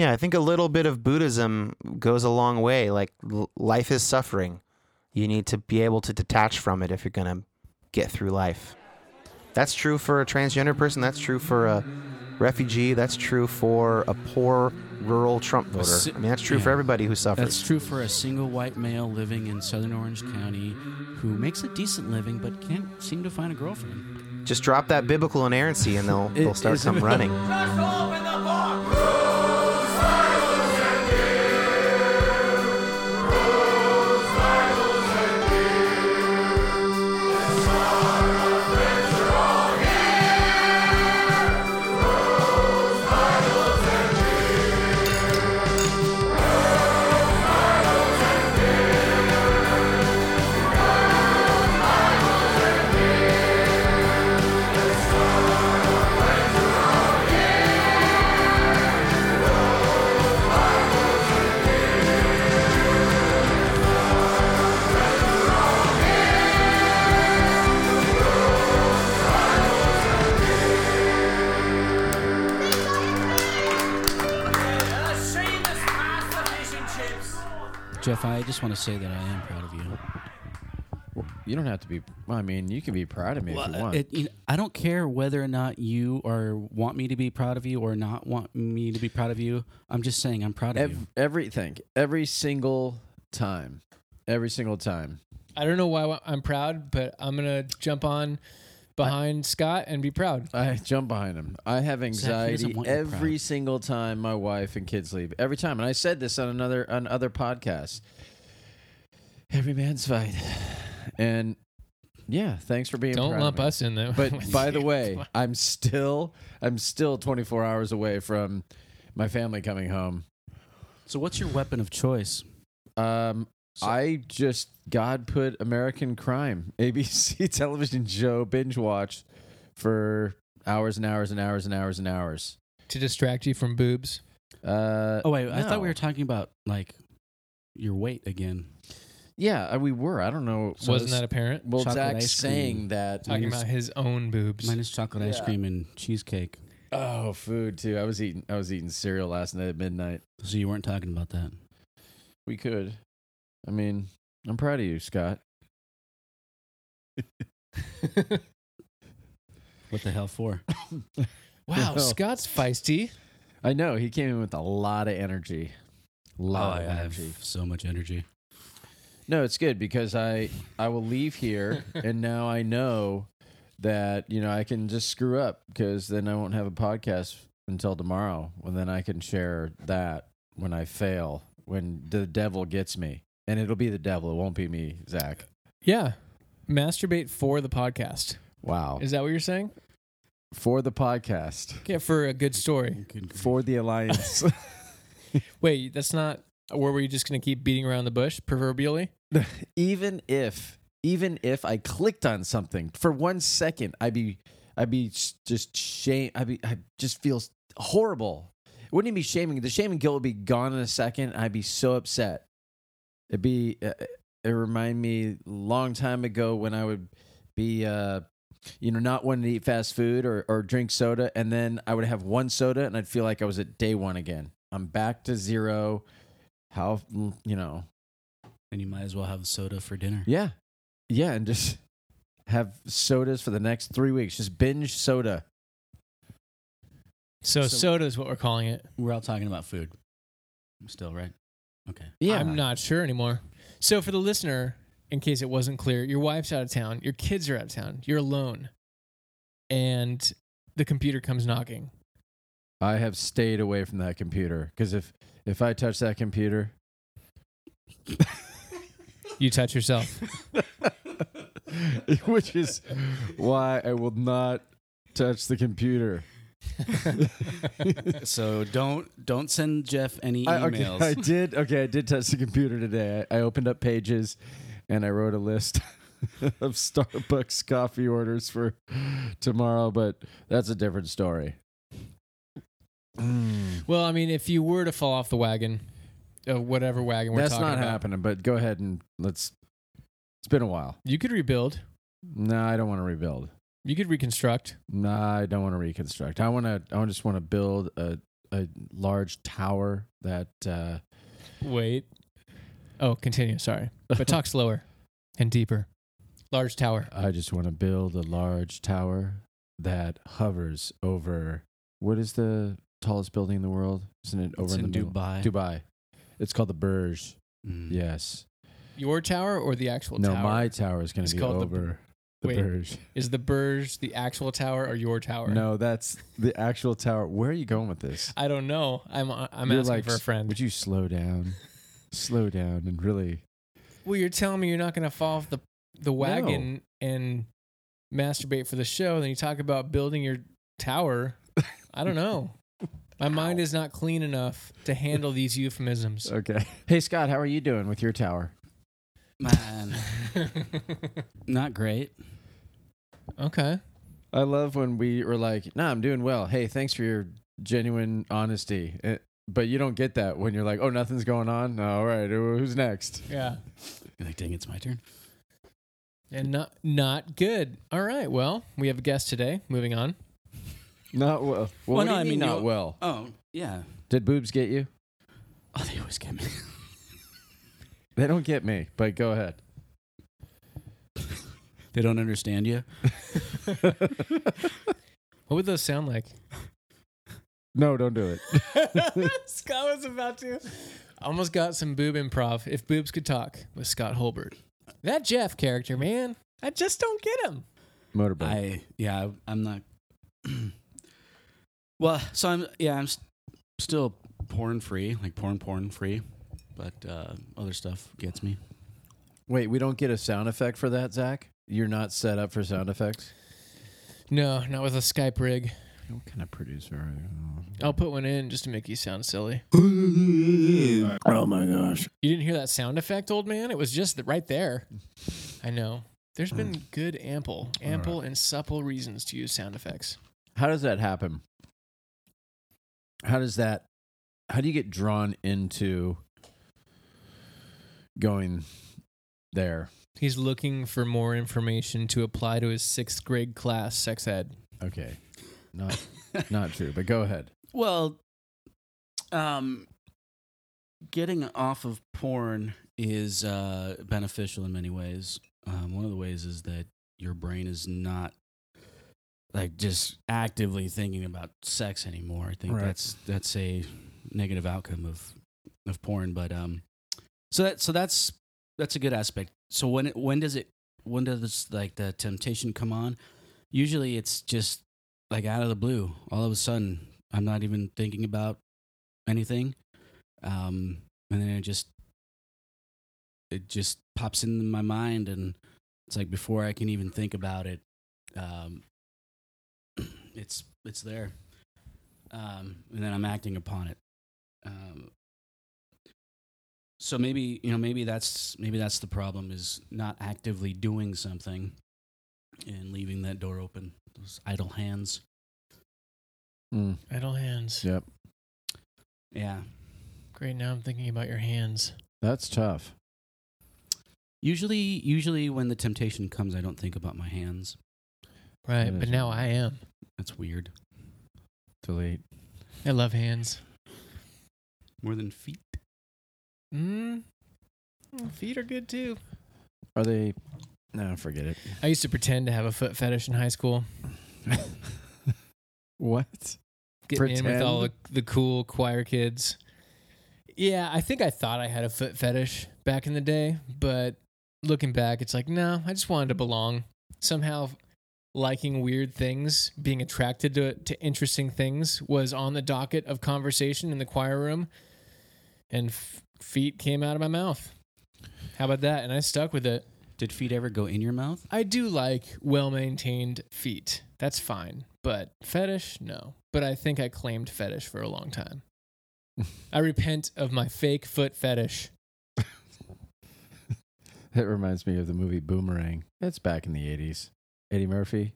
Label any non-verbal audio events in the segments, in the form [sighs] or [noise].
Yeah, I think a little bit of Buddhism goes a long way. Like l- life is suffering. You need to be able to detach from it if you're going to get through life. That's true for a transgender person. That's true for a refugee. That's true for a poor rural Trump voter. si- I mean, that's true for everybody who suffers. That's true for a single white male living in southern Orange County who makes a decent living but can't seem to find a girlfriend. Just drop that biblical inerrancy and they'll, [laughs] they'll start isn't come it- running. Jeff, I just want to say that I am proud of you. You don't have to be. well, I mean, you can be proud of me if you uh, want. It, you know, I don't care whether or not you are want me to be proud of you or not want me to be proud of you. I'm just saying I'm proud of Ev- you. everything, every single time, every single time. I don't know why I'm proud, but I'm gonna jump on behind Scott and be proud. I jump behind him. I have Zach, he doesn't anxiety want every single time my wife and kids leave. Every time, and I said this on another on other podcasts. Every man's fight, and yeah, thanks for being. Don't proud of lump me. us in there. But [laughs] by the way, I'm still I'm still 24 hours away from my family coming home. So, what's your weapon of choice? Um, I just God put American Crime ABC [laughs] television show binge watch for hours and hours and hours and hours and hours. to distract you from boobs. Uh, Oh wait, I thought we were talking about like your weight again. yeah, uh, we were. I don't know. So Wasn't it's that apparent? well, chocolate Zach's ice cream. saying that. Talking Minus- about his own boobs. Mine is chocolate ice cream and cheesecake. Oh, food too. I was eating. I was eating cereal last night at midnight. So you weren't talking about that. We could. I mean, I'm proud of you, Scott. [laughs] What the hell for? [coughs] wow, No. Scott's feisty. I know he came in with a lot of energy. A lot oh, of energy. so much energy. No, it's good because I I will leave here [laughs] and now I know that you know I can just screw up because then I won't have a podcast until tomorrow and then I can share that when I fail when the devil gets me and it'll be the devil it won't be me Zach Yeah. Masturbate for the podcast. wow Is that what you're saying? for the podcast Yeah, for a good story. for the alliance [laughs] Wait, that's not. Or were you just going to keep beating around the bush, proverbially? [laughs] even if even if I clicked on something for one second, I'd be I'd be just shame. I'd be I just feel horrible. It wouldn't even be shaming. The shame and guilt would be gone in a second. I'd be so upset. It'd be uh, it remind me long time ago when I would be uh you know not wanting to eat fast food or or drink soda and then I would have one soda and I'd feel like I was at day one again. I'm back to zero. How you know And you might as well have soda for dinner. yeah. Yeah, and just [laughs] have sodas for the next three weeks. Just binge soda. So, So- soda is what we're calling it. We're all talking about food. Still, right? Okay. Yeah. I'm not sure anymore. So, for the listener, in case it wasn't clear, your wife's out of town, your kids are out of town, you're alone, and the computer comes knocking. I have stayed away from that computer because if if I touch that computer, You touch yourself. [laughs] which is why I will not touch the computer. [laughs] So don't don't send Jeff any I, okay, emails. I did. Okay, I did touch the computer today. I, I opened up Pages, and I wrote a list [laughs] of Starbucks coffee orders for tomorrow. But that's a different story. Mm. well, I mean, if you were to fall off the wagon, uh, whatever wagon we're That's talking not about, happening. But go ahead and let's. It's been a while. you could rebuild, No, I don't want to rebuild. You could reconstruct. Nah, I don't want to reconstruct. I want to. I just want to build a a large tower that uh, Wait. Oh, continue. Sorry, but talk [laughs] slower and deeper. Large tower. I just want to build a large tower that hovers over. What is the tallest building in the world? Isn't it over It's in, in the middle? Dubai. Dubai. It's called the Burj. Mm. Yes. Your tower or the actual no, tower? my tower is going to be called the over the, Wait. Burj. Is the Burj the actual tower or your tower? No, that's the actual tower. Where are you going with this? I don't know. I'm uh, I'm You're asking like, for a friend. Would you slow down? [laughs] slow down and really. Well, you're telling me you're not going to fall off the the wagon and masturbate for the show. Then you talk about building your tower. I don't know. My [laughs] mind is not clean enough to handle these euphemisms. Okay. Hey, Scott, how are you doing with your tower? Man, [laughs] not great. okay. I love when we were like, nah, I'm doing well. Hey, thanks for your genuine honesty. Eh, But you don't get that when you're like, oh, nothing's going on. No, all right, who's next? Yeah. You're like, dang, it's my turn. And not not good. All right. Well, we have a guest today. Moving on. Not well. Well, Well, what no, do you I mean mean, not you- well? Oh, yeah. Did boobs get you? Oh, they always get me. [laughs] They don't get me, but go ahead. [laughs] they don't understand you. [laughs] What would those sound like? No, don't do it. [laughs] Scott was about to. Almost got some boob improv. If boobs could talk with Scott Holbert. That Jeff character, man. I just don't get him. Motorbike. I yeah, I'm not. [clears throat] well, so I'm yeah, I'm s- still porn free, like porn porn free, but uh, other stuff gets me. Wait, we don't get a sound effect for that, Zach? You're not set up for sound effects? No, not with a Skype rig. What kind of producer are you? I'll put one in just to make you sound silly. [laughs] Oh my gosh. You didn't hear that sound effect, old man? It was just th- right there. I know. There's been good, ample, ample, and supple reasons to use sound effects. How does that happen? How does that how do you get drawn into going there? He's looking for more information to apply to his sixth grade class, sex ed. Okay. Not [laughs] not true, but go ahead. Well, um, getting off of porn is uh, beneficial in many ways. Um, one of the ways is that your brain is not like just actively thinking about sex anymore. I think Right. that's that's a negative outcome of of porn. But um, so that so that's that's a good aspect. So when when does it when does like the temptation come on? Usually it's just like out of the blue. All of a sudden, I'm not even thinking about anything, um, and then it just it just pops into my mind, and it's like before I can even think about it, um, [clears throat] it's it's there, um, and then I'm acting upon it. Um, so maybe you know maybe that's maybe that's the problem is not actively doing something and leaving that door open those idle hands Mm, Idle hands. yep. yeah Great. Now I'm thinking about your hands. That's tough. usually usually when the temptation comes i don't think about my hands Right. But now I am. that's weird Delete. I love hands. more than feet Mm. Feet are good too. Are they No, forget it. I used to pretend to have a foot fetish in high school, [laughs] What? getting in with all the, the cool choir kids. Yeah, I think I thought I had a foot fetish back in the day, but looking back, it's like, no, I just wanted to belong. Somehow, liking weird things, being attracted to to interesting things, was on the docket of conversation in the choir room, and f- feet came out of my mouth. How about that? And I stuck with it. did feet ever go in your mouth I do like well maintained feet. That's fine. But fetish, no. But I think I claimed fetish for a long time. [laughs] I repent of my fake foot fetish. [laughs] That reminds me of the movie Boomerang. It's back in the 80s. Eddie Murphy.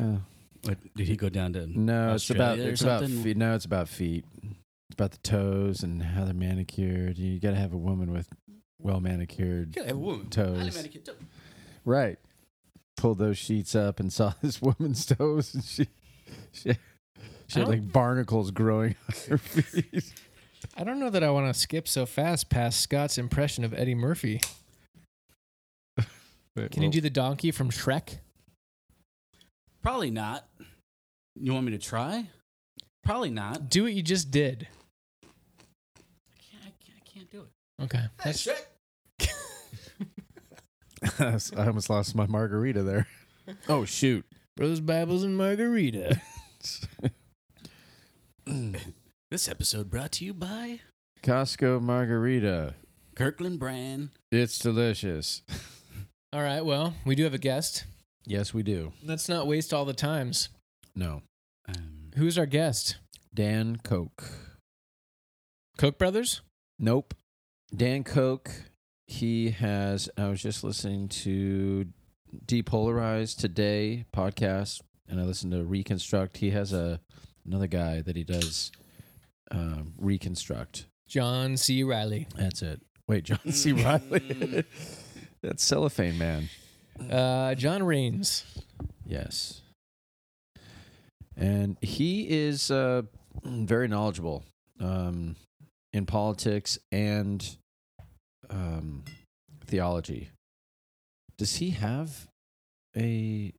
Oh. What, did he go down to No, it's about Australia or it's about feet. No, it's about feet. It's about the toes and how they're manicured. You got to have a woman with well manicured toes. Right. Pulled those sheets up and [laughs] saw this woman's toes, and she, she She had I like barnacles growing on her feet. [laughs] I don't know that I want to skip so fast past Scott's impression of Eddie Murphy. Can you do the donkey from Shrek? Probably not. You want me to try? Probably not. Do what you just did. I can't, I can't, I can't do it. Okay. That's, [laughs] I almost lost my margarita there. [laughs] Oh shoot! Brothers, Bibles, and Margarita. [laughs] [clears throat] This episode brought to you by Costco margarita. Kirkland brand. It's delicious. All right. Well, we do have a guest. Yes, we do. Let's not waste all the times. No, Um, Who's our guest? Dan Koch. Koch brothers? Nope. Dan Koch. He has. I was just listening to Depolarize Today podcast, and I listened to Reconstruct. He has a another guy that he does um, Reconstruct. John C. Reilly. That's it. Wait, John C. Reilly. [laughs] That's Cellophane Man. Uh, John Raines. Yes. And he is uh, very knowledgeable um, in politics and um, theology. Does he have a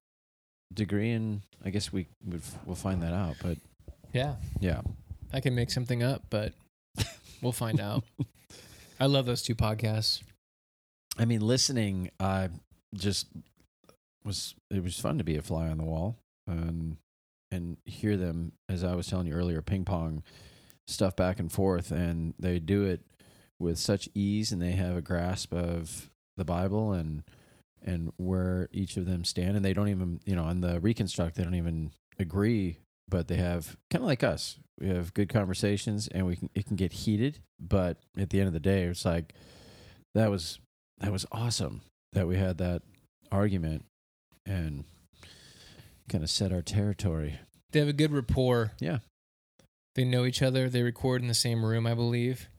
degree in? I guess we we'll find that out. But Yeah. yeah, I can make something up, but [laughs] we'll find out. I love those two podcasts. I mean, listening, I just was. It was fun to be a fly on the wall and and hear them, as I was telling you earlier, ping pong stuff back and forth, and they do it with such ease, and they have a grasp of the Bible and and where each of them stand, and they don't even, you know, on the reconstruct, they don't even agree, but they have kind of like us. We have good conversations, and we can it can get heated, but at the end of the day, it's like that was that was awesome that we had that argument and kind of set our territory. They have a good rapport. Yeah. They know each other. They record in the same room, I believe.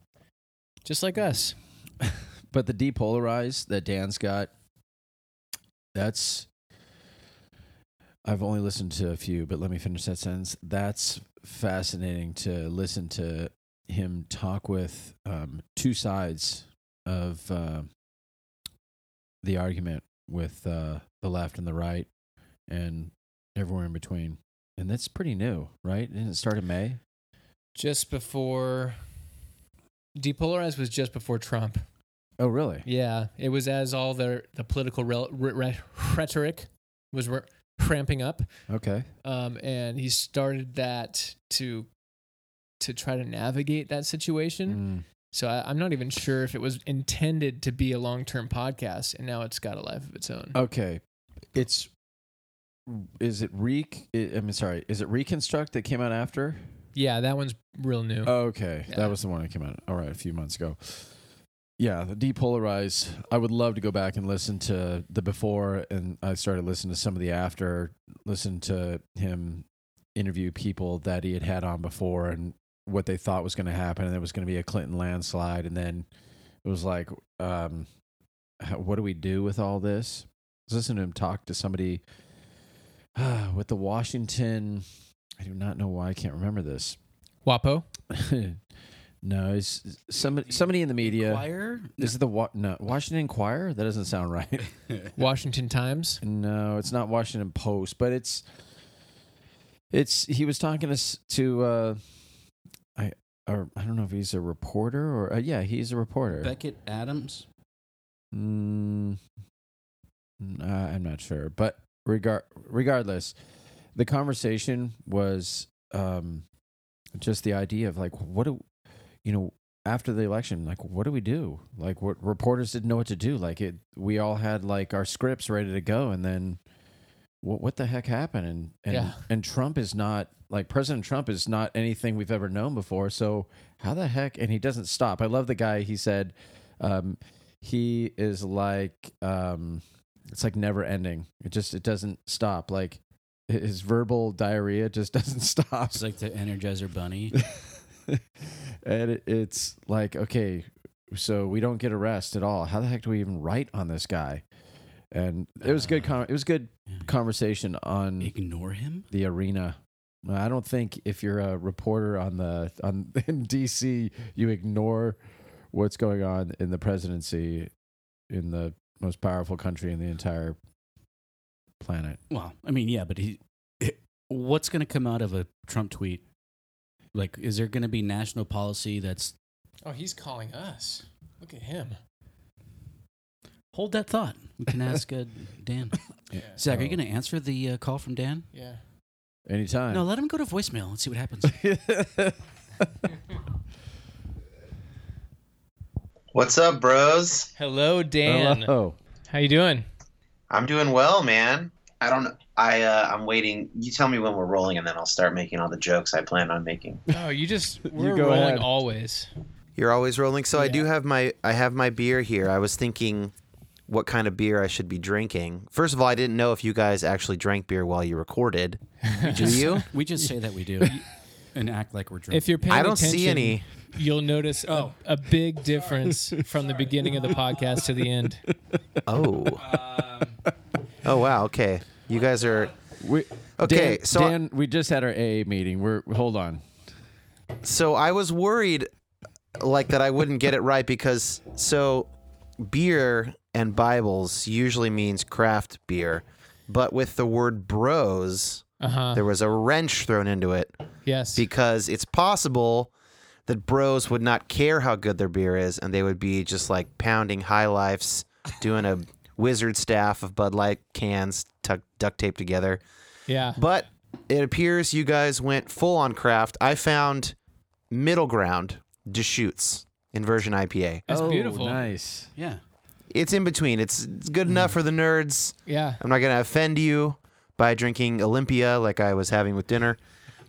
Just like us. [laughs] But the depolarize that Dan's got, that's. I've only listened to a few, but let me finish that sentence. That's fascinating to listen to him talk with um, two sides of uh, the argument with uh, the left and the right and everywhere in between. And that's pretty new, right? Didn't it start in May? Just before. Depolarized was just before Trump. Oh, really? Yeah. It was as all the, the political re- re- rhetoric was re- ramping up. Okay. um, and he started that to to try to navigate that situation. Mm. So I, I'm not even sure if it was intended to be a long term podcast, and now it's got a life of its own. Okay, it's is it re? I mean, sorry, is it reconstruct that came out after? Yeah, that one's real new. Okay, Yeah. that was the one that came out. All right, a few months ago. Yeah, the depolarize. I would love to go back and listen to the before, and I started listening to some of the after. Listen to him interview people that he had had on before, and what they thought was going to happen, and it was going to be a Clinton landslide, and then it was like, um, how, what do we do with all this? I was listening to him talk to somebody [sighs] with the Washington. I do not know why I can't remember this. WAPO. [laughs] no, it's somebody somebody in the media. Choir? Is it the Wa- no, Washington Inquirer? That doesn't sound right. [laughs] Washington Times. no, it's not Washington Post, but it's it's he was talking to to uh I or I don't know if he's a reporter or uh, yeah, he's a reporter. Becket Adams. Mm, uh, I'm not sure, but regard regardless, the conversation was um, just the idea of like, what do you know after the election? Like, what do we do? Like, what reporters didn't know what to do. Like, it we all had like our scripts ready to go, and then what what the heck happened? And and Yeah. and Trump is not like President Trump is not anything we've ever known before. So how the heck? And he doesn't stop. I love the guy. He said. Um, he is like um it's like never ending. It just it doesn't stop. Like his verbal diarrhea just [laughs] doesn't stop. It's like the Energizer Bunny. [laughs] and it, it's like okay so we don't get a rest at all. How the heck do we even write on this guy? And it was good uh, con- it was good conversation on Ignore him? the arena. I don't think if you're a reporter on the on [laughs] in DC, you ignore what's going on in the presidency in the most powerful country in the entire planet. Well, I mean, yeah, but he, what's going to come out of a Trump tweet? Like, is there going to be national policy that's Oh, he's calling us. Look at him. hold that thought? We can ask uh, [laughs] Dan. Yeah. Zach, are you Oh. going to answer the uh, call from Dan? Yeah. Anytime. No, let him go to voicemail and see what happens. [laughs] [laughs] What's up, bros? Hello, Dan. Hello. How you doing? I'm doing well, man. I don't know. I uh, I'm waiting. You tell me when we're rolling, and then I'll start making all the jokes I plan on making. [laughs] Oh, you just we're go rolling ahead. always. You're always rolling. So I do have my I have my beer here. I was thinking what kind of beer I should be drinking. First of all, I didn't know if you guys actually drank beer while you recorded. [laughs] Do you? we just say that we do and act like we're drunk. If you're paying I don't attention, see any. You'll notice Oh. a, a big difference from the beginning of the podcast to the end. [laughs] Oh. Um, oh wow. Okay. You guys are We, Okay, Dan, so I- Dan, we just had our AA meeting. We're hold on. So I was worried, like that I wouldn't get it right because so beer and Bibles usually means craft beer, but with the word bros, Uh huh. there was a wrench thrown into it Yes. because it's possible that bros would not care how good their beer is and they would be just like pounding high lifes, doing a wizard staff of Bud Light cans tuck, duct taped together. yeah. But it appears you guys went full on craft. I found middle ground Deschutes inversion IPA. That's oh, beautiful. Nice. yeah. It's in between. It's, it's good enough for the nerds. Yeah. I'm not going to offend you by drinking Olympia like I was having with dinner.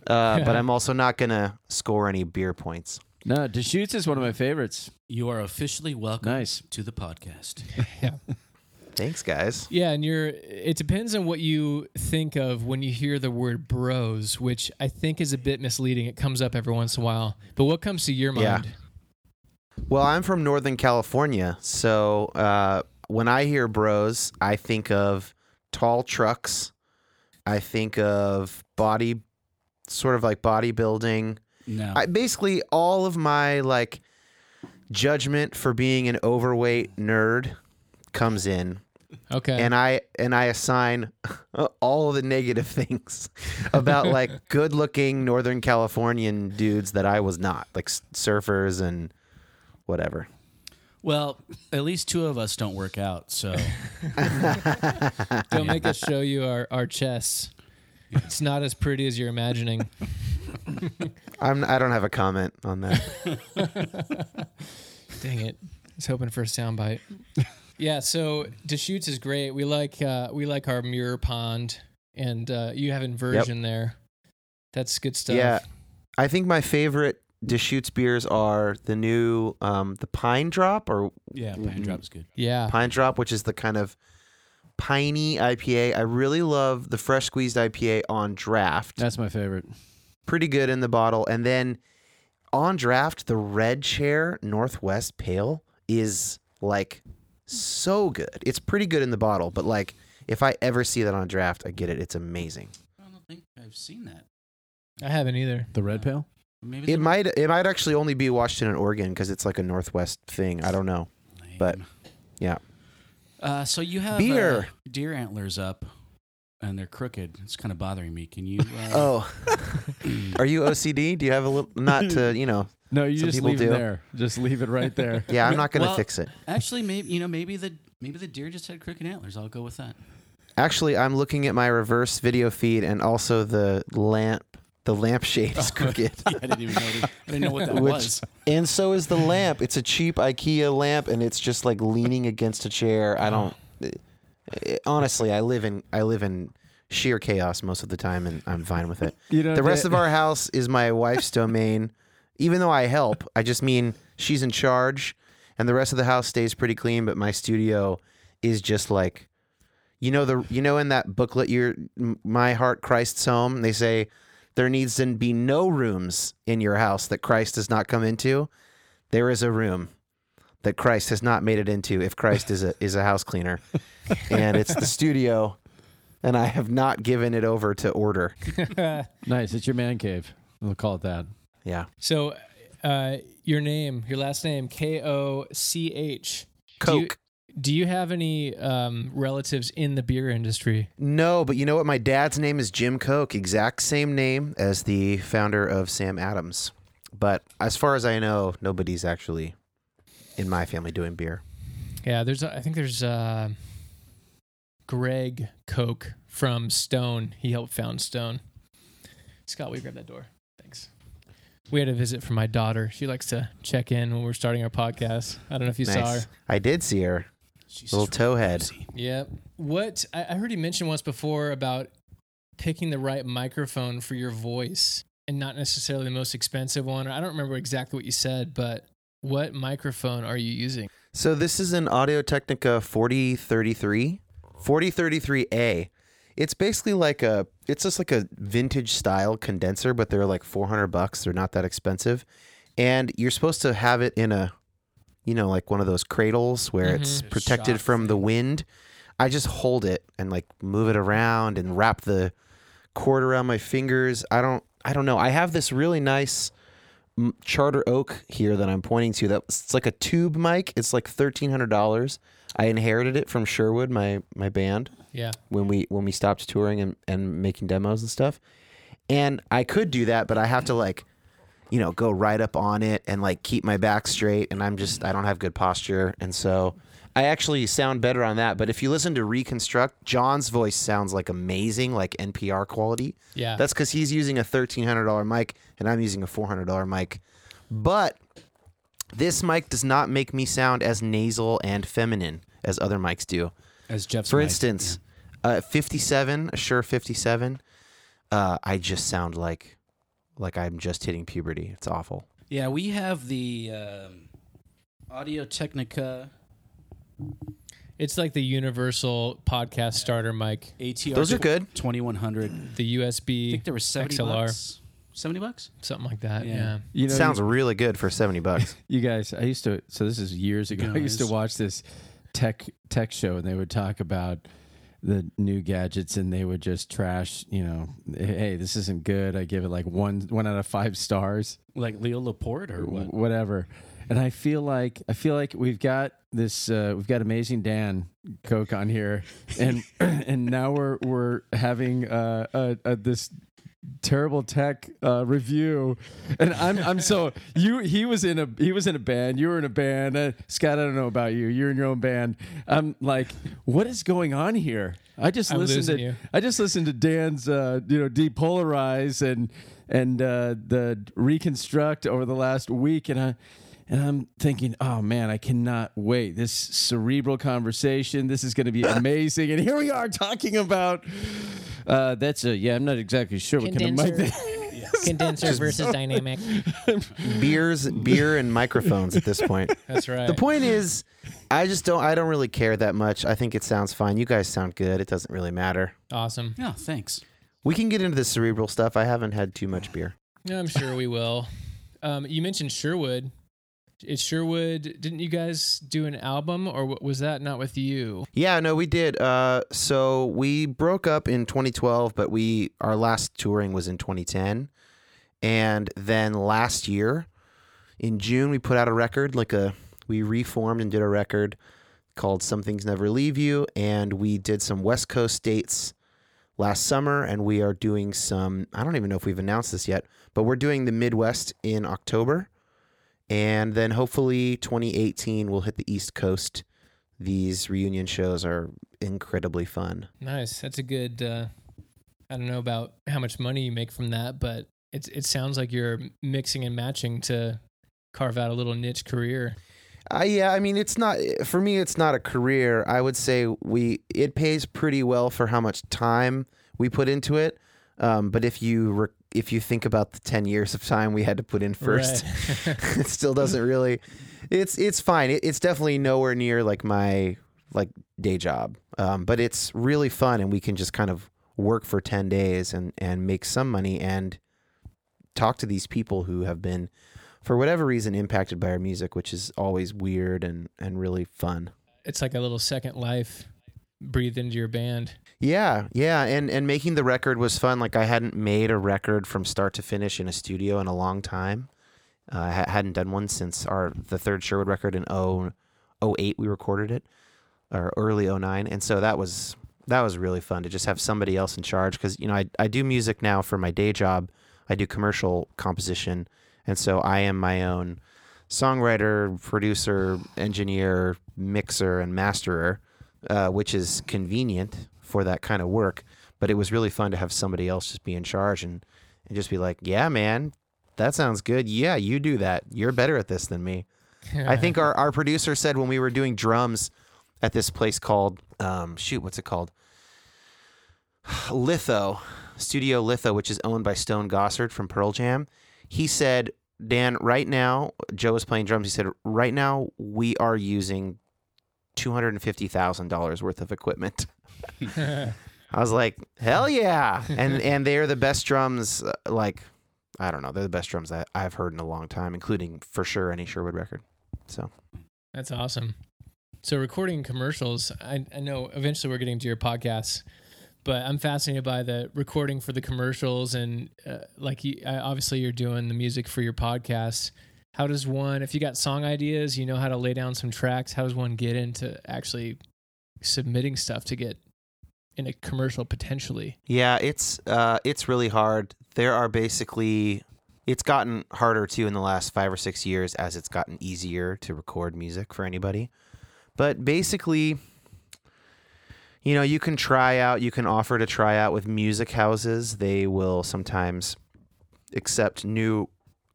Uh, but [laughs] I'm also not going to score any beer points. No, Deschutes is one of my favorites. You are officially welcome Nice. to the podcast. [laughs] Yeah. Thanks, guys. Yeah, and you're it depends on what you think of when you hear the word bros, which I think is a bit misleading. It comes up every once in a while. But what comes to your Yeah. mind? Well, I'm from Northern California, so uh, when I hear bros, I think of tall trucks. I think of body, sort of like bodybuilding. No. I, basically, all of my like judgment for being an overweight nerd comes in, Okay. and I and I assign [laughs] all the negative [laughs] things about [laughs] like good-looking Northern Californian dudes that I was not, like s- surfers and whatever. Well, at least two of us don't work out, so Don't make us show you our, our chests. It's not as pretty as you're imagining. [laughs] I'm I don't have a comment on that. [laughs] Dang it. I was hoping for a soundbite. Yeah, so Deschutes is great. We like uh, we like our mirror pond and uh, you have inversion there. That's good stuff. Yeah. I think my favorite Deschutes beers are the new um, the Pine Drop or yeah, Pine Drop's good. Yeah. Pine Drop, which is the kind of piney IPA. I really love the fresh squeezed IPA on draft. That's my favorite. Pretty good in the bottle. And then on draft, the Red Chair Northwest Pale is like so good. It's pretty good in the bottle, but like if I ever see that on draft, I get it. It's amazing. I don't think I've seen that. I haven't either. The red pail. Maybe It might it might actually only be Washington and Oregon because it's like a Northwest thing. I don't know. but, yeah. Uh, so you have Beer. uh, deer antlers up, and they're crooked. It's kind of bothering me. Can you? Uh, [laughs] Oh, [clears throat] are you OCD? Do you have a little not to you know? [laughs] No, you just people leave it there. Just leave it right there. [laughs] Yeah, I'm not gonna Well- fix it. Actually, maybe you know, maybe the maybe the deer just had crooked antlers. I'll go with that. Actually, I'm looking at my reverse video feed and also the lamp. The lampshade is [laughs] crooked, I didn't even know. I didn't know what that Which- was. and so is the lamp. It's a cheap IKEA lamp, and it's just like leaning against a chair. I don't. eh, honestly, I live in I live in sheer chaos most of the time, and I'm fine with it. You know The rest that- of our house is my wife's domain. Even though I help, I just mean she's in charge, and the rest of the house stays pretty clean. But my studio is just like, you know the you know in that booklet, your My Heart Christ's Home. They say there needs to be no rooms in your house that Christ does not come into. There is a room that Christ has not made it into. If Christ is a [laughs] is a house cleaner, and it's the studio. and I have not given it over to order. [laughs] Nice. It's your man cave. We'll call it that. Yeah. so, uh, your name, your last name, K O C H. Do you- Coke. Do you have any um, relatives in the beer industry? No, but you know what? My dad's name is Jim Koch, exact same name as the founder of Sam Adams. But as far as I know, nobody's actually in my family doing beer. Yeah, there's. I think there's uh, Greg Koch from Stone. He helped found Stone. Scott, we grab that door? Thanks. We had a visit from my daughter. She likes to check in when we're starting our podcast. I don't know if you saw her. I did see her. She's Little just towhead. crazy. Yep. What I, I heard you mention once before about picking the right microphone for your voice and not necessarily the most expensive one. I don't remember exactly what you said, but what microphone are you using? So this is an Audio Technica 4033, 4033A. It's basically like a it's just like a vintage style condenser, but they're like 400 bucks. They're not that expensive. And you're supposed to have it in a you know, like one of those cradles where it's Mhm. protected from the wind. I just hold it and like move it around and wrap the cord around my fingers. I don't I don't know. I have this really nice Charter Oak here that I'm pointing to. That it's like a tube mic. It's like thirteen hundred dollars. I inherited it from Sherwood, my my band, Yeah. when we when we stopped touring and, and making demos and stuff. And I could do that, but I have to like, you know, go right up on it and like keep my back straight. And I'm just I don't have good posture, and so I actually sound better on that. But if you listen to Reconstruct, John's voice sounds like amazing, like NPR quality. Yeah. That's because he's using a thirteen hundred dollar mic and I'm using a four hundred dollar mic. But this mic does not make me sound as nasal and feminine as other mics do. As Jeff's For mic, instance, uh, fifty seven, a Shure fifty seven, uh, I just sound like like I'm just hitting puberty. It's awful. yeah. yeah, we have the um, Audio Technica It's like the universal podcast starter mic, ATR. Those are good. Twenty one hundred. the USB. I USB, think there was seventy XLR. bucks. Seventy bucks. something like that. Yeah. Yeah. You know, Sounds really good for seventy bucks. [laughs] You guys, I used to. So this is years ago. I used to watch this tech tech show, and they would talk about the new gadgets, and they would just trash. You know, hey, this isn't good. I give it like one one out of five stars, Like Leo Laporte or what? whatever. And I feel like I feel like we've got this. Uh, we've got amazing Dan Koch on here, and [clears throat] and now we're we're having uh, uh, uh, this terrible tech uh, review, and I'm I'm so [laughs] you he was in a he was in a band. You were in a band. Uh, Scott I don't know about you. You're in your own band. I'm like what is going on here? I just I'm listened to you. I just listened to Dan's uh, you know depolarize and and uh, the reconstruct over the last week. And I. And I'm thinking, oh man, I cannot wait. This cerebral conversation, this is going to be [laughs] amazing. And here we are talking about uh, that's a yeah. I'm not exactly sure what kind of mic Condenser. [laughs] Condenser versus dynamic. [laughs] Beers, beer, and microphones at this point. That's right. The point is, I just don't. I don't really care that much. I think it sounds fine. You guys sound good. It doesn't really matter. awesome. Yeah, thanks. We can get into the cerebral stuff. I haven't had too much beer. Yeah, I'm sure we will. Um, you mentioned Sherwood. Is would. Didn't you guys do an album, or was that not with you? Yeah, no, we did. Uh, so we broke up in 2012, but we our last touring was in 2010, and then last year, in June, we put out a record. Like a we reformed and did a record called "Some Things Never Leave You," and we did some West Coast dates last summer, and we are doing some. I don't even know if we've announced this yet, but we're doing the Midwest in October. And then hopefully 2018 we'll hit the East Coast these reunion shows are incredibly fun. Nice. That's a good. Uh, I don't know about how much money you make from that, but it's it sounds like you're mixing and matching to carve out a little niche career. Uh, yeah, I mean, it's not for me. It's not a career. I would say we it pays pretty well for how much time we put into it. Um, but if you re- if you think about the ten years of time we had to put in first, Right. [laughs] it [laughs] still doesn't really. It's it's fine. It, it's definitely nowhere near like my like day job. Um, but it's really fun, and we can just kind of work for ten days and and make some money and talk to these people who have been, for whatever reason, impacted by our music, which is always weird and and really fun. it's like a little second life breathe into your band. Yeah, yeah, and and making the record was fun. Like I hadn't made a record from start to finish in a studio in a long time. Uh, I hadn't done one since our the third Sherwood record in 0, 08 we recorded it, or early 09. and so that was that was really fun to just have somebody else in charge because you know I I do music now for my day job. I do commercial composition, and so I am my own songwriter, producer, engineer, mixer, and masterer, uh, which is convenient for that kind of work. But it was really fun to have somebody else just be in charge and, and just be like, yeah, man, that sounds good. Yeah, you do that. You're better at this than me. I think our, our producer said when we were doing drums at this place called, um, shoot, what's it called? Litho, Studio Litho, which is owned by Stone Gossard from Pearl Jam. He said, Dan, right now, Joe is playing drums. He said, right now, we are using $250,000 worth of equipment. [laughs] [laughs] I was like, hell yeah. And [laughs] and they're the best drums, uh, like, I don't know, they're the best drums that I've heard in a long time, including for sure any Sherwood record. So, That's awesome. So recording commercials, I, I know eventually we're getting to your podcasts, but I'm fascinated by the recording for the commercials and uh, like you, uh, obviously you're doing the music for your podcasts. How does one, if you got song ideas, you know how to lay down some tracks, how does one get into actually submitting stuff to get in a commercial potentially? yeah, it's uh, it's really hard. There are basically, it's gotten harder too in the last five or six years as it's gotten easier to record music for anybody. But basically, you know, you can try out, you can offer to try out with music houses. They will sometimes accept new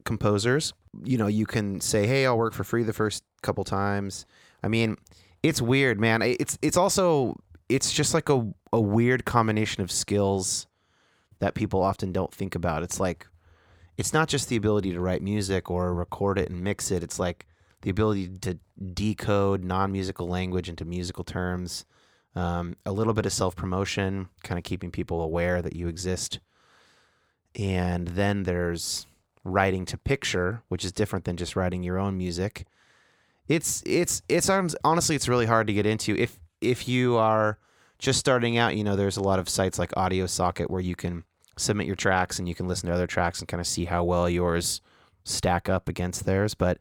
composers. You know, you can say, "Hey, I'll work for free the first couple times." I mean, it's weird, man. It's it's also it's just like a a weird combination of skills that people often don't think about. It's like it's not just the ability to write music or record it and mix it. It's like the ability to decode non-musical language into musical terms. Um, a little bit of self-promotion, kind of keeping people aware that you exist. And then there's writing to picture, which is different than just writing your own music. It's it's it's honestly it's really hard to get into if if you are just starting out. You know, there's a lot of sites like Audio Socket where you can submit your tracks and you can listen to other tracks and kind of see how well yours stack up against theirs. But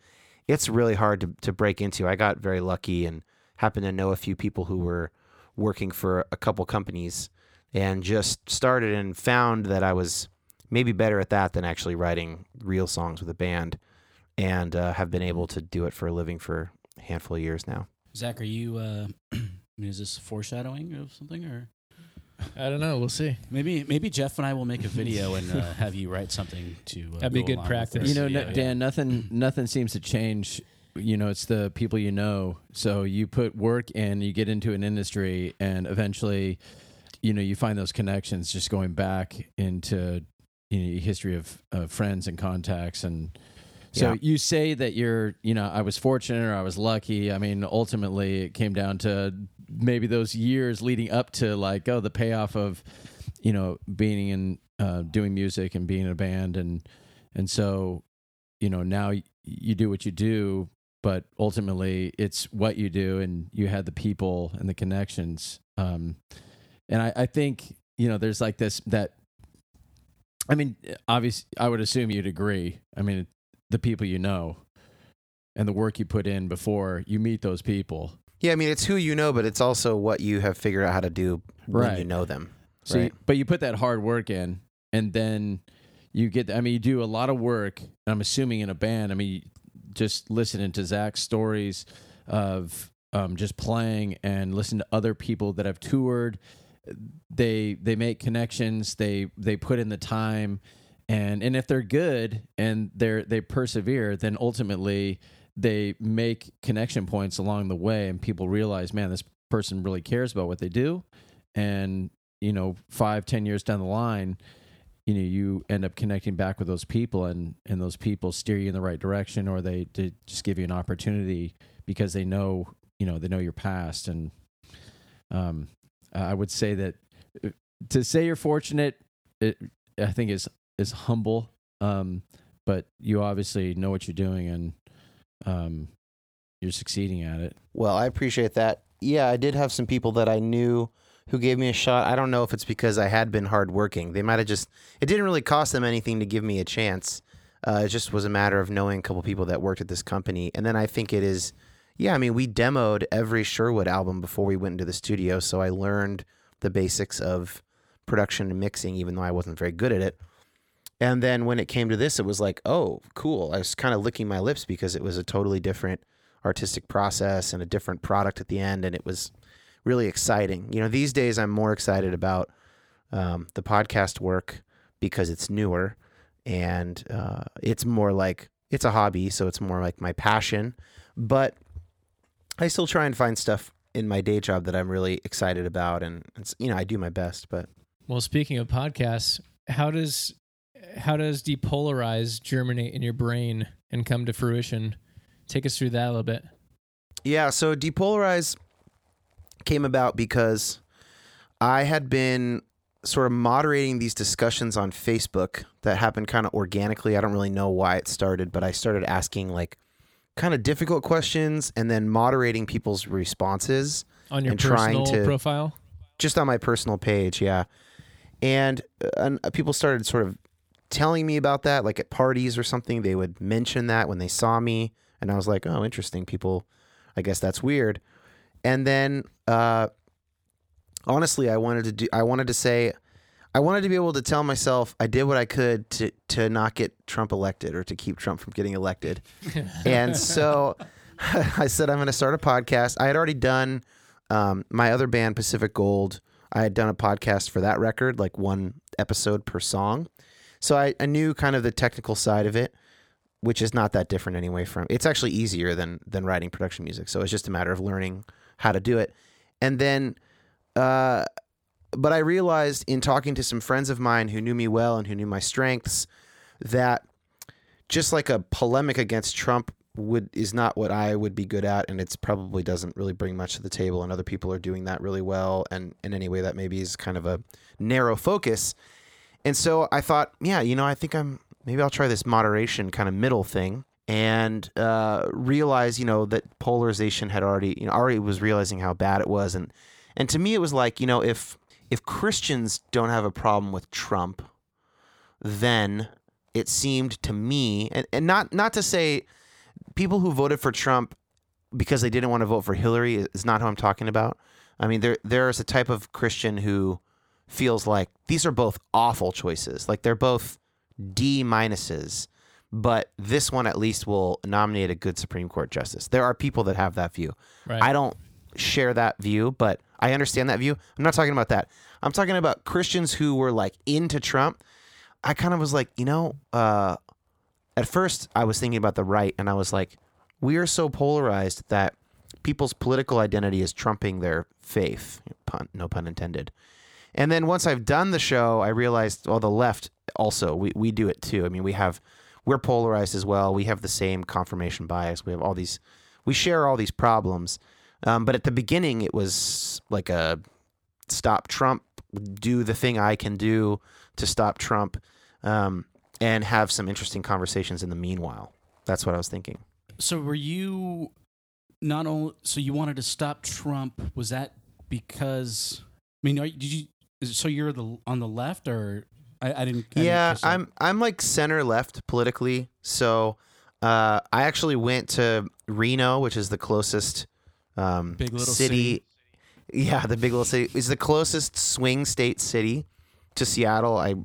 it's really hard to to break into. I got very lucky and happened to know a few people who were working for a couple companies and just started and found that I was maybe better at that than actually writing real songs with a band and uh, have been able to do it for a living for a handful of years now. Zach, are you? Uh, [clears throat] I mean, is this foreshadowing of something, or I don't know. We'll see. maybe maybe Jeff and I will make a video and uh, [laughs] have you write something to. Uh, That'd be go good practice. You know, Yeah, no- yeah. Dan, nothing nothing seems to change. You know, it's the people you know. So you put work in, you get into an industry, and eventually, you know, you find those connections. Just going back into you know, history of uh, friends and contacts, and so Yeah. you say that you're, you know, I was fortunate or I was lucky. I mean, ultimately, it came down to maybe those years leading up to like, oh, the payoff of, you know, being in uh, doing music and being in a band, and and so, you know, now you do what you do, but ultimately, it's what you do, and you had the people and the connections. Um, and I, I think you know, there's like this that. I mean, obviously, I would assume you'd agree. I mean, the people you know and the work you put in before you meet those people. Yeah, I mean it's who you know, but it's also what you have figured out how to do when you know them. So, right? you, but you put that hard work in, and then you get. I mean, you do a lot of work. And I'm assuming in a band. I mean, just listening to Zach's stories of um, just playing and listen to other people that have toured. They they make connections. They they put in the time, and and if they're good and they're they persevere, then ultimately they make connection points along the way, and people realize, man, this person really cares about what they do, and you know five ten years down the line you know you end up connecting back with those people and and those people steer you in the right direction or they, they just give you an opportunity because they know you know they know your past. And um i would say that uh, to say you're fortunate it, i think is is humble um but you obviously know what you're doing and um you're succeeding at it Well, I appreciate that. yeah, I did have some people that I knew who gave me a shot. I don't know if it's because I had been hardworking. They might have just. It didn't really cost them anything to give me a chance. Uh, it just was a matter of knowing a couple people that worked at this company, and then I think it is. Yeah, I mean, we demoed every Sherwood album before we went into the studio, so I learned the basics of production and mixing, even though I wasn't very good at it. And then when it came to this, it was like, oh, cool. I was kind of licking my lips because it was a totally different artistic process and a different product at the end, and it was really exciting. You know, these days I'm more excited about um, the podcast work because it's newer and uh, it's more like it's a hobby, so it's more like my passion. But I still try and find stuff in my day job that I'm really excited about, and it's, you know I do my best. But Well, speaking of podcasts, how does how does depolarize germinate in your brain and come to fruition? Take us through that a little bit. Yeah, so depolarize came about because I had been sort of moderating these discussions on Facebook that happened kind of organically. I don't really know why it started, but I started asking like kind of difficult questions and then moderating people's responses On your And trying personal to- profile? just on my personal page, yeah. And, uh, and uh, people started sort of telling me about that, like at parties or something. They would mention that when they saw me, and I was like, "Oh, interesting." People, I guess that's weird. And then, uh, honestly, I wanted to do. I wanted to say, I wanted to be able to tell myself I did what I could to to not get Trump elected or to keep Trump from getting elected. [laughs] and so, [laughs] I said I'm going to start a podcast. I had already done um, my other band, Pacific Gold. I had done a podcast for that record, like one episode per song. So I, I knew kind of the technical side of it, which is not that different anyway. From it's actually easier than than writing production music. So it's just a matter of learning how to do it. And then, uh, but I realized in talking to some friends of mine who knew me well and who knew my strengths that just like a polemic against Trump would is not what I would be good at, and it's probably doesn't really bring much to the table. And other people are doing that really well, and in any way that maybe is kind of a narrow focus. And so I thought, yeah, you know, I think I'm maybe I'll try this moderation kind of middle thing, and uh, realize, you know, that polarization had already, you know, already was realizing how bad it was, and and to me it was like, you know, if if Christians don't have a problem with Trump, then it seemed to me, and, and not not to say people who voted for Trump because they didn't want to vote for Hillary is not who I'm talking about. I mean, there there is a type of Christian who feels like these are both awful choices. Like they're both D minuses, but this one at least will nominate a good Supreme Court justice. There are people that have that view. Right. I don't share that view, but I understand that view. I'm not talking about that. I'm talking about Christians who were like into Trump. I kind of was like, you know, uh, at first I was thinking about the right, and I was like, we are so polarized that people's political identity is trumping their faith. Pun, no pun intended. And then once I've done the show, I realized, well, the left also we we do it too. I mean, we have we're polarized as well. We have the same confirmation bias. We have all these, we share all these problems. Um, but at the beginning, it was like a stop Trump, do the thing I can do to stop Trump, um, and have some interesting conversations in the meanwhile. That's what I was thinking. So were you not only so you wanted to stop Trump? Was that because I mean, are, did you? So you're the on the left, or I, I didn't. I didn't yeah. I'm I'm like center left politically. So uh, I actually went to Reno, which is the closest um, Big little city. Yeah, the big little city is the closest swing state city to Seattle. I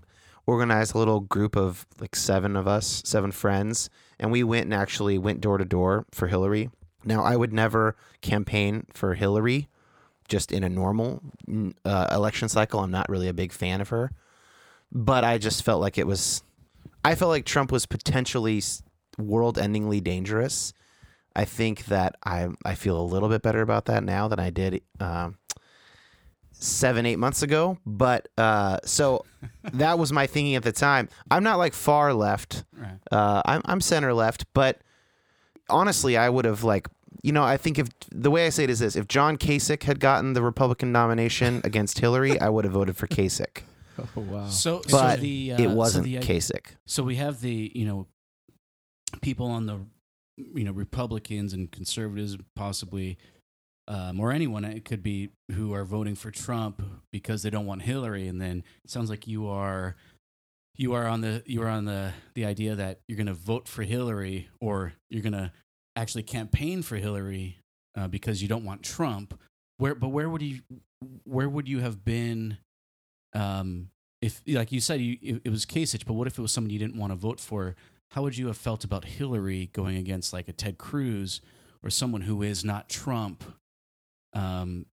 organized a little group of like seven of us, seven friends, and we went and actually went door to door for Hillary. Now, I would never campaign for Hillary just in a normal uh, election cycle. I'm not really a big fan of her, but I just felt like it was. I felt like Trump was potentially world-endingly dangerous. I think that I I feel a little bit better about that now than I did um, seven eight months ago. But uh, so [laughs] that was my thinking at the time. I'm not like far left. Right. Uh, I'm I'm center left, but honestly, I would have like you know I think if the way I say it is this: if John Kasich had gotten the Republican nomination [laughs] against Hillary, I would have voted for Kasich. [laughs] Oh wow. So, But so the, uh, it wasn't so the, Kasich. So we have the you know people on the you know Republicans and conservatives possibly um, or anyone. It could be who are voting for Trump because they don't want Hillary, and then it sounds like you are you are on the you are on the the idea that you're going to vote for Hillary or you're going to actually campaign for Hillary uh, because you don't want Trump. Where but where would you where would you have been um, if like you said you, it, it was Kasich, but what if it was someone you didn't want to vote for? How would you have felt about Hillary going against like a Ted Cruz or someone who is not Trump? Um,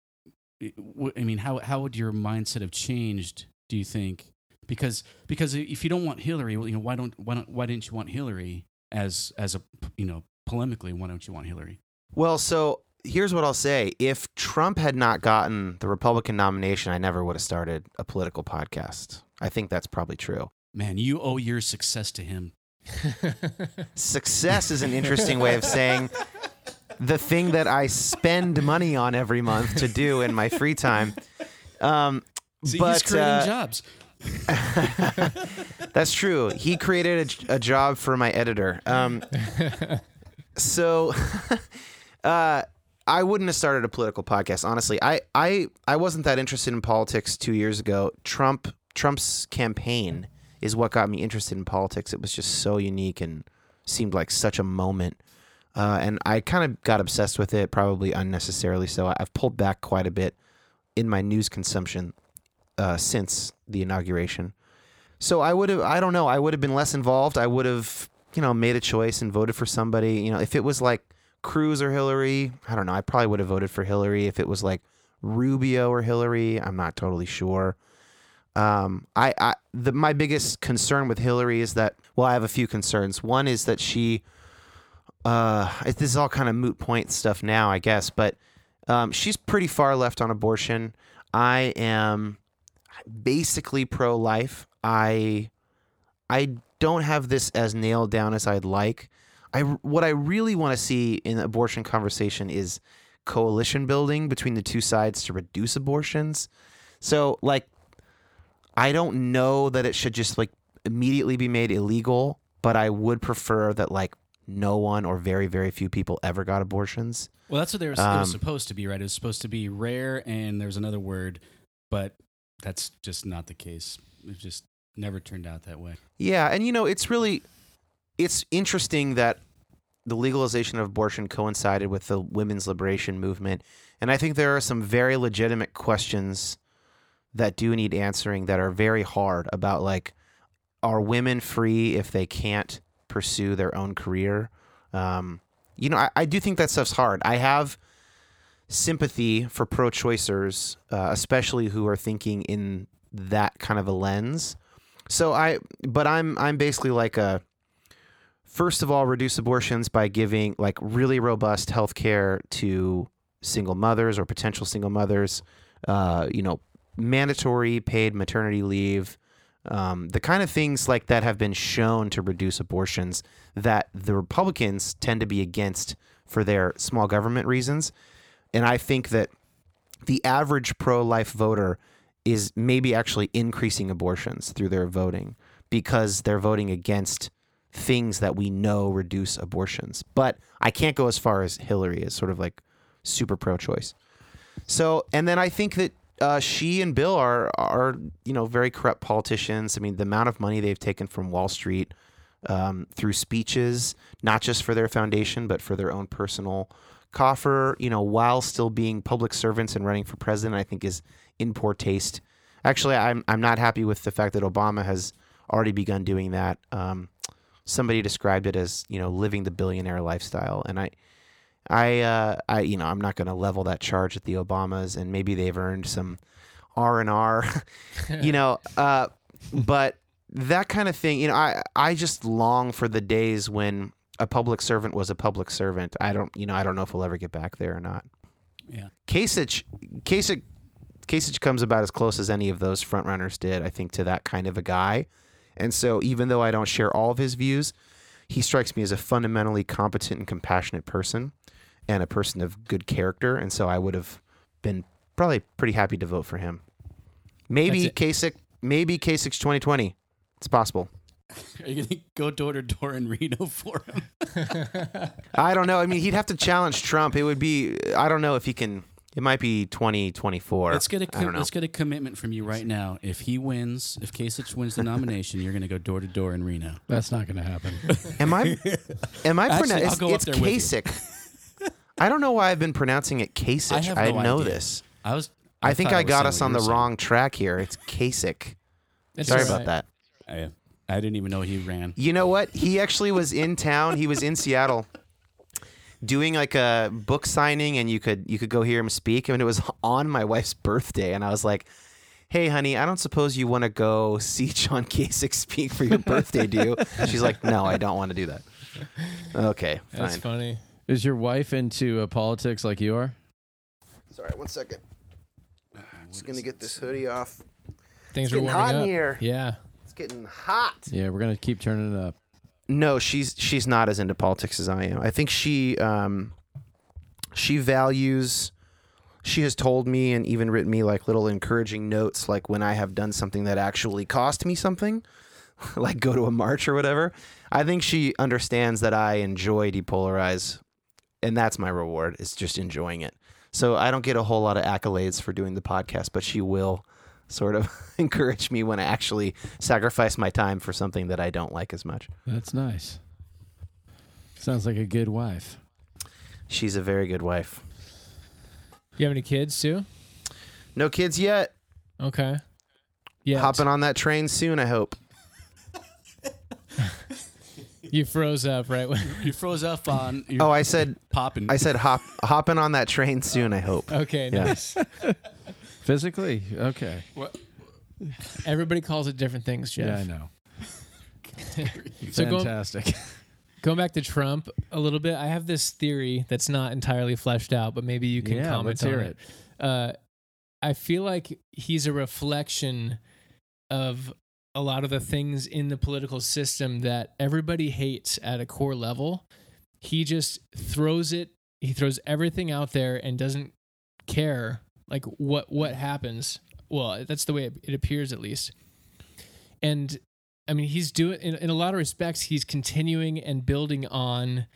I mean, how how would your mindset have changed? Do you think? Because because if you don't want Hillary, well, you know, why don't why don't why didn't you want Hillary as as a you know polemically? Why don't you want Hillary? Well, so here's what I'll say. If Trump had not gotten the Republican nomination, I never would have started a political podcast. I think that's probably true. Man, you owe your success to him. [laughs] Success is an interesting way of saying the thing that I spend money on every month to do in my free time. Um, See, but he's creating uh, jobs. [laughs] That's true. He created a, a job for my editor. Um, [laughs] so, [laughs] uh, I wouldn't have started a political podcast. Honestly, I, I, I wasn't that interested in politics two years ago. Trump, Trump's campaign is what got me interested in politics. It was just so unique and seemed like such a moment. Uh, and I kind of got obsessed with it, probably unnecessarily. So I've pulled back quite a bit in my news consumption uh, since the inauguration. So I would have, I don't know, I would have been less involved. I would have, you know, made a choice and voted for somebody. You know, if it was like Cruz or Hillary, I don't know, I probably would have voted for Hillary. If it was like Rubio or Hillary, I'm not totally sure. Um, I, I, the, my biggest concern with Hillary is that, well, I have a few concerns. One is that she, uh, this is all kind of moot point stuff now, I guess, but um, she's pretty far left on abortion. I am basically pro life. I I don't have this as nailed down as I'd like. I what I really want to see in the abortion conversation is coalition building between the two sides to reduce abortions. So like I don't know that it should just like immediately be made illegal, but I would prefer that like no one or very very few people ever got abortions. Well, that's what they were, it Um, was supposed to be, right? It was supposed to be rare, and there's another word, but that's just not the case. It's just never turned out that way. Yeah, and you know, it's really it's interesting that the legalization of abortion coincided with the women's liberation movement, and I think there are some very legitimate questions that do need answering that are very hard about like are women free if they can't pursue their own career? Um, you know, I, I do think that stuff's hard. I have sympathy for pro-choicers, uh, especially who are thinking in that kind of a lens. So I, but I'm I'm basically like a. First of all, reduce abortions by giving like really robust health care to single mothers or potential single mothers. Uh, you know, mandatory paid maternity leave, um, the kind of things like that have been shown to reduce abortions that the Republicans tend to be against for their small government reasons. And I think that the average pro life voter is maybe actually increasing abortions through their voting because they're voting against things that we know reduce abortions. But I can't go as far as Hillary is sort of like super pro choice. So, and then I think that uh, she and Bill are are you know very corrupt politicians. I mean, the amount of money they've taken from Wall Street um, through speeches, not just for their foundation but for their own personal coffer. You know, while still being public servants and running for president, I think is in poor taste. Actually, I'm I'm not happy with the fact that Obama has already begun doing that. Um, somebody described it as you know living the billionaire lifestyle, and I. I, uh, I, you know, I'm not going to level that charge at the Obamas, and maybe they've earned some R and R, [laughs] you know. Uh, but that kind of thing, you know, I, I just long for the days when a public servant was a public servant. I don't, you know, I don't know if we'll ever get back there or not. Yeah. Kasich, Kasich, Kasich comes about as close as any of those frontrunners did, I think, to that kind of a guy. And so, even though I don't share all of his views, he strikes me as a fundamentally competent and compassionate person and a person of good character. And so, I would have been probably pretty happy to vote for him. Maybe Kasich, maybe Kasich 2020. It's possible. [laughs] Are you gonna go door to door in Reno [laughs] for him? [laughs] I don't know. I mean, he'd have to challenge Trump. It would be. I don't know if he can. It might be 2024. Let's get a I com- don't know. let's get a commitment from you right now. If he wins, if Kasich wins the nomination, you're gonna go door to door in Reno. That's not going to happen. [laughs] Am I? Am I [laughs] pronouncing? I'll go up It's there with you. Kasich. I don't know why I've been pronouncing it Kasich. I have I no know idea. this. I was. I, think I got us on the saying. wrong track here. It's Kasich. That's Sorry all about that. I, I didn't even know he ran. You know what? He actually was in town. He was in Seattle [laughs] doing like a book signing and you could you could go hear him speak I and it was [laughs] on my wife's birthday and I was like, "Hey honey, I don't suppose you want to go see John Kasich speak for your birthday, do you?" [laughs] She's like, "No, I don't want to do that." Okay, That's funny. Is your wife into uh, politics like you are? Sorry, one second. Just going to get this hoodie off. Things It's are getting warming hot in up. here. Yeah. It's getting hot. Yeah, we're going to keep turning it up. No, she's she's not as into politics as I am. I think she um she values she has told me and even written me like little encouraging notes like when I have done something that actually cost me something, [laughs] like go to a march or whatever. I think she understands that I enjoy depolarize and that's my reward is just enjoying it. So I don't get a whole lot of accolades for doing the podcast, but she will sort of [laughs] encourage me when I actually sacrifice my time for something that I don't like as much. That's nice. Sounds like a good wife. She's a very good wife. You have any kids too? No kids yet. Okay. Yeah. Hopping on that train soon, I hope. [laughs] You froze up right when. [laughs] You froze up on. You're Oh, I said popping. I said hop hopping on that train soon, I hope. Okay. Yeah. Nice. Physically? Okay. What? Everybody calls it different things, Jeff. Yeah, I know. [laughs] So going- Fantastic. Going back to Trump a little bit, I have this theory that's not entirely fleshed out, but maybe you can yeah, comment let's on hear it. it. Uh, I feel like he's a reflection of a lot of the things in the political system that everybody hates at a core level. He just throws it. He throws everything out there and doesn't care like what what happens. Well, that's the way it, it appears, at least. And I mean, he's doing in, in a lot of respects. He's continuing and building on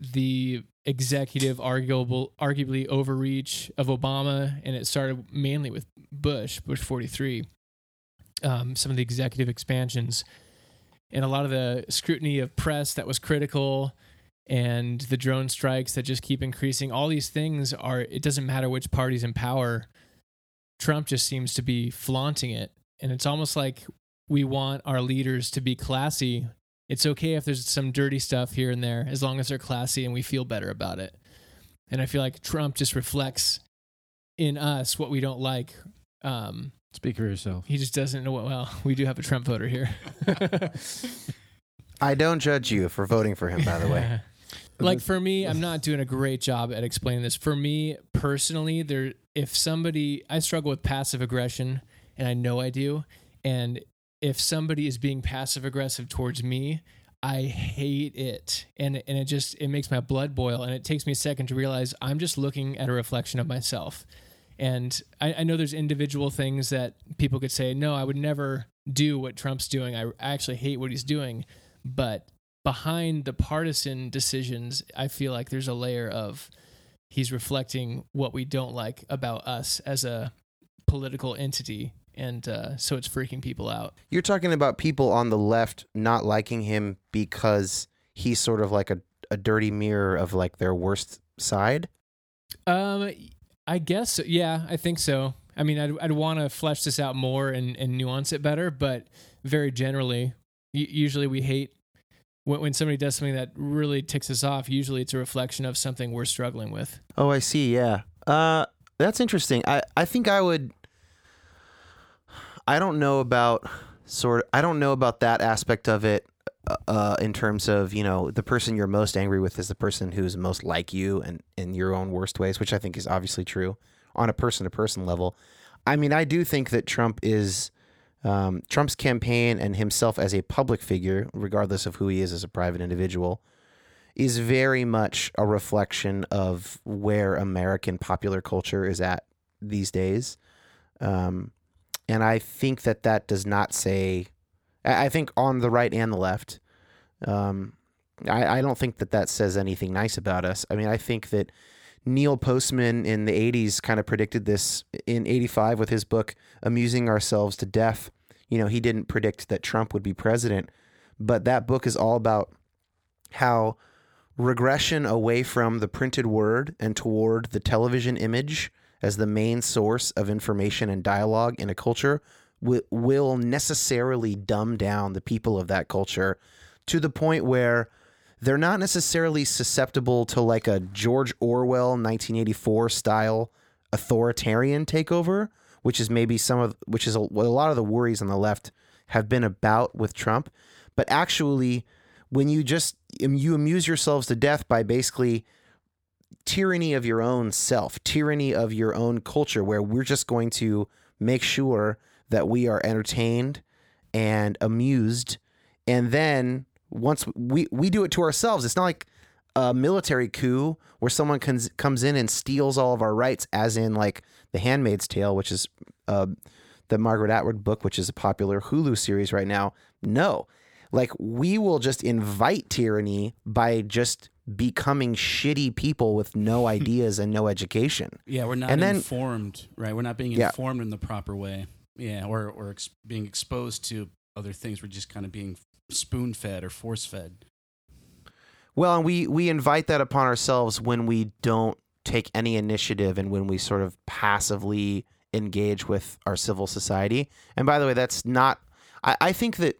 the executive arguable arguably overreach of Obama, and it started mainly with Bush, Bush forty three. Um, some of the executive expansions, and a lot of the scrutiny of press that was critical, and the drone strikes that just keep increasing. All these things are. It doesn't matter which party's in power. Trump just seems to be flaunting it, and it's almost like we want our leaders to be classy. It's okay if there's some dirty stuff here and there, as long as they're classy and we feel better about it. And I feel like Trump just reflects in us what we don't like. Um, Speak for yourself. he just doesn't know what. Well, [laughs] we do have a Trump voter here. [laughs] I don't judge you for voting for him, by the way. [laughs] like for me, I'm [laughs] not doing a great job at explaining this. For me personally, there if somebody I struggle with passive aggression and I know I do, and if somebody is being passive aggressive towards me, I hate it. And and it just it makes my blood boil and it takes me a second to realize I'm just looking at a reflection of myself. And I, I know there's individual things that people could say, no, I would never do what Trump's doing. I actually hate what he's doing. But behind the partisan decisions, I feel like there's a layer of he's reflecting what we don't like about us as a political entity. And uh, so it's freaking people out. You're talking about people on the left not liking him because he's sort of like a, a dirty mirror of like their worst side. Um, I guess, yeah, I think so. I mean, I'd, I'd want to flesh this out more and, and nuance it better, but very generally, usually we hate when, when somebody does something that really ticks us off. Usually it's a reflection of something we're struggling with. Oh, I see. Yeah. Uh, that's interesting. I, I think I would. I don't know about sort. of, I don't know about that aspect of it. Uh, in terms of you know the person you're most angry with is the person who's most like you and in your own worst ways, which I think is obviously true on a person to person level. I mean, I do think that Trump is um, Trump's campaign and himself as a public figure, regardless of who he is as a private individual, is very much a reflection of where American popular culture is at these days. Um, and I think that that does not say I, think on the right and the left. Um, I, I don't think that that says anything nice about us. I mean, I think that Neil Postman in the 80s kind of predicted this in 85 with his book, Amusing Ourselves to Death. You know, he didn't predict that Trump would be president, but that book is all about how regression away from the printed word and toward the television image as the main source of information and dialogue in a culture wi- will necessarily dumb down the people of that culture to the point where they're not necessarily susceptible to like a George Orwell 1984 style authoritarian takeover, which is maybe some of which is a, what a lot of the worries on the left have been about with Trump, but actually when you just um, you amuse yourselves to death by basically tyranny of your own self, tyranny of your own culture where we're just going to make sure that we are entertained and amused and then once we we do it to ourselves it's not like a military coup where someone comes comes in and steals all of our rights as in like the handmaid's tale which is uh, the margaret atwood book which is a popular hulu series right now no like we will just invite tyranny by just becoming shitty people with no [laughs] ideas and no education Yeah, we're not And then- informed, right? We're not being Yeah. informed in the proper way. Yeah, or or ex- being exposed to other things. We're just kind of being spoon fed or force fed. Well, and we we invite that upon ourselves when we don't take any initiative and when we sort of passively engage with our civil society. And by the way, that's not. I, I think that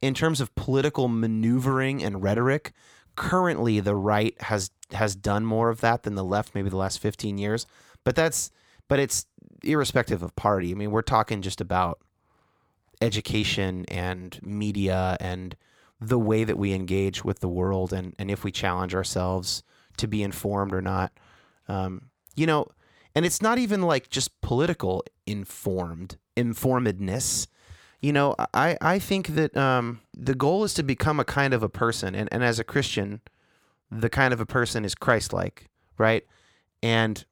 in terms of political maneuvering and rhetoric, currently the right has has done more of that than the left, maybe the last fifteen years. But that's but it's irrespective of party. I mean, we're talking just about education and media and the way that we engage with the world and, and if we challenge ourselves to be informed or not. Um, you know, and it's not even like just political informed, informedness. You know, I, I think that um, the goal is to become a kind of a person. And, and as a Christian, the kind of a person is Christ like, right? And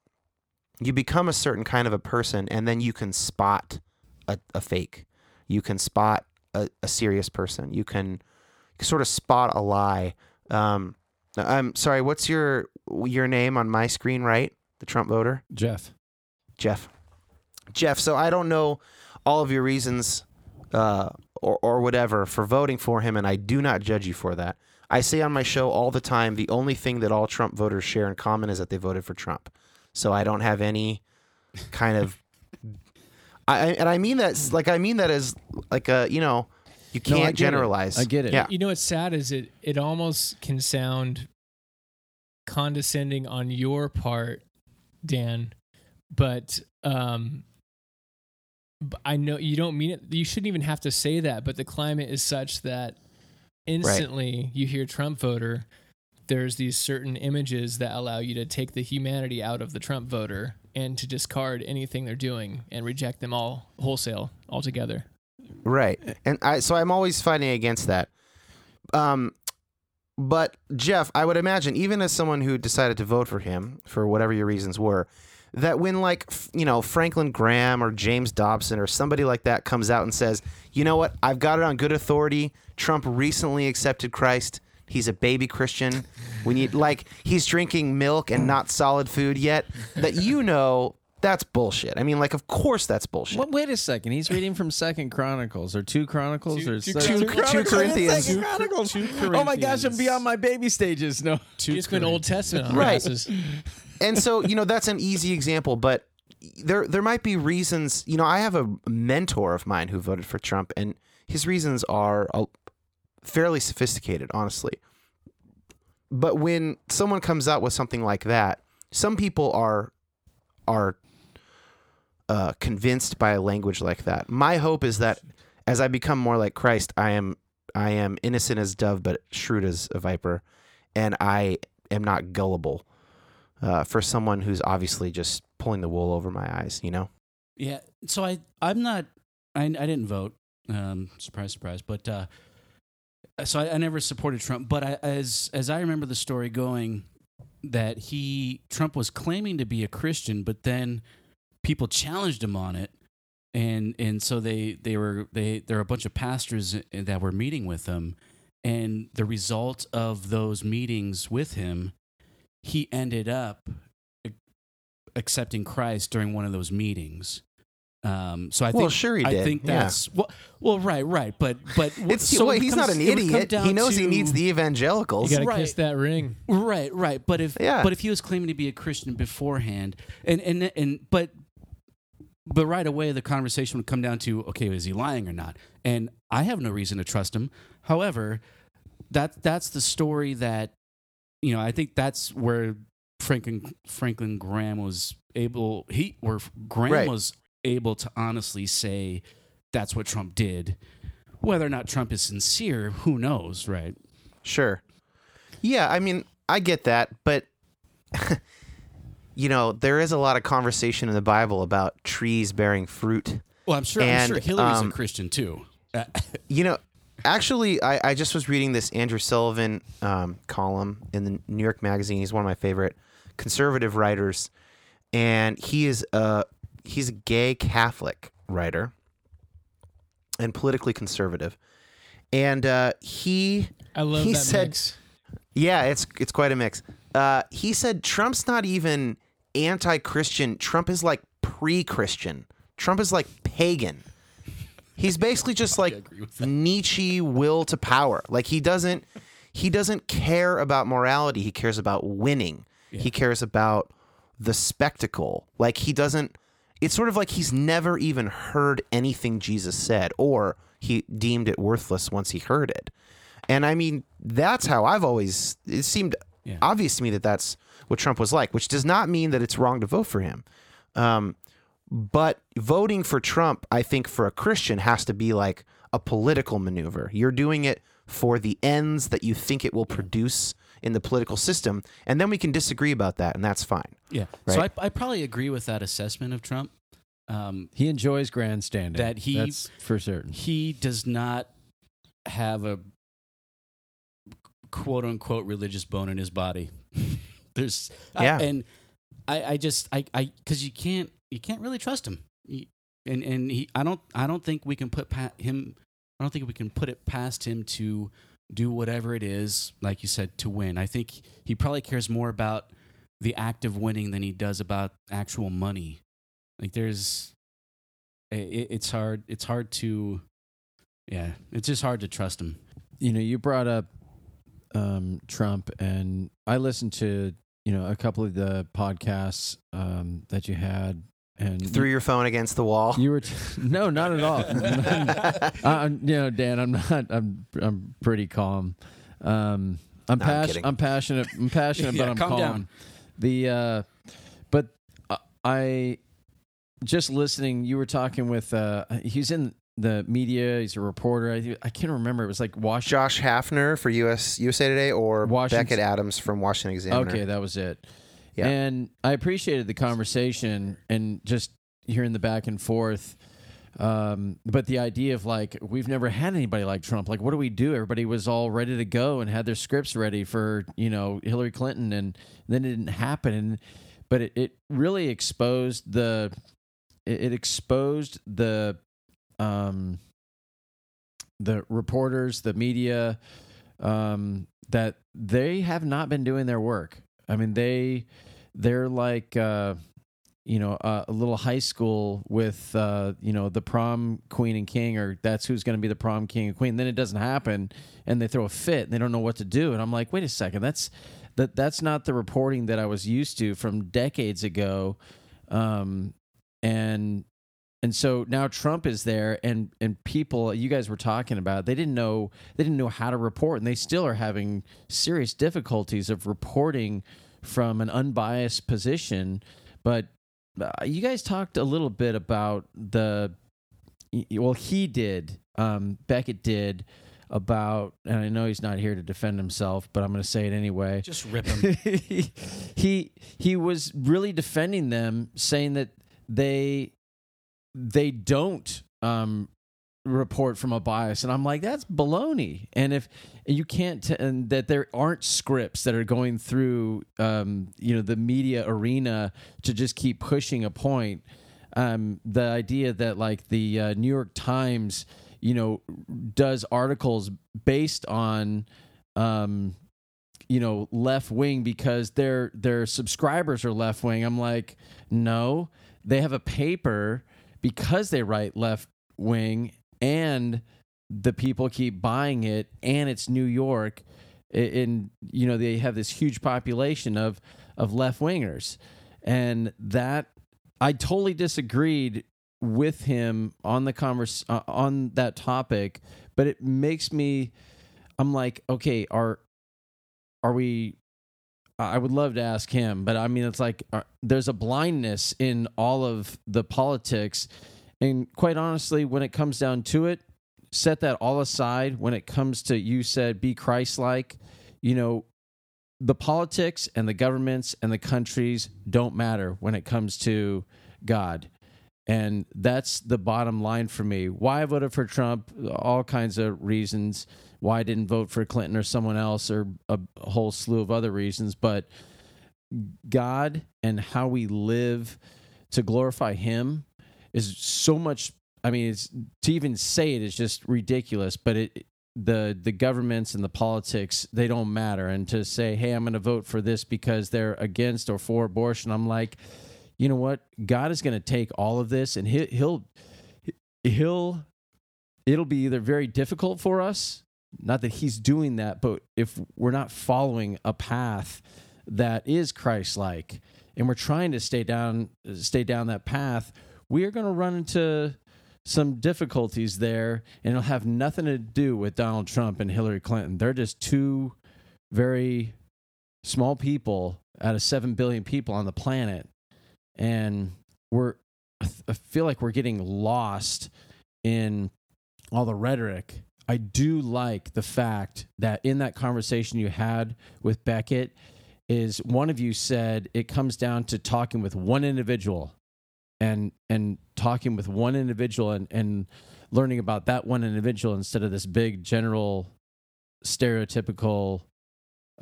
you become a certain kind of a person, and then you can spot a, a fake. You can spot a, a serious person. You can sort of spot a lie. Um, I'm sorry. What's your your name on my screen? Right, the Trump voter, Jeff. Jeff. Jeff. So I don't know all of your reasons, uh, or or whatever for voting for him, and I do not judge you for that. I say on my show all the time, the only thing that all Trump voters share in common is that they voted for Trump. So I don't have any kind of. I, and I mean that like I mean that as like a you know you can't get it. generalize. I get it. Yeah. You know what's sad is it it almost can sound condescending on your part, Dan, but um b- I know you don't mean it. You shouldn't even have to say that, but the climate is such that instantly you hear Trump voter, there's these certain images that allow you to take the humanity out of the Trump voter and to discard anything they're doing and reject them all wholesale altogether. Right. And I so I'm always fighting against that. Um but Jeff, I would imagine even as someone who decided to vote for him for whatever your reasons were, that when like you know Franklin Graham or James Dobson or somebody like that comes out and says, "You know what? I've got it on good authority. Trump recently accepted Christ. He's a baby Christian. We need like he's drinking milk and not solid food yet." That you know that's bullshit. I mean, like of course that's bullshit. Well, wait a second. He's reading from Second Chronicles or two Chronicles Two- or two so- Chronicles. Two Corinthians. Second Two- Chronicles. two Oh my gosh, I'm Corinthians. beyond my baby stages. No. Two It's been Old Testament on Right. and so you know that's an easy example but there there might be reasons you know i have a mentor of mine who voted for trump and his reasons are fairly sophisticated honestly but when someone comes out with something like that some people are are uh, convinced by a language like that my hope is that as i become more like christ i am i am innocent as dove but shrewd as a viper and i am not gullible uh, for someone who's obviously just pulling the wool over my eyes, you know? Yeah. So I I'm not I I didn't vote. Um, surprise, surprise. But uh, so I, I never supported Trump. But I, as as I remember the story going, that he Trump was claiming to be a Christian, but then people challenged him on it, and and so they they were they there are a bunch of pastors that were meeting with him, and the result of those meetings with him, he ended up accepting Christ during one of those meetings. Um, so I Well, think sure he I did, think yeah. that's well, well, right, right, but but [laughs] It's so well, it he's comes- not an it would come idiot. He down knows he needs the You evangelicals. got to Right. kiss that ring. Right, right. But if Yeah. but if he was claiming to be a Christian beforehand, and and and but but right away the conversation would come down to okay, is he lying or not? And I have no reason to trust him. However, that that's the story that you know. I think that's where Franklin Franklin Graham was able he where Graham Right. was able to honestly say that's what Trump did. Whether or not Trump is sincere, who knows, right? Sure. Yeah, I mean, I get that, but [laughs] you know, there is a lot of conversation in the Bible about trees bearing fruit. Well, I'm sure. I'm And, sure Hillary's um, a Christian too. [laughs] You know, actually, I, I just was reading this Andrew Sullivan um, column in the New York Magazine. He's one of my favorite conservative writers, and he is a he's a gay Catholic writer and politically conservative. And uh, he I love He that said- mix. Yeah, it's it's quite a mix. Uh, he said Trump's not even anti-Christian. Trump is like pre-Christian. Trump is like pagan. He's basically just [laughs] like agree with that. Nietzsche will to power. Like he doesn't he doesn't care about morality. He cares about winning. He cares about the spectacle. Like he doesn't it's sort of like he's never even heard anything Jesus said or he deemed it worthless once he heard it. And I mean, that's how I've always it seemed Yeah. obvious to me that that's what Trump was like, which does not mean that it's wrong to vote for him. Um, but voting for Trump, I think, for a Christian has to be like a political maneuver. You're doing it for the ends that you think it will produce in the political system, and then we can disagree about that, and that's fine. Yeah. So I, I probably agree with that assessment of Trump. Um, He enjoys grandstanding. That he- That's for certain. he does not have a quote unquote religious bone in his body. [laughs] There's I- Yeah. and I, I just I I because you can't you can't really trust him. He- and and he I don't I don't think we can put pa- him I don't think we can put it past him to do whatever it is like you said to win. I think he probably cares more about the act of winning than he does about actual money. Like there's it, it's hard it's hard to yeah, it's just hard to trust him. you know, you brought up um, Trump, and I listened to you know a couple of the podcasts um, that you had, and Threw your phone against the wall. you were t- [laughs] no, not at all. [laughs] uh, you know, Dan, I'm not. I'm I'm pretty calm. Um, I'm No, I'm passionate. I'm passionate. I'm passionate, [laughs] Yeah, but I'm calm calm. down. The uh, but uh, I just listening. You were talking with. Uh, he's in the media. He's a reporter. I, I can't remember. It was like Washington. Josh Hafner for US USA Today or Washington- Becket Adams from Washington Examiner. Okay, that was it. Yeah. And I appreciated the conversation and just hearing the back and forth. Um, but the idea of like we've never had anybody like Trump. Like, what do we do? Everybody was all ready to go and had their scripts ready for you know Hillary Clinton, and then it didn't happen. And but it, it really exposed the it, it exposed the um the reporters, the media, um, that they have not been doing their work. I mean, they they're like uh, you know uh, a little high school with uh, you know the prom queen and king, or that's who's going to be the prom king and queen. Then it doesn't happen, and they throw a fit, and they don't know what to do. And I'm like, wait a second, that's that that's not the reporting that I was used to from decades ago. Um, and and so now Trump is there, and and people you guys were talking about, they didn't know they didn't know how to report, and they still are having serious difficulties of reporting from an unbiased position. But uh, you guys talked a little bit about the well, he did, um, Becket did about, and I know he's not here to defend himself, but I'm going to say it anyway Just rip him. he, [laughs] he he was really defending them, saying that they they don't um, report from a bias, and I'm like, that's baloney. And if you can't, t- and that there aren't scripts that are going through, um, you know, the media arena to just keep pushing a point. um, the idea that like the uh, New York Times, you know, does articles based on, um, you know, left wing because their their subscribers are left wing. I'm like, no, they have a paper because they write left wing and the people keep buying it and it's New York and you know they have this huge population of of left wingers and that I totally disagreed with him on the converse uh, on that topic but it makes me I'm like okay are are we I would love to ask him but I mean it's like uh, there's a blindness in all of the politics and quite honestly when it comes down to it set that all aside when it comes to you said be Christ-like you know the politics and the governments and the countries don't matter when it comes to God. And that's the bottom line for me. Why I voted for Trump, all kinds of reasons. Why I didn't vote for Clinton or someone else, or a whole slew of other reasons. But God and how we live to glorify Him is so much. I mean, it's to even say it is just ridiculous. But it, the the governments and the politics they don't matter and to say hey i'm going to vote for this because they're against or for abortion i'm like you know what god is going to take all of this and he, he'll he'll it'll be either very difficult for us not that he's doing that but if we're not following a path that is christ-like and we're trying to stay down stay down that path we are going to run into some difficulties there, and it'll have nothing to do with Donald Trump and Hillary Clinton. They're just two very small people out of 7 billion people on the planet. And we're, I feel like we're getting lost in all the rhetoric. I do like the fact that in that conversation you had with Becket, is one of you said it comes down to talking with one individual and and talking with one individual and and learning about that one individual instead of this big general stereotypical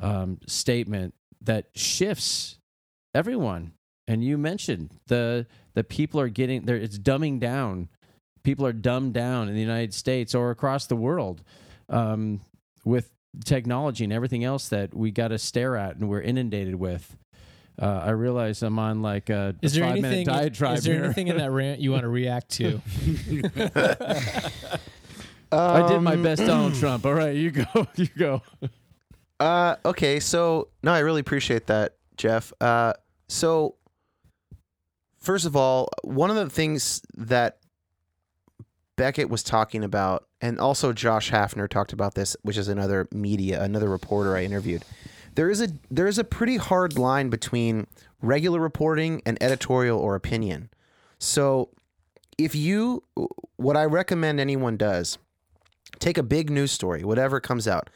um, statement that shifts everyone. And you mentioned the the people are getting there it's dumbing down. People are dumbed down in the united states or across the world um, with technology and everything else that we got to stare at and we're inundated with uh, I realize I'm on like a Is there five anything? minute diatribe Is there here. anything in that rant you want to react to? [laughs] I did my Um, best, Donald Trump. All right, you go, [laughs] you go. Uh, okay, so no, I really appreciate that, Jeff. Uh, so first of all, one of the things that Becket was talking about, and also Josh Hafner talked about this, which is another media, another reporter I interviewed. There is a there is a pretty hard line between regular reporting and editorial or opinion. So if you, what I recommend anyone does, take a big news story, whatever comes out,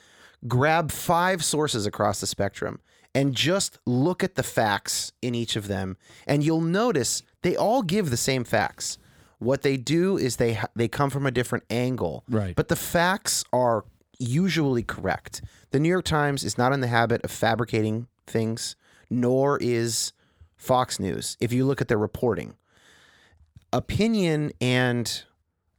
grab five sources across the spectrum and just look at the facts in each of them and you'll notice they all give the same facts what they do is they they come from a different angle Right. but the facts are usually correct the new york times is not in the habit of fabricating things nor is fox news if you look at their reporting opinion and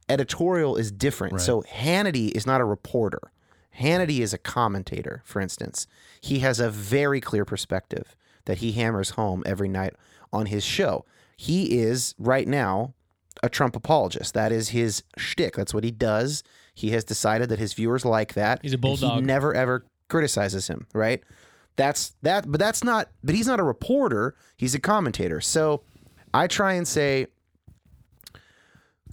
editorial is different. Right. So Hannity is not a reporter. Hannity is a commentator, for instance. He has a very clear perspective that he hammers home every night on his show. He is right now a Trump apologist. That is his shtick. That's what he does. He has decided that his viewers like that. He's a bulldog. He never ever criticizes him, right? That's that, but that's not. But he's not a reporter. He's a commentator. So I try and say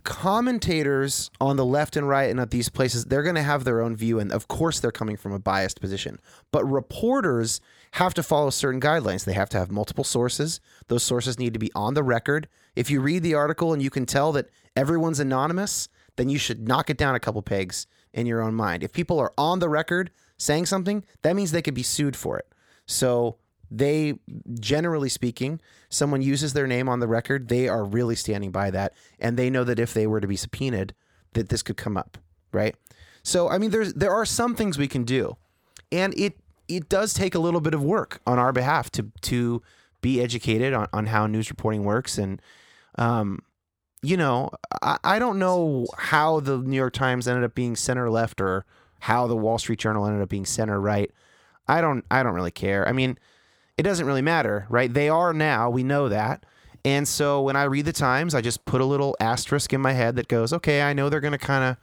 commentators on the left and right and at these places they're going to have their own view and of course they're coming from a biased position but reporters have to follow certain guidelines they have to have multiple sources those sources need to be on the record if you read the article and you can tell that everyone's anonymous then you should knock it down a couple pegs in your own mind. If people are on the record saying something that means they could be sued for it. So they generally speaking someone uses their name on the record they are really standing by that and they know that if they were to be subpoenaed that this could come up right? So i mean there's there are some things we can do and it it does take a little bit of work on our behalf to to be educated on, on how news reporting works and um you know, I, I don't know how the New York Times ended up being center left or how the Wall Street Journal ended up being center right. I don't I don't really care. I mean, it doesn't really matter, right? They are now, we know that. And so when I read the Times, I just put a little asterisk in my head that goes, okay, I know they're going to kind of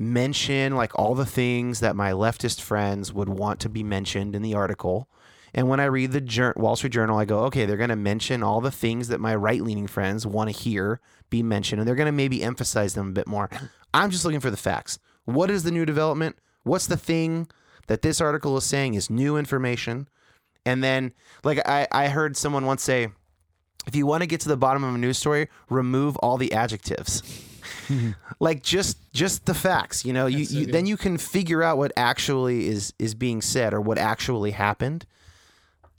mention like all the things that my leftist friends would want to be mentioned in the article. And when I read the Wall Street Journal, I go, okay, they're going to mention all the things that my right leaning friends want to hear be mentioned, and they're going to maybe emphasize them a bit more. I'm just looking for the facts. What is the new development? What's the thing that this article is saying is new information? And then, like, I, I heard someone once say, if you want to get to the bottom of a news story, remove all the adjectives. [laughs] like just just the facts, you know. You, so you then you can figure out what actually is is being said or what actually happened.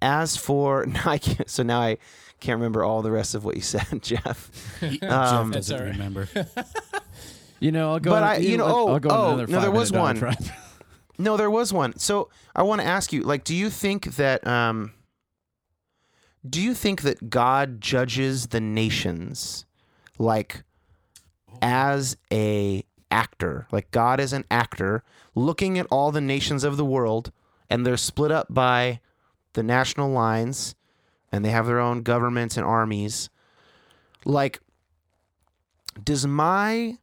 As for [laughs] now, I can't, so now I can't remember all the rest of what you [laughs] said, Jeff. [laughs] Jeff Um, doesn't all right. remember. [laughs] You know, I'll go. But on- I- you know- oh, I'll go oh, no, there was one. No, there was one. So I want to ask you, like, do you think that um, do you think that God judges the nations like as a actor? Like God is an actor looking at all the nations of the world and they're split up by the national lines and they have their own governments and armies. Like does my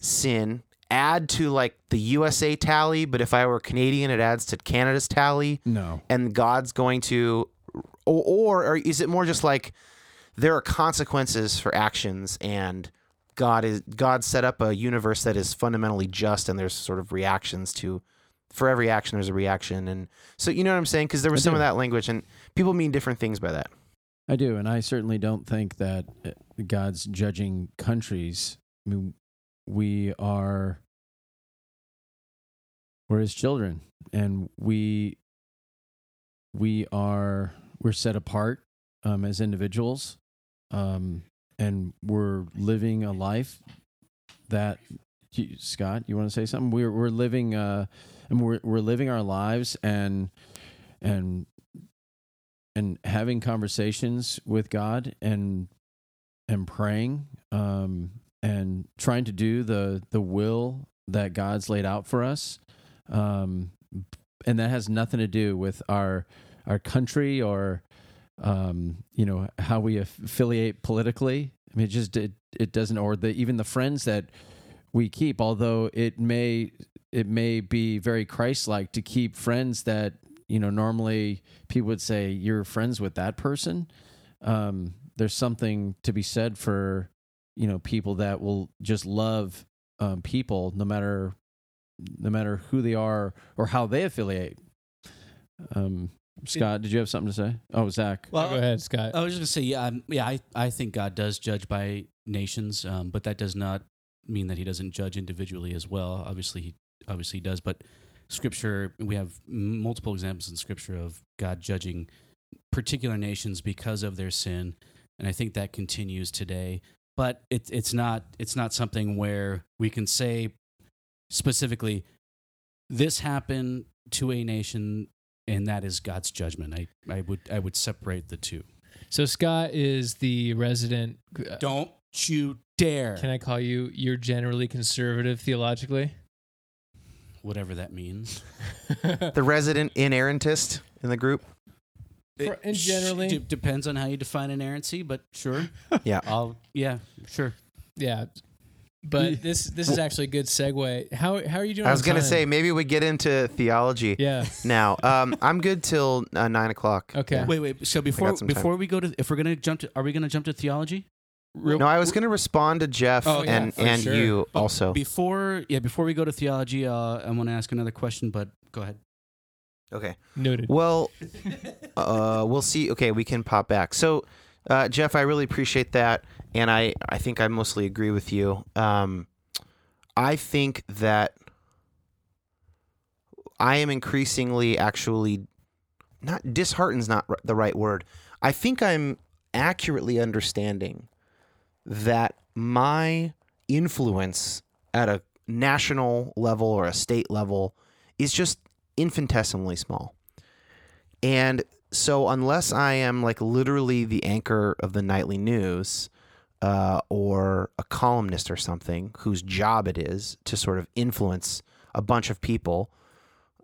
sin add to like the USA tally, but if I were Canadian, it adds to Canada's tally, No. and God's going to, or, or, is it more just like there are consequences for actions, and God is God set up a universe that is fundamentally just, and there's sort of reactions to. For every action, there's a reaction, and so you know what I'm saying. Because there was I some of that language, and people mean different things by that. I do, and I certainly don't think that uh, God's judging countries. I mean, we are we're His children, and we we are we're set apart um, as individuals, um, and we're living a life that Scott, you want to say something? We're we're living uh, and we're we're living our lives and and and having conversations with God and and praying um, and trying to do the the will that God's laid out for us, um, and that has nothing to do with our our country or um, you know how we affiliate politically. I mean, it just it, it doesn't or the even the friends that we keep, although it may it may be very Christ-like to keep friends that you know normally people would say you're friends with that person. Um, there's something to be said for you know people that will just love um, people no matter no matter who they are or how they affiliate. Um, Scott, did you have something to say? Oh, Zach. Well, Go ahead, Scott. I was just gonna say, yeah, um, yeah. I, I think God does judge by nations, um, but that does not mean that He doesn't judge individually as well. Obviously, He obviously he does. But Scripture, we have multiple examples in Scripture of God judging particular nations because of their sin, and I think that continues today. But it, it's not it's not something where we can say specifically this happened to a nation and that is God's judgment. I, I would I would separate the two. So Scott is the resident. uh, Don't you dare. Can I call you? You're generally conservative theologically. Whatever that means. [laughs] The resident inerrantist in the group. For- and sh- generally- de- depends on how you define inerrancy, but sure. [laughs] Yeah. I'll yeah, sure. yeah, but this this is actually a good segue. How how are you doing? I was gonna time? say maybe we get into theology Yeah. now. Um, I'm good till uh, nine o'clock. Okay. Wait, wait. So before some time. before we go to if we're gonna jump to are we gonna jump to theology? Real- No, I was gonna respond to Jeff Oh, yeah, and and sure. you But also. Before yeah, before we go to theology, uh, I want to ask another question, but go ahead. Okay. Noted. Well, [laughs] uh, we'll see. Okay, we can pop back. So, uh, Jeff, I really appreciate that, and I I think I mostly agree with you. Um, I think that I am increasingly actually not disheartened's not r- the right word. I think I'm accurately understanding that my influence at a national level or a state level is just infinitesimally small. And so, unless I am like literally the anchor of the nightly news, uh, or a columnist or something whose job it is to sort of influence a bunch of people.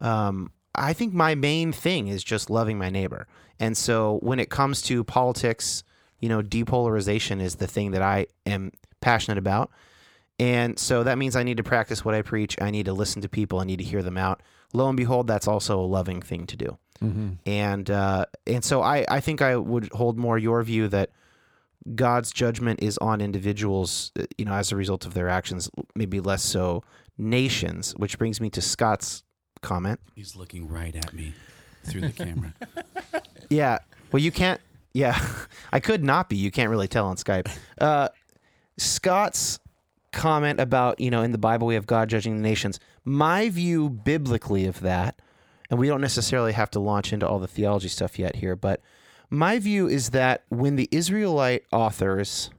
Um, I think my main thing is just loving my neighbor. And so when it comes to politics, you know, depolarization is the thing that I am passionate about. And so that means I need to practice what I preach. I need to listen to people. I need to hear them out. Lo and behold, that's also a loving thing to do. Mm-hmm. And uh, and so I, I think I would hold more your view that God's judgment is on individuals, uh, you know, as a result of their actions, maybe less so nations. Which brings me to Scott's comment. He's looking right at me through the camera. [laughs] Yeah. Well, you can't. Yeah, [laughs] I could not be. You can't really tell on Skype. Uh, Scott's comment about you know in the Bible we have God judging the nations. My view biblically of that, and we don't necessarily have to launch into all the theology stuff yet here, but my view is that when the Israelite authors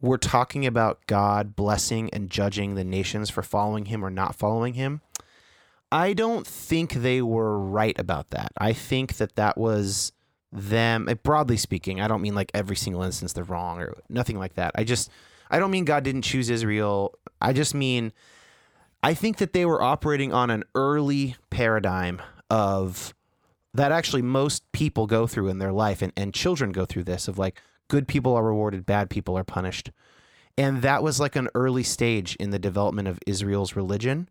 were talking about God blessing and judging the nations for following him or not following him, I don't think they were right about that. I think that that was them, eh, broadly speaking. I don't mean like every single instance they're wrong or nothing like that. I just, I don't mean God didn't choose Israel. I just mean, I think that they were operating on an early paradigm of that actually most people go through in their life and, and children go through this of like good people are rewarded, bad people are punished. And that was like an early stage in the development of Israel's religion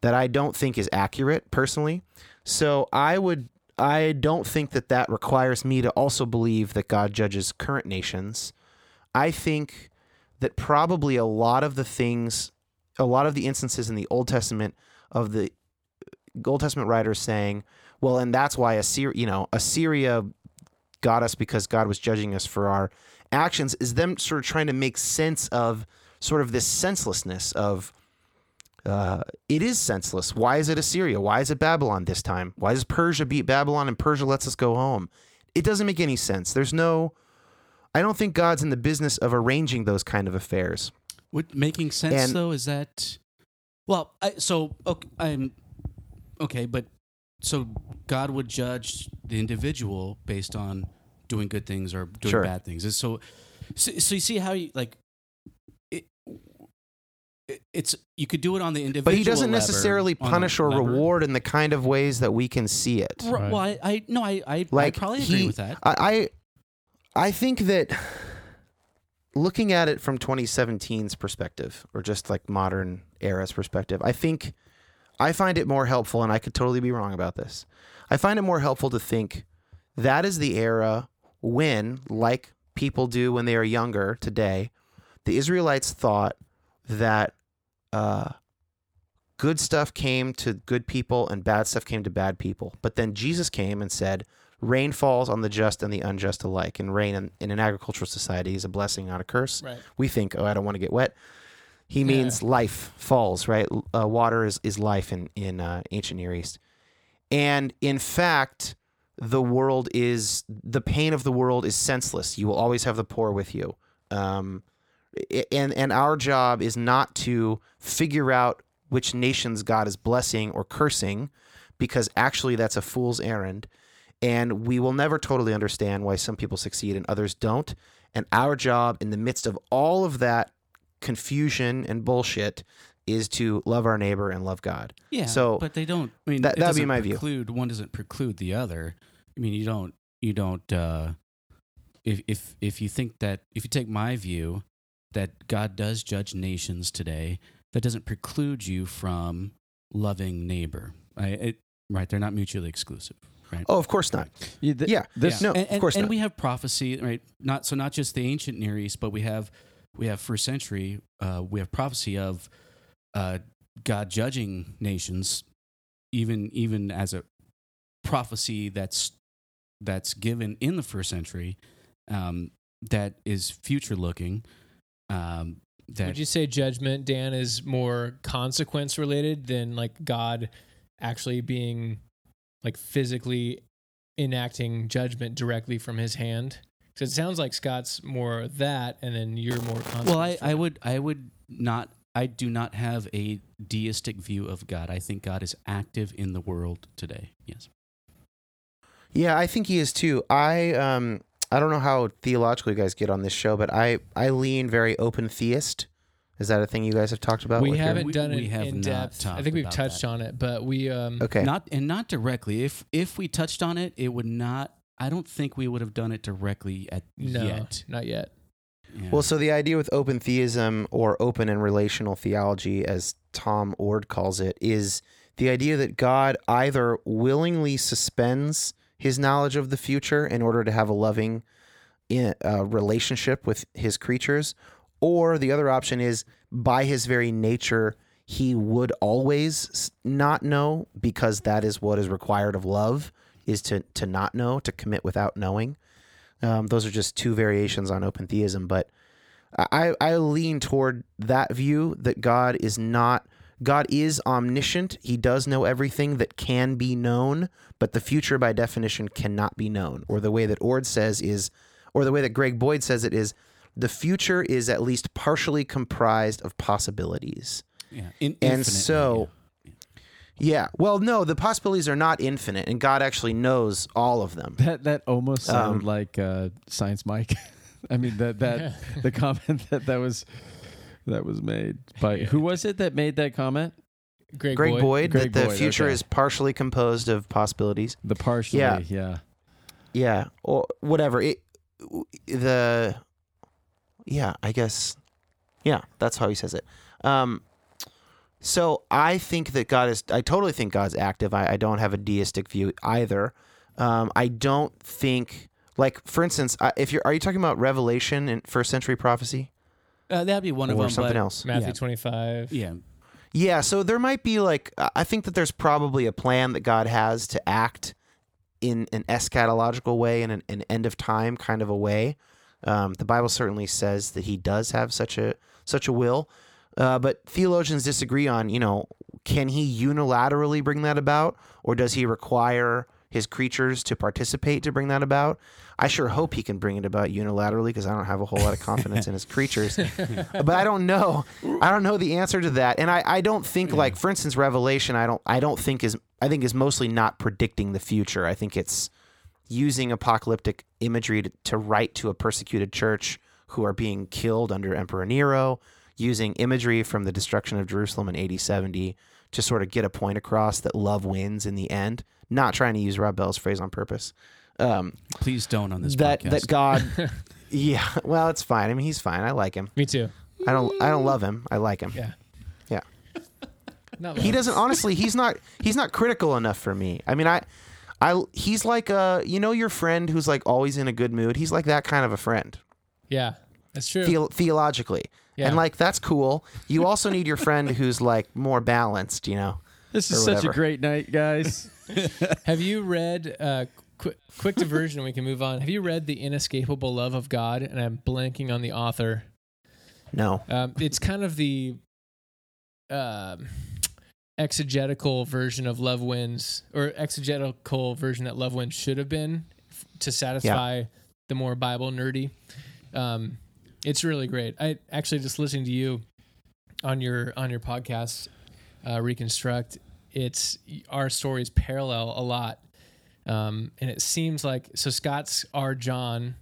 that I don't think is accurate personally. So I would I don't think that that requires me to also believe that God judges current nations. I think that probably a lot of the things a lot of the instances in the Old Testament of the Old Testament writers saying, well, and that's why Assyria, you know, Assyria got us because God was judging us for our actions is them sort of trying to make sense of sort of this senselessness of uh, it is senseless. Why is it Assyria? Why is it Babylon this time? Why does Persia beat Babylon and Persia lets us go home? It doesn't make any sense. There's no. I don't think God's in the business of arranging those kind of affairs. What making sense And- though is that, well, I, so okay, I'm okay, but so God would judge the individual based on doing good things or doing Sure. bad things. And so, so, so you see how you like It's you could do it on the individual, But he doesn't necessarily on punish or lever. reward in the kind of ways that we can see it. R- Well, I, I no, I, I, Like I probably agree he- with that. I, I I think that looking at it from 2017's perspective, or just like modern era's perspective, I think I find it more helpful, and I could totally be wrong about this. I find it more helpful to think that is the era when, like people do when they are younger today, the Israelites thought that uh, good stuff came to good people and bad stuff came to bad people. But then Jesus came and said, rain falls on the just and the unjust alike. And rain in, in an agricultural society is a blessing, not a curse. Right. We think, oh, I don't want to get wet. He means life falls, right? Uh, water is, is life in, in uh, ancient Near East. And in fact, the world is, the pain of the world is senseless. You will always have the poor with you. Um, and, and our job is not to figure out which nations God is blessing or cursing, because actually that's a fool's errand. And we will never totally understand why some people succeed and others don't. And our job in the midst of all of that confusion and bullshit is to love our neighbor and love God. Yeah. So, but they don't. I mean, that- that'd be my view. preclude, One doesn't preclude the other. I mean, you don't. You don't. Uh, if if if you think that if you take my view that God does judge nations today, that doesn't preclude you from loving neighbor. I, it, right? They're not mutually exclusive. Right. Oh, of course not. Yeah, th- Yeah. This, No, and, of and- course and not. we have prophecy, right? Not so not just the ancient Near East, but we have we have first century. Uh, we have prophecy of uh, God judging nations, even even as a prophecy that's that's given in the first century, um, that is future looking. Um, that Would you say judgment, Dan, is more consequence related than like God actually being like physically enacting judgment directly from his hand? Because it sounds like Scott's more that, and then you're more consequence. Well, I, I would I would not I do not have a deistic view of God. I think God is active in the world today. Yes. Yeah, I think he is too. I um I don't know how theological you guys get on this show, but I I lean very open theist. Is that a thing you guys have talked about? we haven't We- done we it have in not depth. I think we've touched that. on it, but we um Okay. Not and not directly. If if we touched on it, it would not. I don't think we would have done it directly at no, yet. not yet. Yeah. Well, so the idea with open theism or open and relational theology, as Tom Oord calls it, is the idea that God either willingly suspends his knowledge of the future in order to have a loving in, uh, relationship with his creatures, or the other option is by his very nature, he would always not know because that is what is required of love is to to not know, to commit without knowing. Um, those are just two variations on open theism, but I, I lean toward that view that God is not God is omniscient. He does know everything that can be known, but the future by definition cannot be known. Or the way that Oord says is or the way that Greg Boyd says it is the future is at least partially comprised of possibilities. yeah. In, and infinitely, so- Yeah. Well, no, the possibilities are not infinite, and God actually knows all of them. That that almost sounded Um, like uh, Science Mike. [laughs] I mean that that the comment that that was that was made by who was it that made that comment? Greg, Greg Boyd. Boyd, Greg that the Boyd, future okay. is partially composed of possibilities. The partially, Yeah. yeah. Yeah, or whatever. It the yeah, I guess yeah, that's how he says it. Um so I think that God is I totally think God's active. I, I don't have a deistic view either. Um I don't think like for instance, I- if you're are you talking about Revelation and first century prophecy Uh, that'd be one of or them. something but, else? Matthew Yeah. 25. Yeah. Yeah, so there might be like I- I think that there's probably a plan that God has to act in an eschatological way, in an, an end of time kind of a way. Um, the Bible certainly says that He does have such a such a will, uh, but theologians disagree on you know can He unilaterally bring that about, or does He require His creatures to participate to bring that about? I sure hope He can bring it about unilaterally because I don't have a whole lot of confidence in His [laughs] creatures but I don't know. I don't know the answer to that, and I, I don't think like for instance Revelation. I don't I don't think is I think is mostly not predicting the future. I think it's using apocalyptic imagery to, to write to a persecuted church who are being killed under Emperor Nero, using imagery from the destruction of Jerusalem in AD 70 to sort of get a point across that love wins in the end. Not trying to use Rob Bell's phrase on purpose. Um, Please don't on this that podcast. that God, [laughs] yeah. [laughs] Well, it's fine. I mean, he's fine. I like him. Me too. I don't I don't love him. I like him. Yeah. Yeah. [laughs] Not He doesn't honestly, he's not he's not critical enough for me. I mean, I I he's like uh you know your friend who's like always in a good mood. He's like that kind of a friend. Yeah, that's true. Theo- theologically. Yeah. And like that's cool. You also need your friend who's like more balanced, you know. This is such whatever. a great night, guys. [laughs] Have you read uh, quick, quick diversion? We can move on. Have you read The Inescapable Love of God? And I'm blanking on the author. No. Um, it's kind of the um, exegetical version of Love Wins, or exegetical version that Love Wins should have been f- to satisfy the more Bible nerdy. Um, it's really great. I actually just listening to you on your on your podcast, uh, Reconstruct. It's our stories parallel a lot, um, and it seems like so. Scott's our John.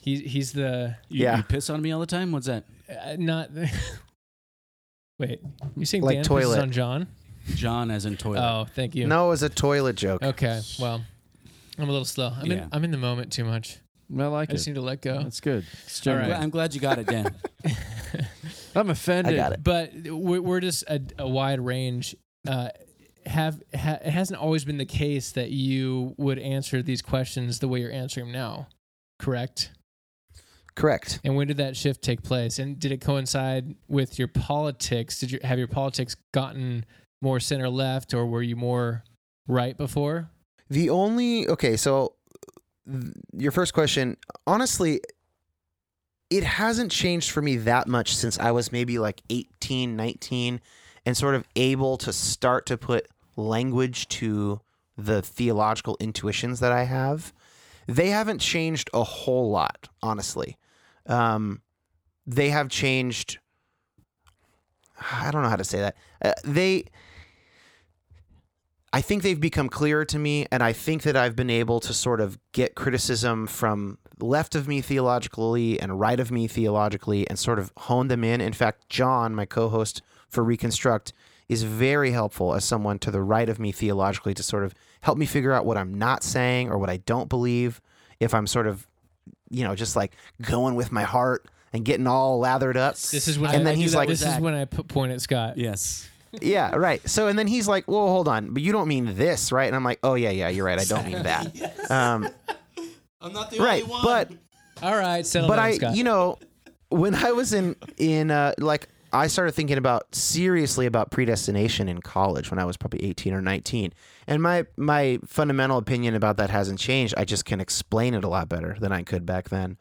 He he's the You, Yeah. you piss on me all the time. What's that? uh, not. [laughs] Wait, you saying Like Dan pisses toilet. on John? John as in toilet. Oh, thank you. No, it was a toilet joke. Okay, well, I'm a little slow. I'm Yeah. in I'm in the moment too much. I like I just it. need to let go. That's good. It's All I'm, right. gla- I'm glad you got it, Dan. [laughs] I'm offended. I got it. But we're, we're just a, a wide range. Uh, have ha, it hasn't always been the case that you would answer these questions the way you're answering them now, correct? Correct. And when did that shift take place? And did it coincide with your politics? Did you have your politics gotten more center left, or were you more right before? The only okay, so th- your first question, honestly, it hasn't changed for me that much since I was maybe like 18, 19 and sort of able to start to put language to the theological intuitions that I have. They haven't changed a whole lot, honestly. Um, they have changed. I don't know how to say that. Uh, they I think they've become clearer to me, and I think that I've been able to sort of get criticism from left of me theologically and right of me theologically and sort of hone them in. In fact, John, my co host for Reconstruct, is very helpful as someone to the right of me theologically to sort of help me figure out what I'm not saying or what I don't believe. If I'm sort of, you know, just like going with my heart and getting all lathered up. This is when And I, then I do he's like- "This is when I put point at Scott." Yes. yeah, right. So and then he's like, "Well, hold on, but you don't mean this, right?" And I'm like, "Oh yeah, yeah, you're right. I don't mean that." [laughs] Um, I'm not the right, one but All right, settle but down, I, Scott. you know, when I was in in uh, like I started thinking about seriously about predestination in college when I was probably 18 or 19. And my my fundamental opinion about that hasn't changed. I just can explain it a lot better than I could back then.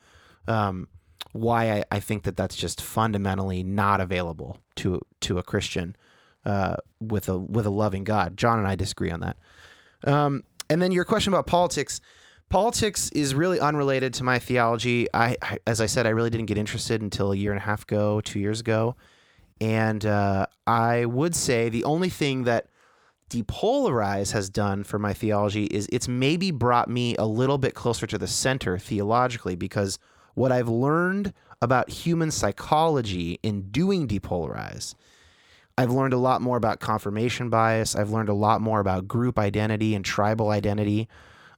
Um, why I, I think that that's just fundamentally not available to to a Christian uh, with a with a loving God. John and I disagree on that. Um, and then your question about politics. Politics is really unrelated to my theology. I, I, as I said, I really didn't get interested until a year and a half ago, two years ago, and uh, I would say the only thing that depolarize has done for my theology is it's maybe brought me a little bit closer to the center theologically because what I've learned about human psychology in doing depolarize I've learned a lot more about confirmation bias. I've learned a lot more about group identity and tribal identity.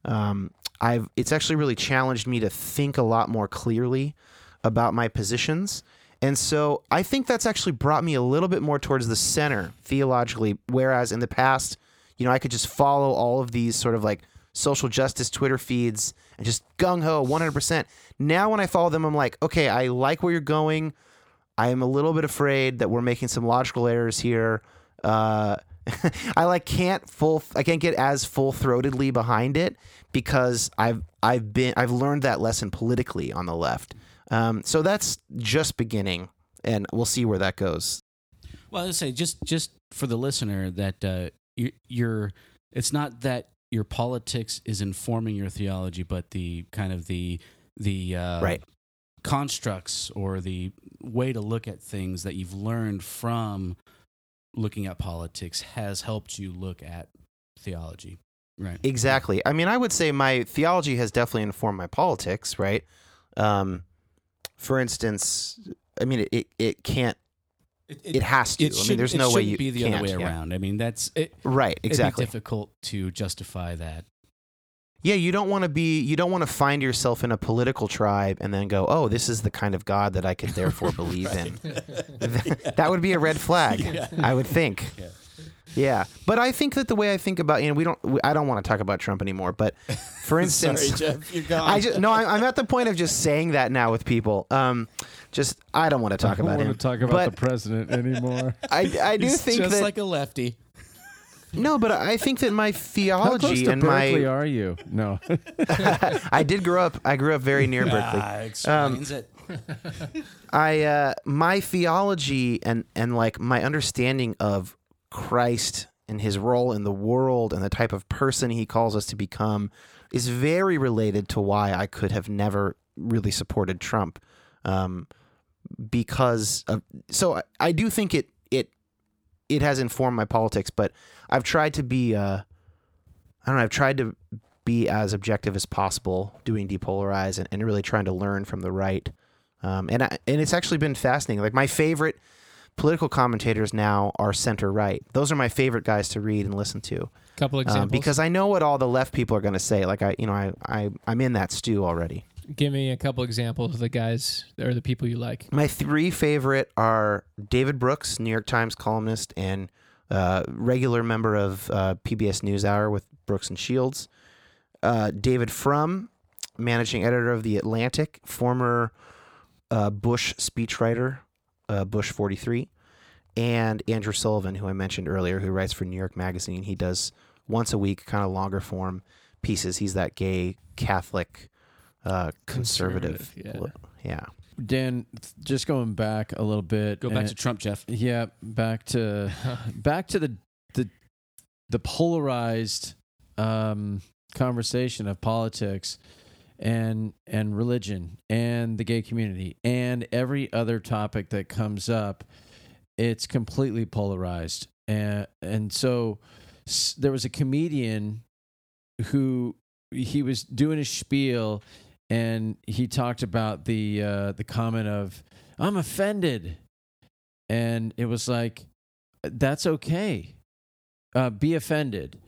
Um, I've it's actually really challenged me to think a lot more clearly about my positions. And so I think that's actually brought me a little bit more towards the center theologically. Whereas in the past, you know, I could just follow all of these sort of like social justice Twitter feeds and just gung ho 100%. Now, when I follow them, I'm like, okay, I like where you're going. I am a little bit afraid that we're making some logical errors here. Uh, [laughs] I like can't full I can't get as full throatedly behind it because I've I've been I've learned that lesson politically on the left. Um, so that's just beginning, and we'll see where that goes. Well, I say just just for the listener that uh, you, you're. It's not that your politics is informing your theology, but the kind of the the uh, Right. constructs or the way to look at things that you've learned from looking at politics has helped you look at theology. Right. Exactly. I mean, I would say my theology has definitely informed my politics. Right. Um, for instance, I mean, it it can't. It has to. I mean, there's no way shouldn't you be the other way yeah. around. I mean, that's it. Right. Exactly. It'd be difficult to justify that. Yeah, you don't want to be you don't want to find yourself in a political tribe and then go, "Oh, this is the kind of God that I could [laughs] therefore believe in." [laughs] that would be a red flag, [laughs] I would think. Yeah. Yeah. But I think that the way I think about, you know, we don't we, I don't want to talk about Trump anymore, but for instance, Jeff, you're gone. I just no, I, I'm at the point of just saying that now with people. Um just I don't want to talk I don't about want him. to talk about but the president anymore. I, I do He's think just that like a lefty. No, but I think that my How close theology to and Berkeley my are you? No. [laughs] [laughs] I did grow up I grew up very near Berkeley. Ah, explains it. [laughs] I uh, my theology and and like my understanding of Christ and his role in the world and the type of person he calls us to become is very related to why I could have never really supported Trump, um, because of, so I, I do think it it it has informed my politics, but I've tried to be uh, I don't know I've tried to be as objective as possible doing depolarize and, and really trying to learn from the right. Um, and I, and it's actually been fascinating. Like my favorite political commentators now are center right. Those are my favorite guys to read and listen to couple um, examples. because I know what all the left people are going to say. Like I, you know, I, I I'm in that stew already. Give me a couple examples of the guys or the people you like. My three favorite are David Brooks, New York Times columnist and uh, regular member of uh, PBS NewsHour with Brooks and Shields. Uh, David Frum, managing editor of The Atlantic, former uh, Bush speechwriter, uh, Bush 43. And Andrew Sullivan, who I mentioned earlier, who writes for New York Magazine. He does once a week, kind of longer form pieces. He's that gay Catholic uh, conservative. Conservative, yeah. Dan, just going back a little bit. Go back to Trump, Jeff. Yeah, back to [laughs] back to the the the polarized um, conversation of politics and and religion and the gay community and every other topic that comes up. It's completely polarized, and and so s- there was a comedian who he was doing a spiel and he talked about the uh, the comment of I'm offended, and it was like that's okay, uh, be offended.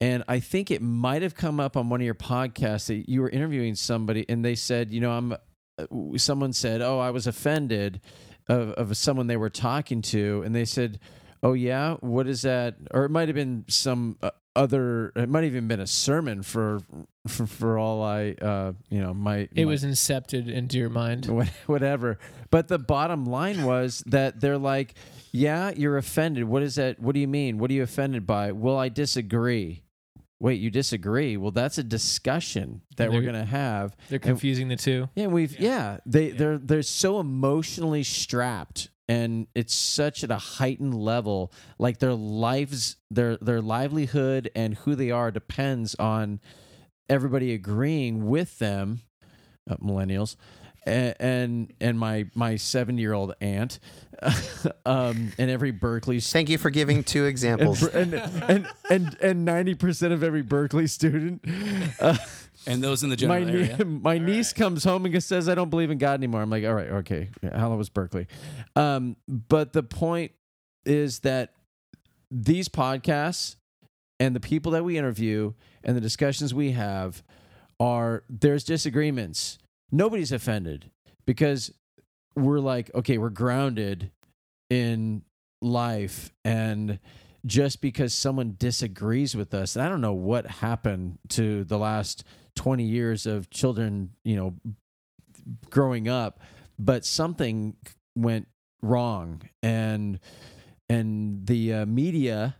And I think it might have come up on one of your podcasts that you were interviewing somebody, and they said, you know, I'm. uh, Someone said, "Oh, I was offended of, of someone they were talking to," and they said, "Oh yeah, what is that?" Or it might have been some uh, other. It might have even been a sermon for for, for all I, uh, you know, my It my- was incepted into your mind. [laughs] Whatever. But the bottom line was that they're like, yeah, you're offended. What is that? What do you mean? What are you offended by? Well, I disagree. Wait, you disagree? Well, that's a discussion that we're going to have. They're confusing the two. Yeah, we've yeah, they they're they're so emotionally strapped and it's such at a heightened level like their lives their their livelihood and who they are depends on everybody agreeing with them uh, millennials and, and and my my seven year old aunt [laughs] um and every Berkeley stu- Thank you for giving two examples. and and and and 90% of every Berkeley student uh, And those in the my general nie- area. [laughs] my niece comes home and says, "I don't believe in God anymore." I'm like, "All right, okay." How long was Berkeley? Um, but the point is that these podcasts and the people that we interview and the discussions we have are there's disagreements. Nobody's offended because we're like, okay, we're grounded in life and just because someone disagrees with us and i don't know what happened to the last 20 years of children you know growing up but something went wrong and and the uh, media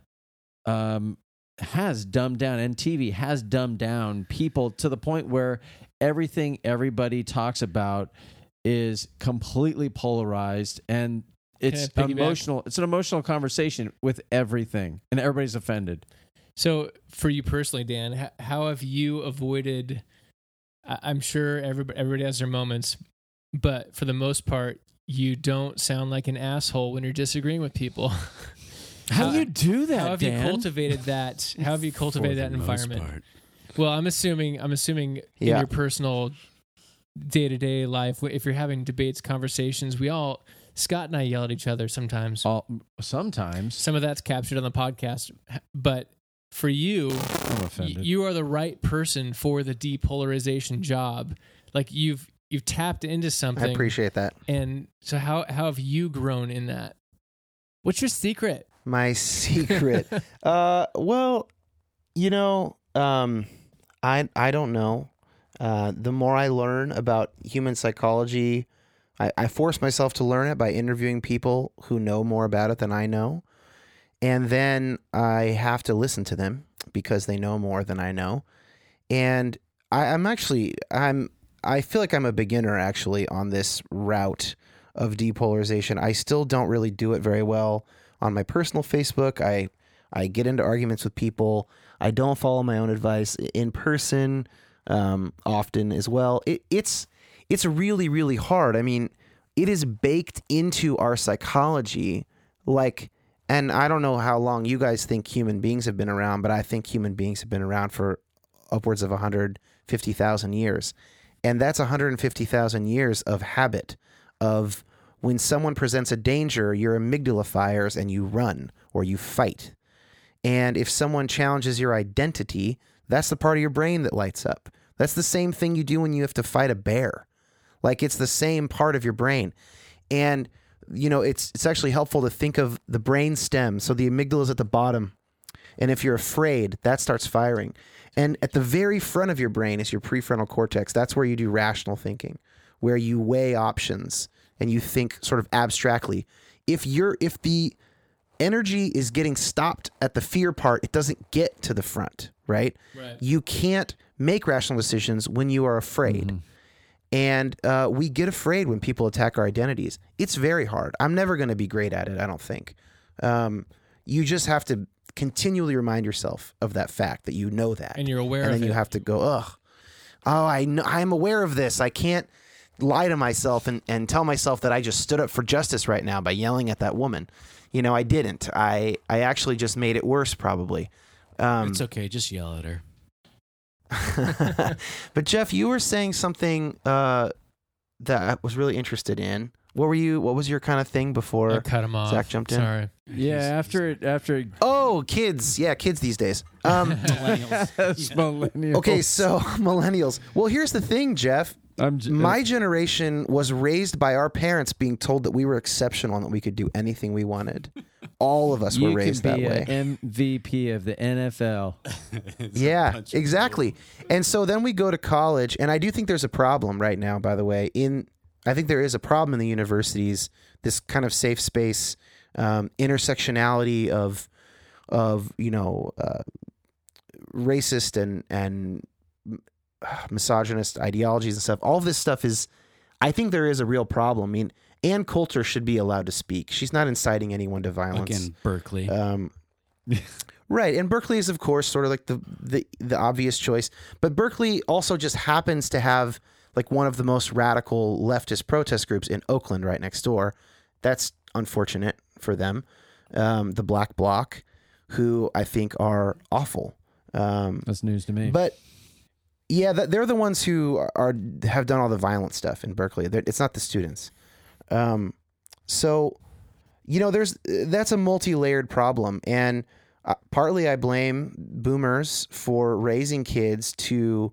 um has dumbed down and TV has dumbed down people to the point where everything everybody talks about is completely polarized and it's Can I piggyback? emotional it's an emotional conversation with everything and everybody's offended So, for you personally, Dan, how have you avoided? I'm sure everybody, everybody has their moments, but for the most part, you don't sound like an asshole when you're disagreeing with people. how [laughs] How- do you do that how have Dan? you cultivated that? How have you [laughs] cultivated that For the most environment? Well, I'm assuming I'm assuming in your personal day to day life, if you're having debates, conversations, we all Scott and I yell at each other sometimes. All, sometimes Some of that's captured on the podcast, but for you, I'm y- you are the right person for the depolarization job. Like you've you've tapped into something. I appreciate that. and so how how have you grown in that? What's your secret? My secret. [laughs] uh, well, you know, um, I I don't know. Uh, the more I learn about human psychology, I, I force myself to learn it by interviewing people who know more about it than I know, and then I have to listen to them because they know more than I know, and I, I'm actually I'm I feel like I'm a beginner actually on this route of depolarization. I still don't really do it very well on my personal Facebook. I I get into arguments with people. I don't follow my own advice in person um, often as well. It, it's it's really really hard. I mean, it is baked into our psychology. Like, and I don't know how long you guys think human beings have been around, but I think human beings have been around for upwards of 150,000 years. And that's 150,000 years of habit of when someone presents a danger, your amygdala fires and you run or you fight. And if someone challenges your identity, that's the part of your brain that lights up. That's the same thing you do when you have to fight a bear. Like it's the same part of your brain. And you know, it's it's actually helpful to think of the brain stem. So the amygdala is at the bottom. And if you're afraid, that starts firing. And at the very front of your brain is your prefrontal cortex. That's where you do rational thinking, where you weigh options and you think sort of abstractly. If you're if the energy is getting stopped at the fear part, it doesn't get to the front, right? Right. You can't make rational decisions when you are afraid. Mm-hmm. And uh, we get afraid when people attack our identities. It's very hard. I'm never going to be great at it, I don't think. Um, you just have to continually remind yourself of that fact that you know that. And you're aware and then you it. have to go, ugh, oh, I know, I'm aware of this. I can't lie to myself and, and tell myself that I just stood up for justice right now by yelling at that woman. You know, I didn't. I, I actually just made it worse, probably. Um, it's okay. Just yell at her. [laughs] but Jeff, you were saying something uh, that I was really interested in. What were you? What was your kind of thing before? I before? cut him off. Zach jumped in? Sorry. Yeah, He's- after it, after it, [laughs] Oh, kids. Yeah, kids these days. Um, [laughs] Millennials. [laughs] It's millennials. okay, so millennials. Well, here's the thing, Jeff. I'm j- My generation was raised by our parents being told that we were exceptional and that we could do anything we wanted. All of us you were raised can that be way. an MVP of the NFL. It's a Yeah, bunch of exactly. And so then we go to college, and I do think there's a problem right now. By the way, in I think there is a problem in the universities. This kind of safe space, um, intersectionality of of you know uh, racist and and misogynist ideologies and stuff. All this stuff is, I think there is a real problem. I mean, Ann Coulter should be allowed to speak. She's not inciting anyone to violence. Again, Berkeley. Um, [laughs] right, and Berkeley is of course sort of like the, the the obvious choice, but Berkeley also just happens to have like one of the most radical leftist protest groups in Oakland, right next door. That's unfortunate for them. Um, the Black Bloc, who I think are awful. Um, That's news to me. but yeah, th- they're the ones who are have done all the violent stuff in Berkeley. They're, it's not the students. Um, so you know, there's that's a multi-layered problem, and uh, partly I blame boomers for raising kids to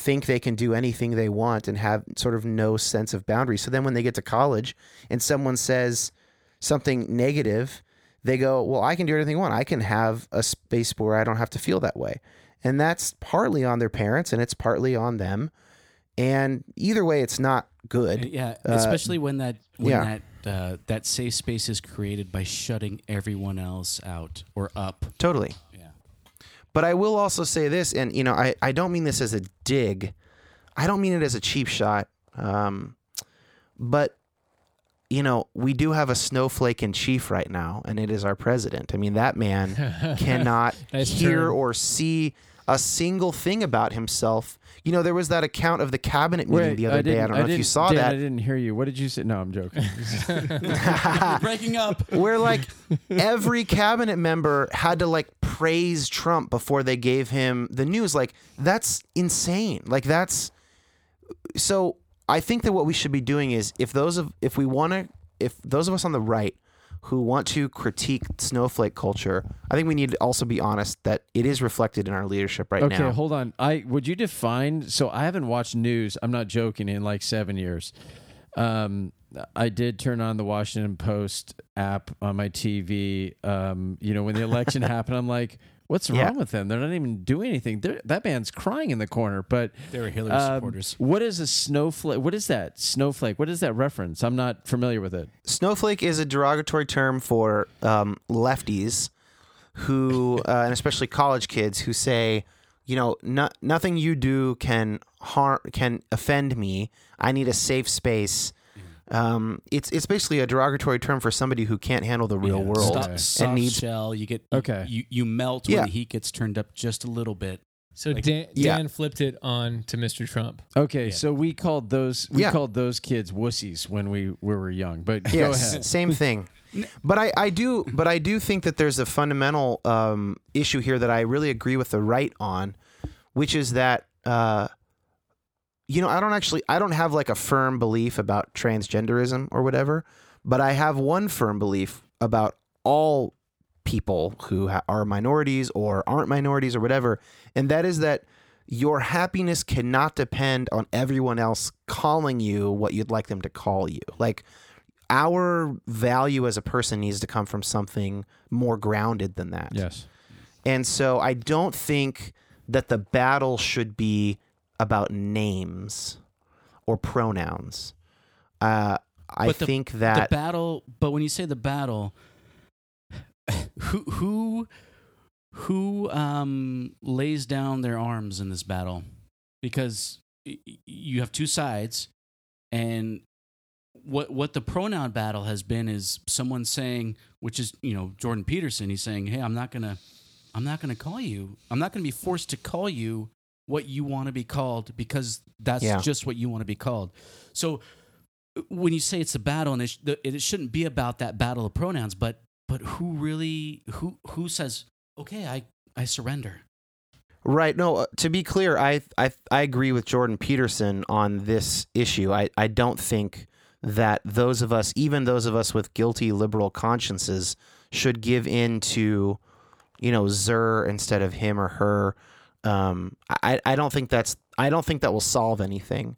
think they can do anything they want and have sort of no sense of boundaries. So then when they get to college and someone says something negative, they go, "Well, I can do anything I want. I can have a space where I don't have to feel that way." And that's partly on their parents and it's partly on them. And either way it's not good. yeah, uh, especially when that when yeah. that uh, that safe space is created by shutting everyone else out or up. Totally. But I will also say this, and you know, I, I don't mean this as a dig. I don't mean it as a cheap shot. Um, but you know, we do have a snowflake in chief right now, and it is our president. I mean, that man [laughs] cannot Nice hear turn. or see a single thing about himself. You know, there was that account of the cabinet meeting the other day. I didn't- don't know if you saw Dan, that. I didn't hear you. What did you say? No, I'm joking. [laughs] [laughs] Breaking up. where like every cabinet member had to like praise Trump before they gave him the news. Like that's insane. Like that's so. I think that what we should be doing is if those of if we want to if those of us on the right who want to critique snowflake culture, I think we need to also be honest that it is reflected in our leadership right okay, now. Okay, hold on. I would you define? So I haven't watched news. I'm not joking. In like seven years, um, I did turn on the Washington Post app on my TV. Um, you know, when the election [laughs] happened, I'm like, what's Yeah. wrong with them? They're not even doing anything. They're, that man's crying in the corner. But They were Hillary um, supporters. what is a snowflake? What is that snowflake? What is that reference? I'm not familiar with it. Snowflake is a derogatory term for um, lefties who, [laughs] uh, and especially college kids who say, you know, no, nothing you do can harm, can offend me. I need a safe space. Um, it's it's basically a derogatory term for somebody who can't handle the real Yeah. world. Soft, Okay. soft needs- shell. You get Okay. You you melt Yeah. when the heat gets turned up just a little bit. So Like- Dan, Yeah. Flipped it on to Mr. Trump. Okay, Yeah. so we called those we Yeah. called those kids wussies when we, we were young. But go yes, ahead. same thing. But I, I do but I do think that there's a fundamental um, issue here that I really agree with the right on, which is that uh, you know I don't actually I don't have like a firm belief about transgenderism or whatever, but I have one firm belief about all people who ha- are minorities or aren't minorities or whatever, and that is that your happiness cannot depend on everyone else calling you what you'd like them to call you. Like our value as a person needs to come from something more grounded than that. Yes. And so I don't think that the battle should be about names or pronouns. Uh, I the- think that the battle, but when you say the battle, [sighs] who who who um lays down their arms in this battle? Because you have two sides, and what what the pronoun battle has been is someone saying, which is you know Jordan Peterson. He's saying, "Hey, I'm not gonna, I'm not gonna call you. I'm not gonna be forced to call you what you want to be called because that's Yeah. just what you want to be called." So when you say it's a battle, and it, sh- the- it shouldn't be about that battle of pronouns, but but who really who who says okay, I I surrender. Right. No, uh, to be clear, I, I I agree with Jordan Peterson on this issue. I, I don't think that those of us, even those of us with guilty liberal consciences, should give in to, you know, Zer instead of him or her. Um, I, I don't think that's I don't think that will solve anything.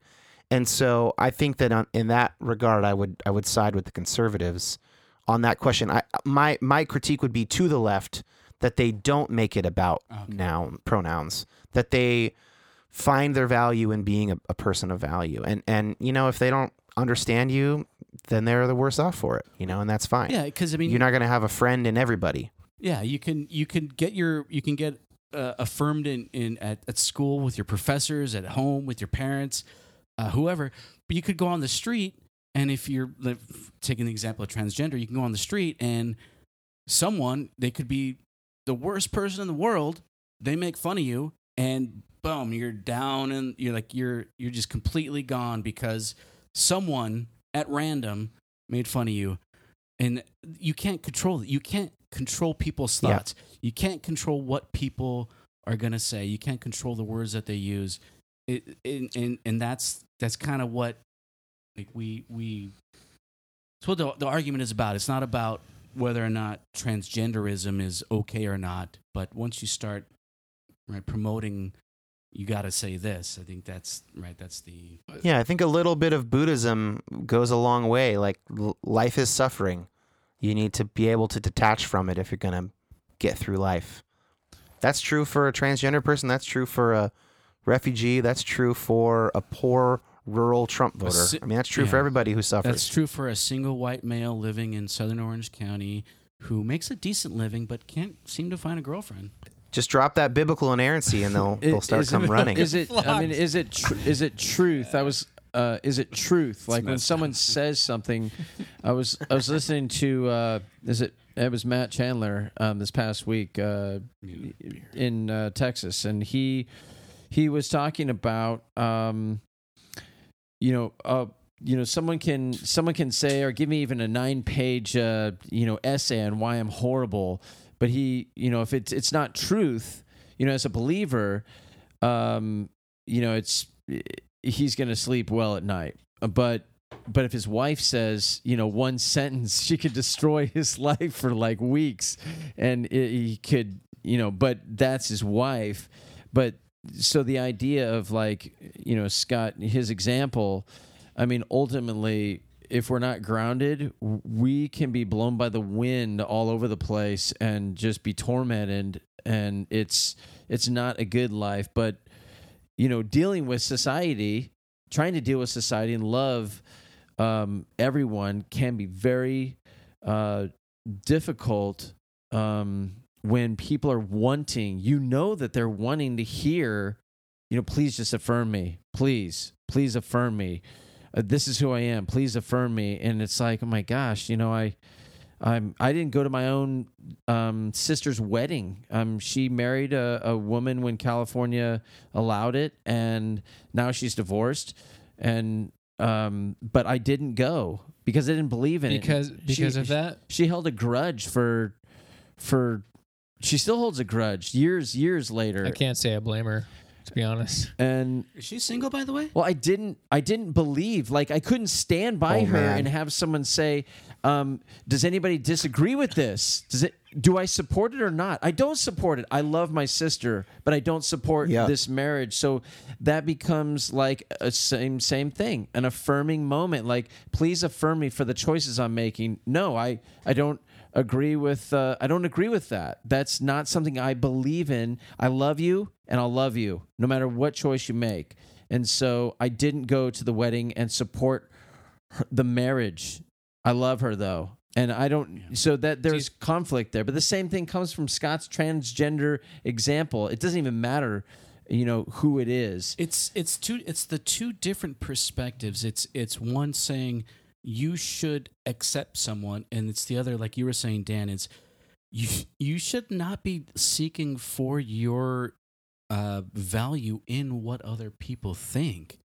And so I think that on, in that regard, I would I would side with the conservatives on that question. I my my critique would be to the left that they don't make it about Okay. noun pronouns that they find their value in being a, a person of value and and you know if they don't understand you then they're the worse off for it you know and that's fine Yeah, because I mean, you're not going to have a friend in everybody Yeah, you can you can get your you can get uh, affirmed in in at, at school with your professors, at home with your parents, uh, whoever. But you could go on the street, and if you're like, taking the example of transgender, you can go on the street and someone they could be the worst person in the world. They make fun of you, and boom, you're down, and you're like you're you're just completely gone because someone at random made fun of you and you can't control it. You can't control people's Yeah. thoughts. You can't control what people are gonna say. You can't control the words that they use. It, and, and and that's that's kind of what like we we. It's what the the argument is about. It's not about whether or not transgenderism is okay or not, but once you start right promoting, you got to say this. I think that's right. That's the yeah i think a little bit of buddhism goes a long way like l- life is suffering you need to be able to detach from it if you're going to get through life that's true for a transgender person that's true for a refugee that's true for a poor rural trump voter si- i mean that's true for everybody who suffers That's true for a single white male living in southern Orange County who makes a decent living but can't seem to find a girlfriend. Just drop that biblical inerrancy and they'll [laughs] I- they'll start is come it, running. Is it? I mean, is it? Tr- is it truth? I was. Uh, is it truth? Like when someone [laughs] says something, I was I was listening to. Uh, is it? It was Matt Chandler um, this past week uh, in uh, Texas, and he he was talking about. Um, you know. Uh, you know, someone can someone can say or give me even a nine page uh, you know essay on why I'm horrible, but he you know if it's it's not truth, you know, as a believer, um, you know, it's he's going to sleep well at night. Uh, But but if his wife says, you know, one sentence, [laughs] she could destroy his [laughs] life for like weeks, and it, he could, you know, but that's his wife. But so the idea of like, you know, Scott, his example, I mean, ultimately. If we're not grounded, we can be blown by the wind all over the place and just be tormented. And it's it's not a good life. But you know, dealing with society, trying to deal with society and love um, everyone can be very uh, difficult um, when people are wanting, you know, that they're wanting to hear, you know, please just affirm me. Please, please affirm me. Uh, this is who I am. Please affirm me. And it's like, oh my gosh, you know, I. I'm, I didn't go to my own um, sister's wedding. Um, she married a, a woman when California allowed it, and now she's divorced. And um, but I didn't go because I didn't believe in because it. because She- of that. she held a grudge for for she still holds a grudge years years later. I can't say I blame her. To be honest, And Is she single, by the way? well, I didn't. I didn't believe. Like I couldn't stand by Oh, her man. and have someone say, um, "Does anybody disagree with this? Does it? Do I support it or not? I don't support it. I love my sister, but I don't support Yeah. this marriage. So that becomes like a same same thing, an affirming moment. Like, please affirm me for the choices I'm making. No, I I don't agree with. Uh, I don't agree with that. That's not something I believe in. I love you, and I'll love you no matter what choice you make. And so I didn't go to the wedding and support her, the marriage. I love her though. And I don't, so that there's conflict there. But the same thing comes from Scott's transgender example. It doesn't even matter, you know, who it is. It's it's two it's the two different perspectives. It's it's one saying you should accept someone, and it's the other, like you were saying, Dan, is you you should not be seeking for your uh, value in what other people think.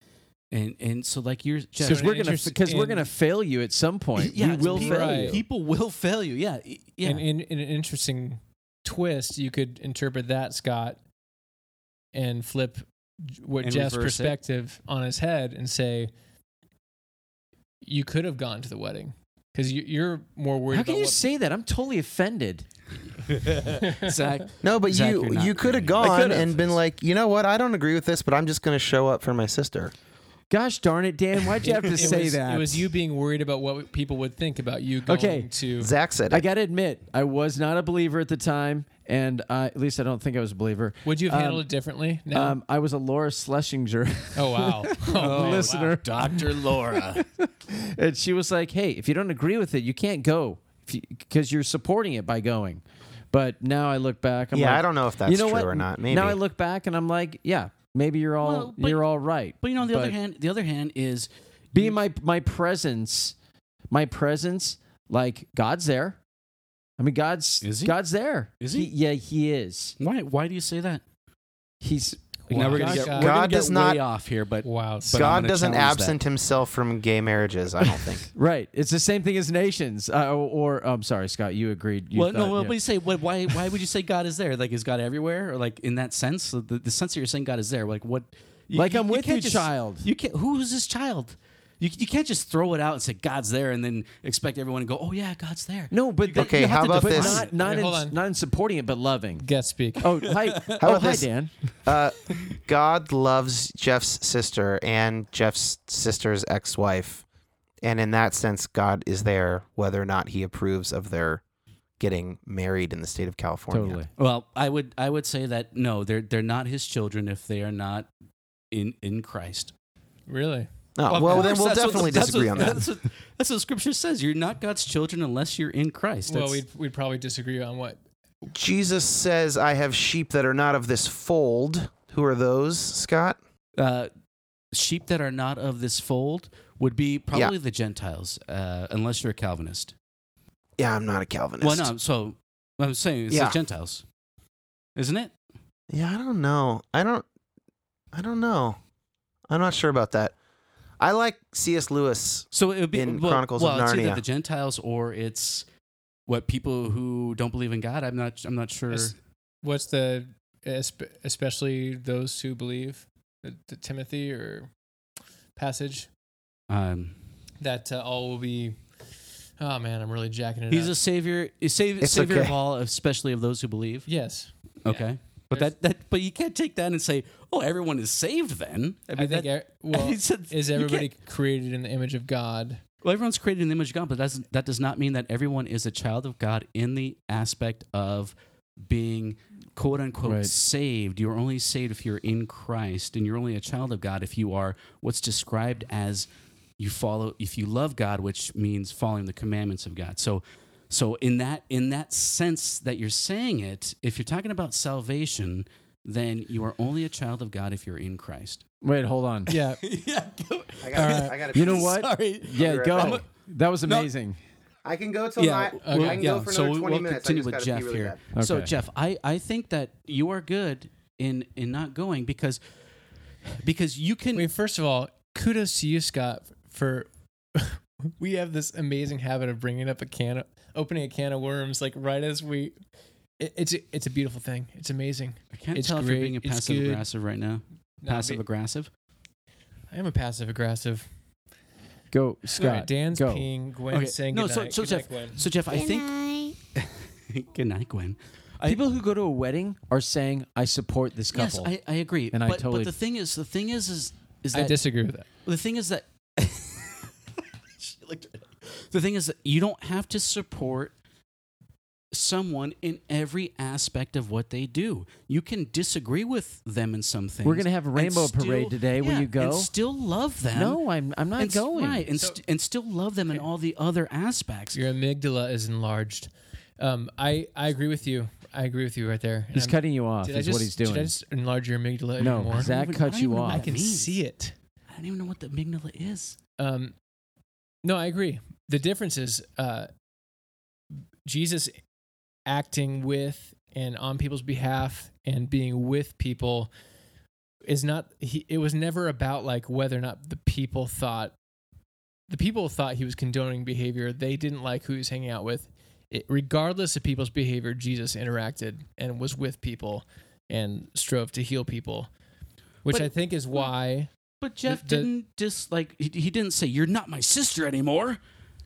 And and so like you're So Because we're gonna, because we're gonna fail you at some point. yeah, we will people, fail you. people will fail you. Yeah, yeah. in, in in an interesting twist, you could interpret that Scott and flip what And Jeff's reverse it. perspective on his head and say you could have gone to the wedding because you, you're more worried How about can you what say that? I'm totally offended. [laughs] Zach, No, but Zach, you you're not you could have gone and been like, you know what? I don't agree with this, but I'm just going to show up for my sister. Gosh darn it, Dan! Why'd you [laughs] have to say was, that? It was you being worried about what people would think about you going Okay. to. Zach said I got to admit, I was not a believer at the time, and uh, at least I don't think I was a believer. Would you have handled Um, it differently? No. Um, I was a Laura Schlessinger [laughs] oh wow. [laughs] Oh, man, listener, Dr. Laura. and she was like, "Hey, if you don't agree with it, you can't go because you, are supporting it by going." But now I look back, I'm yeah, like, I don't know if that's you know true what? or not. Maybe. Now I look back and I'm like, yeah, maybe you're all Well, but- you're all right. But you know, on the other hand, the other hand is Being my my presence, my presence, like God's there. I mean, God's Is he? God's there. Is he? yeah, he is. why? Why do you say that? He's now we're gonna Gosh, get, God. we're gonna God get does way not- off here, but Wow. But I'm God gonna doesn't challenge that. absent himself from gay marriages. I don't think. [laughs] right. It's the same thing as nations. Uh, or, or I'm sorry, Scott, you agreed. You well, thought, no. Well, yeah. but you say, what, why? Why would you say God is there? Like, is God everywhere, or like in that sense? The, the sense that you're saying God is there, like what? you- Like I'm with can't you, just- child. You can't. Who is this child? You, you can't just throw it out and say God's there, and then expect everyone to go, "Oh yeah, God's there." no, but th- Okay, you have how to about define- this? Not not, Okay, in, on. not in supporting it, but loving. Guest speak. Oh, hi. [laughs] oh, about hi, this? Dan. Uh, God loves Jeff's sister and Jeff's sister's ex-wife, and in that sense, God is there whether or not He approves of their getting married in the state of California. Totally. Well, I would I would say that no, they're they're not His children if they are not in in Christ. Really? Oh, Of well, then we'll that's what- definitely disagree what- on that. That's what, that's what Scripture says. You're not God's children unless you're in Christ. Well, we'd, we'd probably disagree on what. Jesus says, "I have sheep that are not of this fold." Who are those, Scott? uh, sheep that are not of this fold would be probably the Gentiles, uh, unless you're a Calvinist. Yeah, I'm not a Calvinist. Well, no. So I'm saying it's Yeah. the Gentiles, isn't it? Yeah, I don't know. I don't. I don't know. I'm not sure about that. I like C.S. Lewis. So it would be In well, Chronicles of well, it's either the Gentiles or it's what people who don't believe in God. I'm not. I'm not sure. Es- What's the especially those who believe the, the Timothy or passage Um, that uh, all will be. Oh man, I'm really jacking it he's up. a savior. A savior, It's savior okay. of all, especially of those who believe. yes. Okay. But that, that but you can't take that and say, oh, everyone is saved then. I, mean, think that- e- [laughs] well, said- is everybody created in the image of God? Well, everyone's created in the image of God, but that's, that does not mean that everyone is a child of God in the aspect of being quote unquote Right. saved. You're only saved if you're in Christ, and you're only a child of God if you are what's described as you follow if you love God, which means following the commandments of God. So so in that in that sense that you're saying it, if you're talking about salvation, then you are only a child of God if you're in Christ. Wait, hold on. Yeah. [laughs] yeah, go, I got- All right. I got. You know what? sorry. Yeah, go. right that was No. amazing. I can go till Yeah, nine. okay. I can yeah. go for so another we'll, 20 we'll minutes. continue I just with Jeff really here. bad. So Jeff, I, I think that you are good in in not going because because you can I mean, first of all, kudos to you, Scott, for we have this amazing habit of bringing up a can, of, opening a can of worms, like right as we. It, it's a, it's a beautiful thing. It's amazing. I can't it's tell if you're great, being it's passive good. aggressive right now. No, passive be- aggressive. I am a passive aggressive. Go, Scott. right, Dan's go. peeing. Gwen's Okay, saying no, goodnight. so- so Good night, Jeff- Gwen. So Jeff, I think [laughs] good night, Gwen. I- People who go to a wedding are saying, "I support this Yes, couple." I, I agree. And I but, totally- but the thing is, the thing is, is is that I disagree with that. the thing is that the thing is that you don't have to support someone in every aspect of what they do. You can disagree with them in some things. We're gonna have a rainbow still- parade today. Will you go? And still love them. no, I'm. I'm not and, going. Right, and, So- st- and still love them in all the other aspects. Your amygdala is enlarged. Um, I I agree with you. I agree with you right there. He's I'm- cutting you off. Did Is just, what he's doing. Did I doing. just enlarge your amygdala even No, more? Zach even- I cut you off. I can means. see it. I don't even know what the amygdala is. Um, no, I agree. The difference is uh, Jesus acting with and on people's behalf and being with people is not. He, it was never about like whether or not the people thought. The people thought he was condoning behavior. They didn't like who he was hanging out with. it, regardless of people's behavior, Jesus interacted and was with people and strove to heal people, which But- I think is why. But Jeff the- didn't just like he, he didn't say you're not my sister anymore.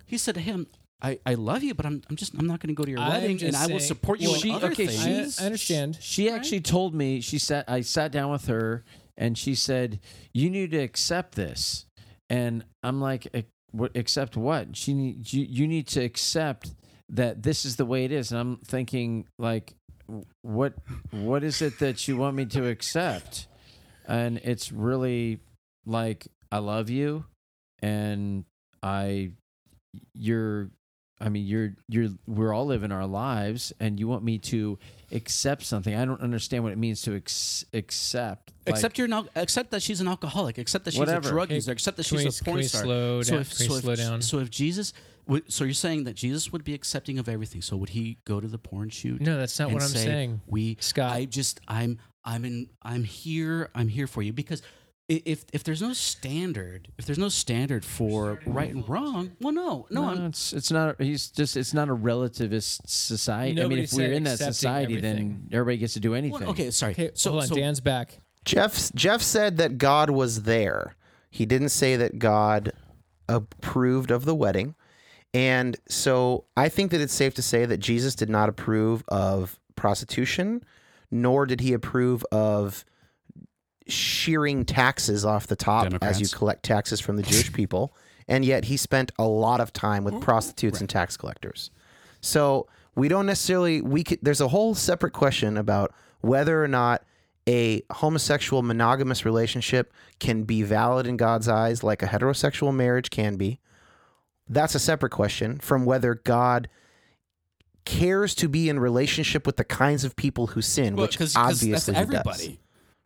He said to him, "I, I love you, but I'm I'm just I'm not going to go to your I'm wedding, and just I will saying- support you Well, in she- other okay, things." I, she's- I understand. She Right? actually told me. She sat. I sat down with her, and she said, "You need to accept this." And I'm like, "Ac- "What? Accept what?" She need you. You need to accept that this is the way it is. And I'm thinking, like, what? What is it that you want me to accept? And it's really like, I love you, and I, you're. I mean, you're you're we're all living our lives, and you want me to accept something. I don't understand what it means to ex- accept. Like, Accept you're not accept that she's an alcoholic. Accept that she's Whatever. a drug user. Accept that can she's we- a porn star. slow so down- if, so, if, down? so if Jesus, so you're saying that Jesus would be accepting of everything. So would he go to the porn shoot? No, that's not what I'm say, saying. We Scott. I just I'm I'm in I'm here I'm here for you because if if there's no standard if there's no standard for right and wrong well no no, No, I'm it's it's not. He's just. It's not a relativist society. I mean, if we're in that accepting society, then everybody gets to do anything. well, okay sorry Okay, so hold on. so Dan's back. Jeff Jeff said that God was there. He didn't say that God approved of the wedding. And so I think that it's safe to say that Jesus did not approve of prostitution, nor did he approve of shearing taxes off the top as you collect taxes from the Jewish people. And yet he spent a lot of time with oh, prostitutes and tax collectors. So we don't necessarily we could there's a whole separate question about whether or not a homosexual monogamous relationship can be valid in God's eyes like a heterosexual marriage can be. That's a separate question from whether God cares to be in relationship with the kinds of people who sin, Well, which 'cause- 'cause obviously that's he does.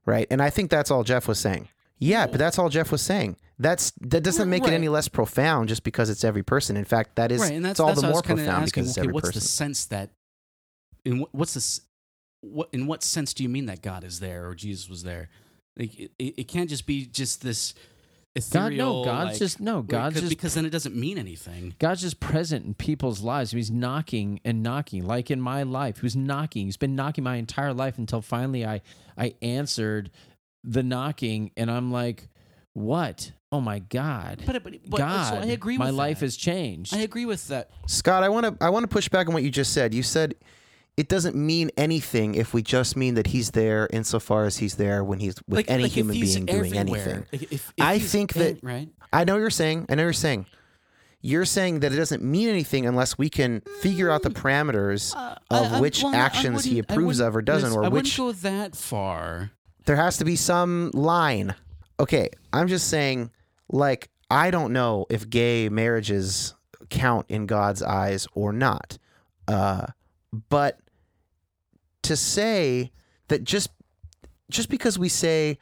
Right? And I think that's all Jeff was saying. Yeah, but that's all Jeff was saying. That's that doesn't make it any less profound just because it's every person. In fact, that is right and that's, it's all that's the more profound asking, because it's okay, every what's person. the sense that in what, what's this what in what sense do you mean that God is there or Jesus was there like it it can't just be just this God, ethereal no, God's like- just no. God's God's 'cause- just because then it doesn't mean anything God's just present in people's lives. He's knocking and knocking, like in my life. He was knocking. He's been knocking my entire life until finally I I answered the knocking, and I'm like, what? Oh my God, but, but, but God! so I agree My with life has changed. I agree with that Scott, I want to I want to push back on what you just said. You said it doesn't mean anything if we just mean that he's there insofar as he's there when he's with like, any like human being doing anything. If, if, if I think in- that- right I know what you're saying. I know what you're saying. You're saying that it doesn't mean anything unless we can figure out the parameters Uh, of I- I- which well, actions he approves of or doesn't, or I which wouldn't go that far there has to be some line. Okay, I'm just saying, like, I don't know if gay marriages count in God's eyes or not. Uh, but to say that just just because we say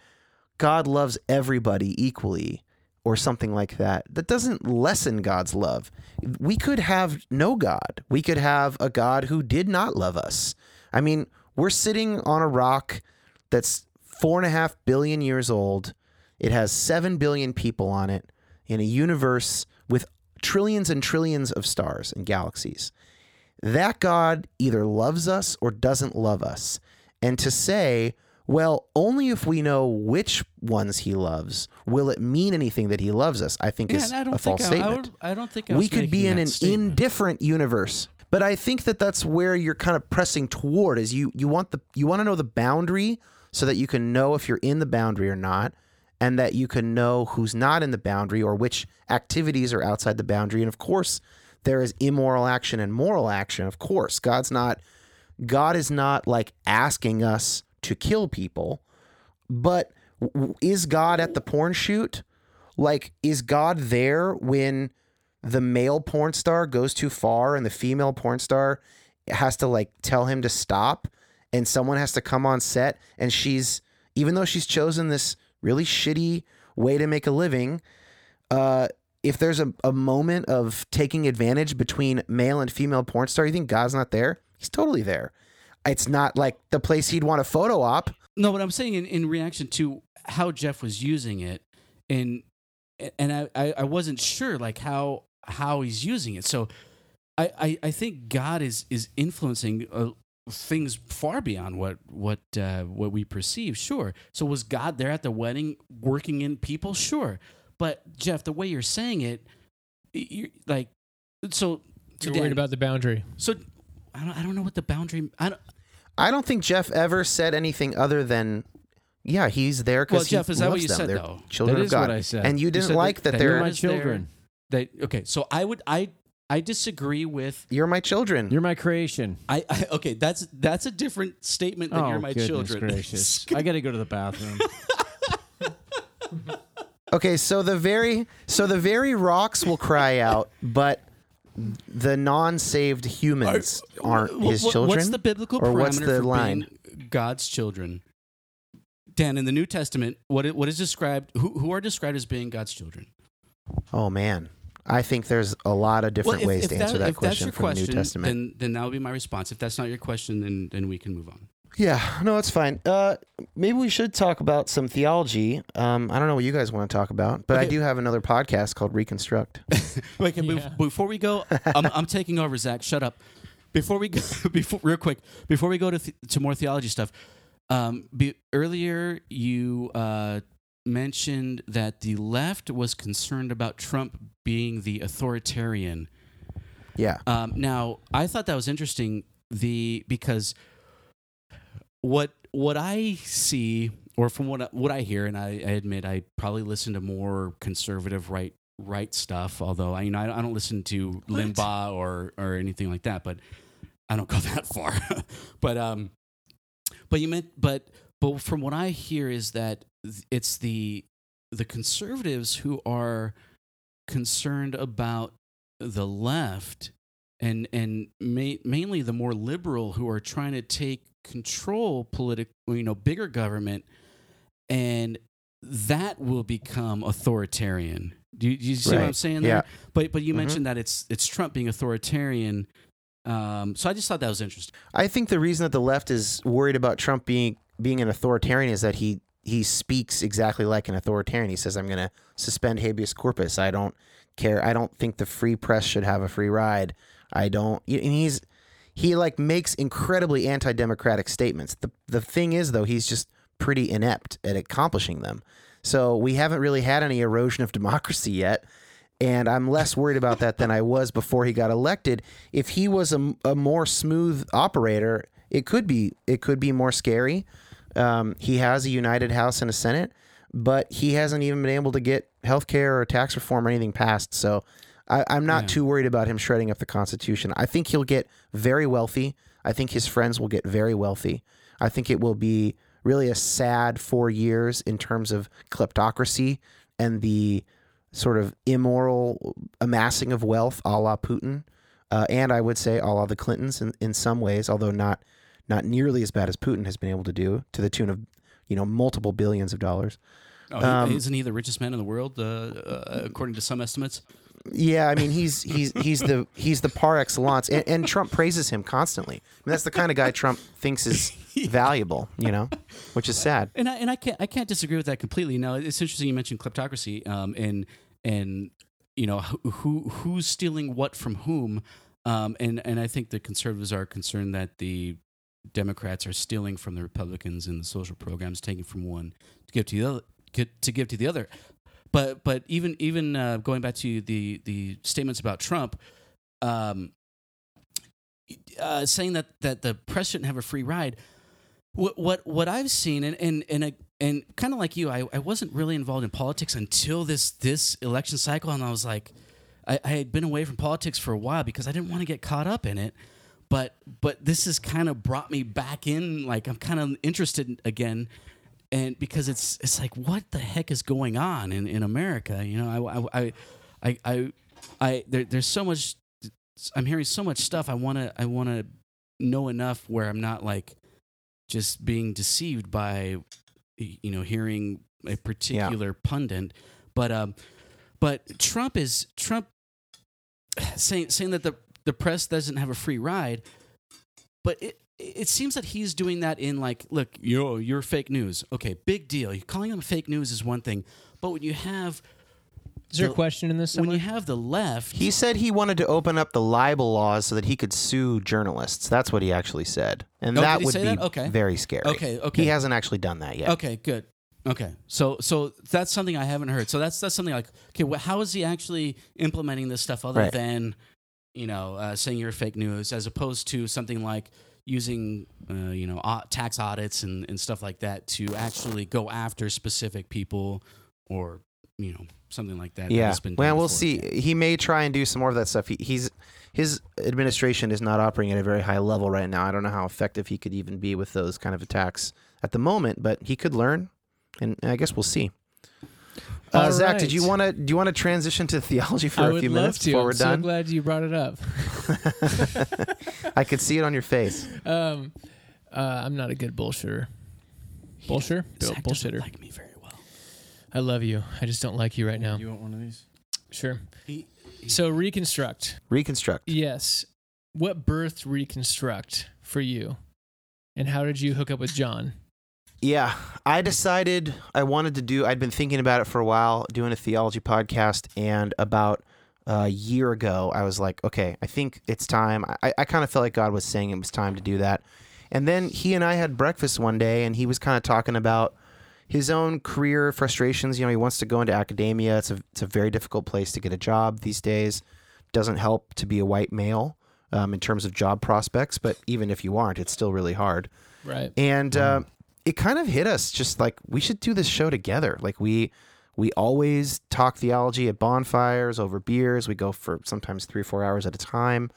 God loves everybody equally or something like that, that doesn't lessen God's love. We could have no God. We could have a God who did not love us. I mean, we're sitting on a rock that's four and a half billion years old. It has seven billion people on it in a universe with trillions and trillions of stars and galaxies. That God either loves us or doesn't love us. And to say, well, only if we know which ones he loves will it mean anything that he loves us, I think yeah, is a false I, I, statement would, I don't think I we could be in an statement. indifferent universe but i think that that's where you're kind of pressing toward is you you want the you want to know the boundary so that you can know if you're in the boundary or not and that you can know who's not in the boundary or which activities are outside the boundary and of course there is immoral action and moral action of course. God's not god is not like asking us to kill people but is god at the porn shoot? Like is god there when the male porn star goes too far and the female porn star has to like tell him to stop and someone has to come on set and she's even though she's chosen this really shitty way to make a living uh if there's a, a moment of taking advantage between male and female porn star you think god's not there he's totally there it's not like the place he'd want a photo op No, but I'm saying in, in reaction to how Jeff was using it, and and I, I, wasn't sure like how how he's using it. So I, I, I think God is is influencing uh, things far beyond what what uh, what we perceive. Sure. So was God there at the wedding working in people? Sure. But Jeff, the way you're saying it, you're like so. You're Dan, worried about the boundary. so I don't I don't know what the boundary. I don't, I don't think Jeff ever said anything other than, yeah, he's there because well, because Jeff, he is that what you them. said They're though? children That of is God. what I said. And you didn't said like that, that they're my children. That okay. So I would I I disagree with you're my children. You're my creation. I, I okay. That's that's a different statement than oh, you're my goodness children. [laughs] gracious. I got to go to the bathroom. [laughs] [laughs] Okay, so the very so the very rocks will cry out, but the non-saved humans aren't Wh- his children. What's the biblical Or parameter what's the for line? being God's children? Dan, in the New Testament, what what is described? Who who are described as being God's children? oh man, I think there's a lot of different if- ways if to answer that if question that's your from question, the New Testament. then then that would be my response. If that's not your question, then then we can move on. Yeah, no, it's fine. Uh, maybe we should talk about some theology. Um, I don't know what you guys want to talk about, but I do have another podcast called Reconstruct. [laughs] Wait, okay, bef- Yeah. before we go, I'm, I'm taking over, Zach. Shut up. Before we go, [laughs] before real quick, before we go to th- to more theology stuff, um, be, earlier you uh, mentioned that the left was concerned about Trump being the authoritarian. Yeah, Um, now, I thought that was interesting. The because what what I see, or from what I, what I hear, and I, I admit I probably listen to more conservative right right stuff. Although I you know I, I don't listen to Limbaugh or or anything like that, but I don't go [laughs] that far. but um, but you meant but but from what I hear is that it's the the conservatives who are concerned about the left and and ma- mainly the more liberal who are trying to take control political you know bigger government and that will become authoritarian do you, do you see what i'm Right. saying there Yeah. but but you Mhm. mentioned that it's it's trump being authoritarian um, so i just thought that was interesting I think the reason that the left is worried about Trump being being an authoritarian is that he he speaks exactly like an authoritarian. He says, "I'm going to suspend habeas corpus. I don't care. I don't think the free press should have a free ride. I don't." And he's he like makes incredibly anti-democratic statements. The the thing is though, he's just pretty inept at accomplishing them. So we haven't really had any erosion of [laughs] democracy yet. And I'm less worried about that than I was before he got elected. If he was a, a more smooth operator, it could be it could be more scary. Um, he has a united House and a Senate, but he hasn't even been able to get health care or tax reform or anything passed. So I, I'm not Yeah. too worried about him shredding up the Constitution. I think he'll get very wealthy. I think his friends will get very wealthy. I think it will be really a sad four years in terms of kleptocracy and the sort of immoral amassing of wealth a la Putin. Uh, and I would say a la the Clintons in, in some ways, although not not nearly as bad as Putin has been able to do to the tune of you know multiple billions of dollars. oh, Um, isn't he the richest man in the world uh, uh, according to some estimates Yeah, I mean he's he's he's the he's the par excellence, and, and Trump praises him constantly. I mean, that's the kind of guy Trump thinks is [laughs] valuable, you know, which is sad. and I, and I can't I can't disagree with that completely. Now it's interesting you mentioned kleptocracy, um, and and you know who, who who's stealing what from whom, um, and and I think the conservatives are concerned that the Democrats are stealing from the Republicans in the social programs, taking from one to give to the other, to give to the other. But but even even uh, going back to the the statements about Trump, um, uh, saying that that the press shouldn't have a free ride. What what what I've seen and and and I- and kind of like you, I, I wasn't really involved in politics until this this election cycle, and I was like, I, I had been away from politics for a while because I didn't want to get caught up in it. But but this has kind of brought me back in. Like I'm kind of interested again, and because it's it's like what the heck is going on in, in America? You know, I I I I, I there, there's so much. I'm hearing so much stuff. I want to I want to know enough where I'm not like just being deceived by you know hearing a particular pundit but um but Trump is Trump saying saying that the the press doesn't have a free ride but it it seems that he's doing that in like look yo you're fake news okay big deal You're calling them fake news is one thing but when you have Is there the- a question in this when you have the left, He said he wanted to open up the libel laws so that he could sue journalists. That's what he actually said, and Oh, that would be that? Okay. very scary. Okay, okay. He hasn't actually done that yet. Okay, good. Okay, so so that's something I haven't heard. So that's that's something like okay, well, how is he actually implementing this stuff other Right. than you know uh, saying you're fake news, as opposed to something like using uh, you know tax audits and, and stuff like that to actually go after specific people or you know something like that. that Yeah. been Well, we'll see. He may try and do some more of that stuff. He, he's his administration is not operating at a very high level right now. I don't know how effective he could even be with those kind of attacks at the moment, but he could learn, and I guess we'll see. Uh, All Zach, did you want to do you want to transition to theology for I a would few love minutes to. before I'm we're done? so done? glad you brought it up. [laughs] I could see it on your face. Um, uh, I'm not a good bullshitter. Bullshitter? Zach doesn't bullshitter. like me very well. I love you. I just don't like you right now. You want one of these? Sure. He, he- So reconstruct. Reconstruct. Yes. What birthed reconstruct for you? And how did you hook up with John? Yeah, I decided I wanted to do. I'd been thinking about it for a while, doing a theology podcast, and about a year ago, I was like, okay, I think it's time. I, I kind of felt like God was saying it was time to do that. And then he and I had breakfast one day, and he was kind of talking about his own career frustrations. You know, he wants to go into academia. It's a it's a very difficult place to get a job these days. Doesn't help to be a white male um, in terms of job prospects, but even if you aren't, it's still really hard Right. and uh, it kind of hit us just like we should do this show together. Like we we always talk theology at bonfires over beers. We go for sometimes three or four hours at a time.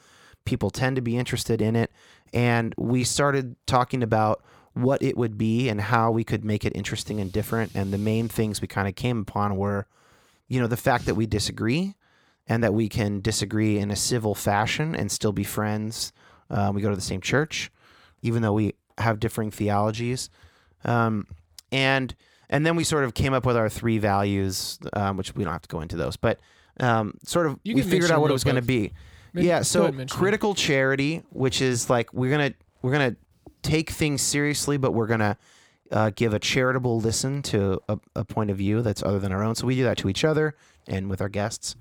People tend to be interested in it. And we started talking about what it would be and how we could make it interesting and different. And the main things we kind of came upon were you know the fact that we disagree and that we can disagree in a civil fashion and still be friends. Uh, we go to the same church even though we have differing theologies. Um, and and then we sort of came up with our three values, um, which we don't have to go into those, but um, sort of we figured out what it was going to be. Maybe- yeah, so mention it. critical charity, which is like we're gonna we're gonna take things seriously, but we're gonna uh, give a charitable listen to a, a point of view that's other than our own. So we do that to each other and with our guests.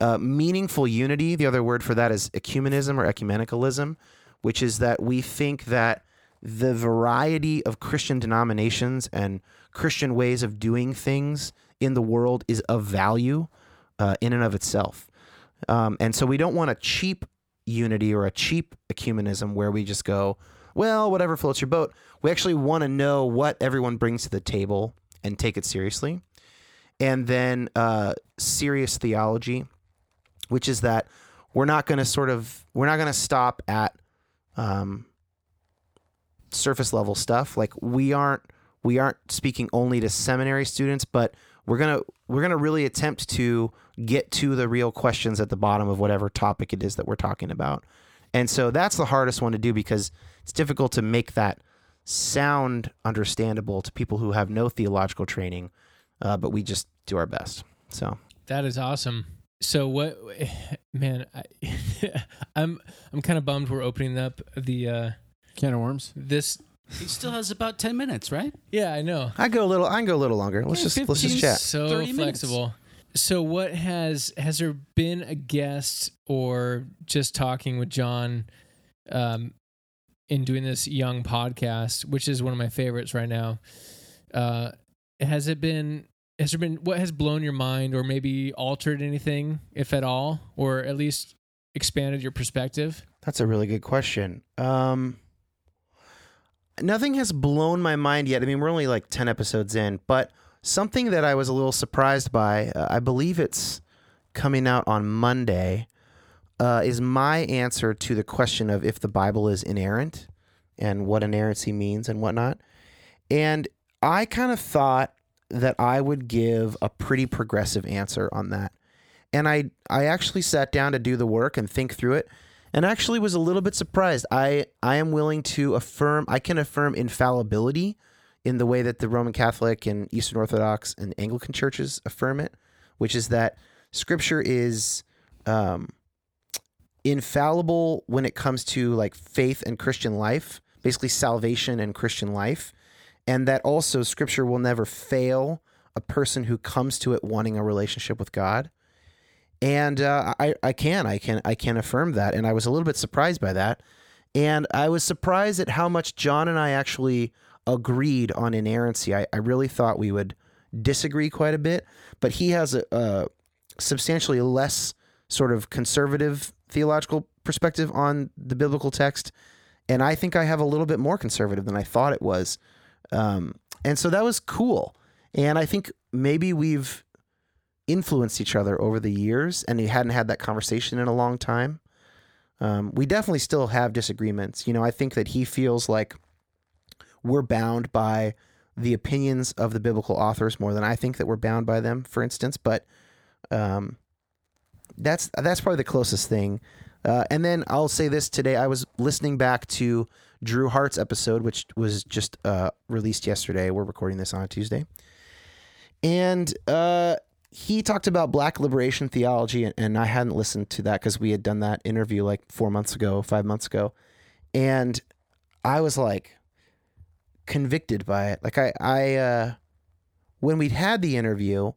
Uh, meaningful unity. The other word for that is ecumenism or ecumenicalism, which is that we think that the variety of Christian denominations and Christian ways of doing things in the world is of value uh, in and of itself. Um, and so we don't want a cheap unity or a cheap ecumenism where we just go, well, whatever floats your boat. We actually want to know what everyone brings to the table and take it seriously. And then uh, serious theology, which is that we're not going to sort of we're not going to stop at um, surface level stuff. Like we aren't we aren't speaking only to seminary students, but we're gonna we're gonna really attempt to get to the real questions at the bottom of whatever topic it is that we're talking about. And so that's the hardest one to do because it's difficult to make that sound understandable to people who have no theological training, uh, but we just do our best. So That is awesome. So what, [sighs] man? I, [laughs] I'm I'm kind of bummed we're opening up the uh Can of worms. this. he still has about ten minutes, right? Yeah, I know. I go a little. I can go a little longer. Let's Yeah, just let's just chat. So 30 minutes. flexible. So what has has there been a guest or just talking with John um in doing this young podcast, which is one of my favorites right now? Uh has it been has there been what has blown your mind or maybe altered anything, if at all, or at least expanded your perspective? That's a really good question. Um, nothing has blown my mind yet. I mean, we're only like 10 episodes in, but something that I was a little surprised by, uh, I believe it's coming out on Monday, uh, is my answer to the question of if the Bible is inerrant and what inerrancy means and whatnot. And I kind of thought that I would give a pretty progressive answer on that. And I, I actually sat down to do the work and think through it and actually was a little bit surprised. I I am willing to affirm I can affirm infallibility in the way that the Roman Catholic and Eastern Orthodox and Anglican churches affirm it, which is that Scripture is um, infallible when it comes to like faith and Christian life, basically salvation and Christian life, and that also Scripture will never fail a person who comes to it wanting a relationship with God. And uh, I I can I can I can affirm that, and I was a little bit surprised by that, and I was surprised at how much John and I actually agreed on inerrancy. I, I really thought we would disagree quite a bit, but he has a, a substantially less sort of conservative theological perspective on the biblical text, and I think I have a little bit more conservative than I thought it was, um, and so that was cool. And I think maybe we've influenced each other over the years, and we hadn't had that conversation in a long time. Um, we definitely still have disagreements. You know, I think that he feels like we're bound by the opinions of the biblical authors more than I think that we're bound by them, for instance. But um, that's that's probably the closest thing. Uh, and then I'll say this today: I was listening back to Drew Hart's episode, which was just uh, released yesterday. We're recording this on a Tuesday, and uh, he talked about Black liberation theology, and, and I hadn't listened to that because we had done that interview like four months ago, five months ago, and I was like convicted by it. Like I, I, uh, when we'd had the interview,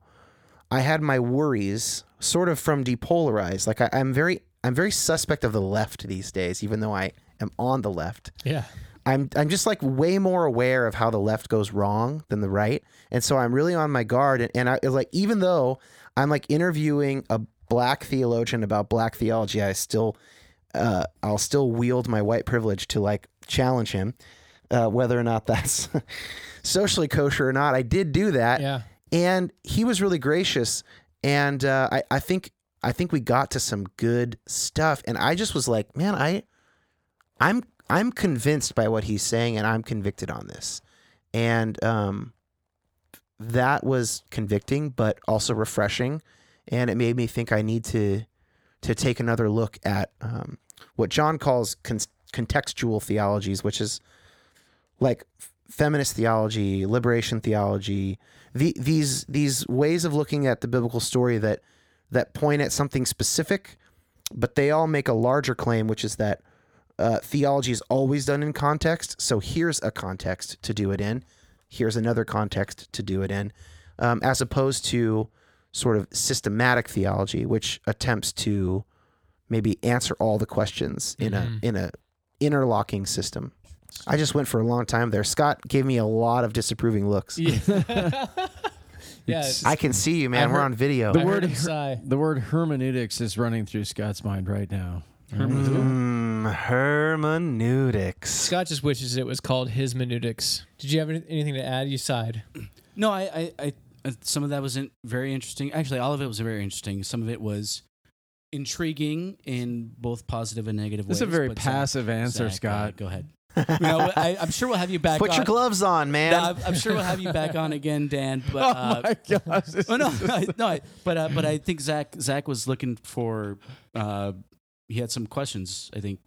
I had my worries sort of from depolarized. Like I, I'm very, I'm very suspect of the left these days, even though I am on the left. Yeah. I'm I'm just like way more aware of how the left goes wrong than the right, and so I'm really on my guard. And, and I like even though I'm like interviewing a black theologian about black theology, I still uh, I'll still wield my white privilege to like challenge him, uh, whether or not that's [laughs] socially kosher or not. I did do that, Yeah. and he was really gracious, and uh, I I think I think we got to some good stuff, and I just was like, man, I I'm I'm convinced by what he's saying, and I'm convicted on this, and um, that was convicting, but also refreshing, and it made me think I need to to take another look at um, what John calls con- contextual theologies, which is like feminist theology, liberation theology, the, these these ways of looking at the biblical story that that point at something specific, but they all make a larger claim, which is that uh, theology is always done in context. So here's a context to do it in. Here's another context to do it in, um, as opposed to sort of systematic theology, which attempts to maybe answer all the questions in Mhm. a in a interlocking system. I just went for a long time there. Scott gave me a lot of disapproving looks. Yeah. [laughs] [laughs] yeah. I can see you, man. I We're on video. The I word her- The word hermeneutics is running through Scott's mind right now. Mm, hermeneutics. Scott just wishes it was called his minutics. Did you have any- anything to add? You sighed. No, I, I, I uh, some of that wasn't very interesting. Actually, all of it was very interesting. Some of it was intriguing in both positive and negative This ways. is a very but Zach- passive answer, Zach, uh, Scott. go ahead. no, I, I'm sure we'll have you back. Put on. your gloves on, man. No, I'm, I'm sure we'll have you back on again, Dan. But [laughs] oh uh, my gosh! this Oh no, is- [laughs] no, no, I- but uh, but I think Zach Zach was looking for. Uh, he had some questions. I think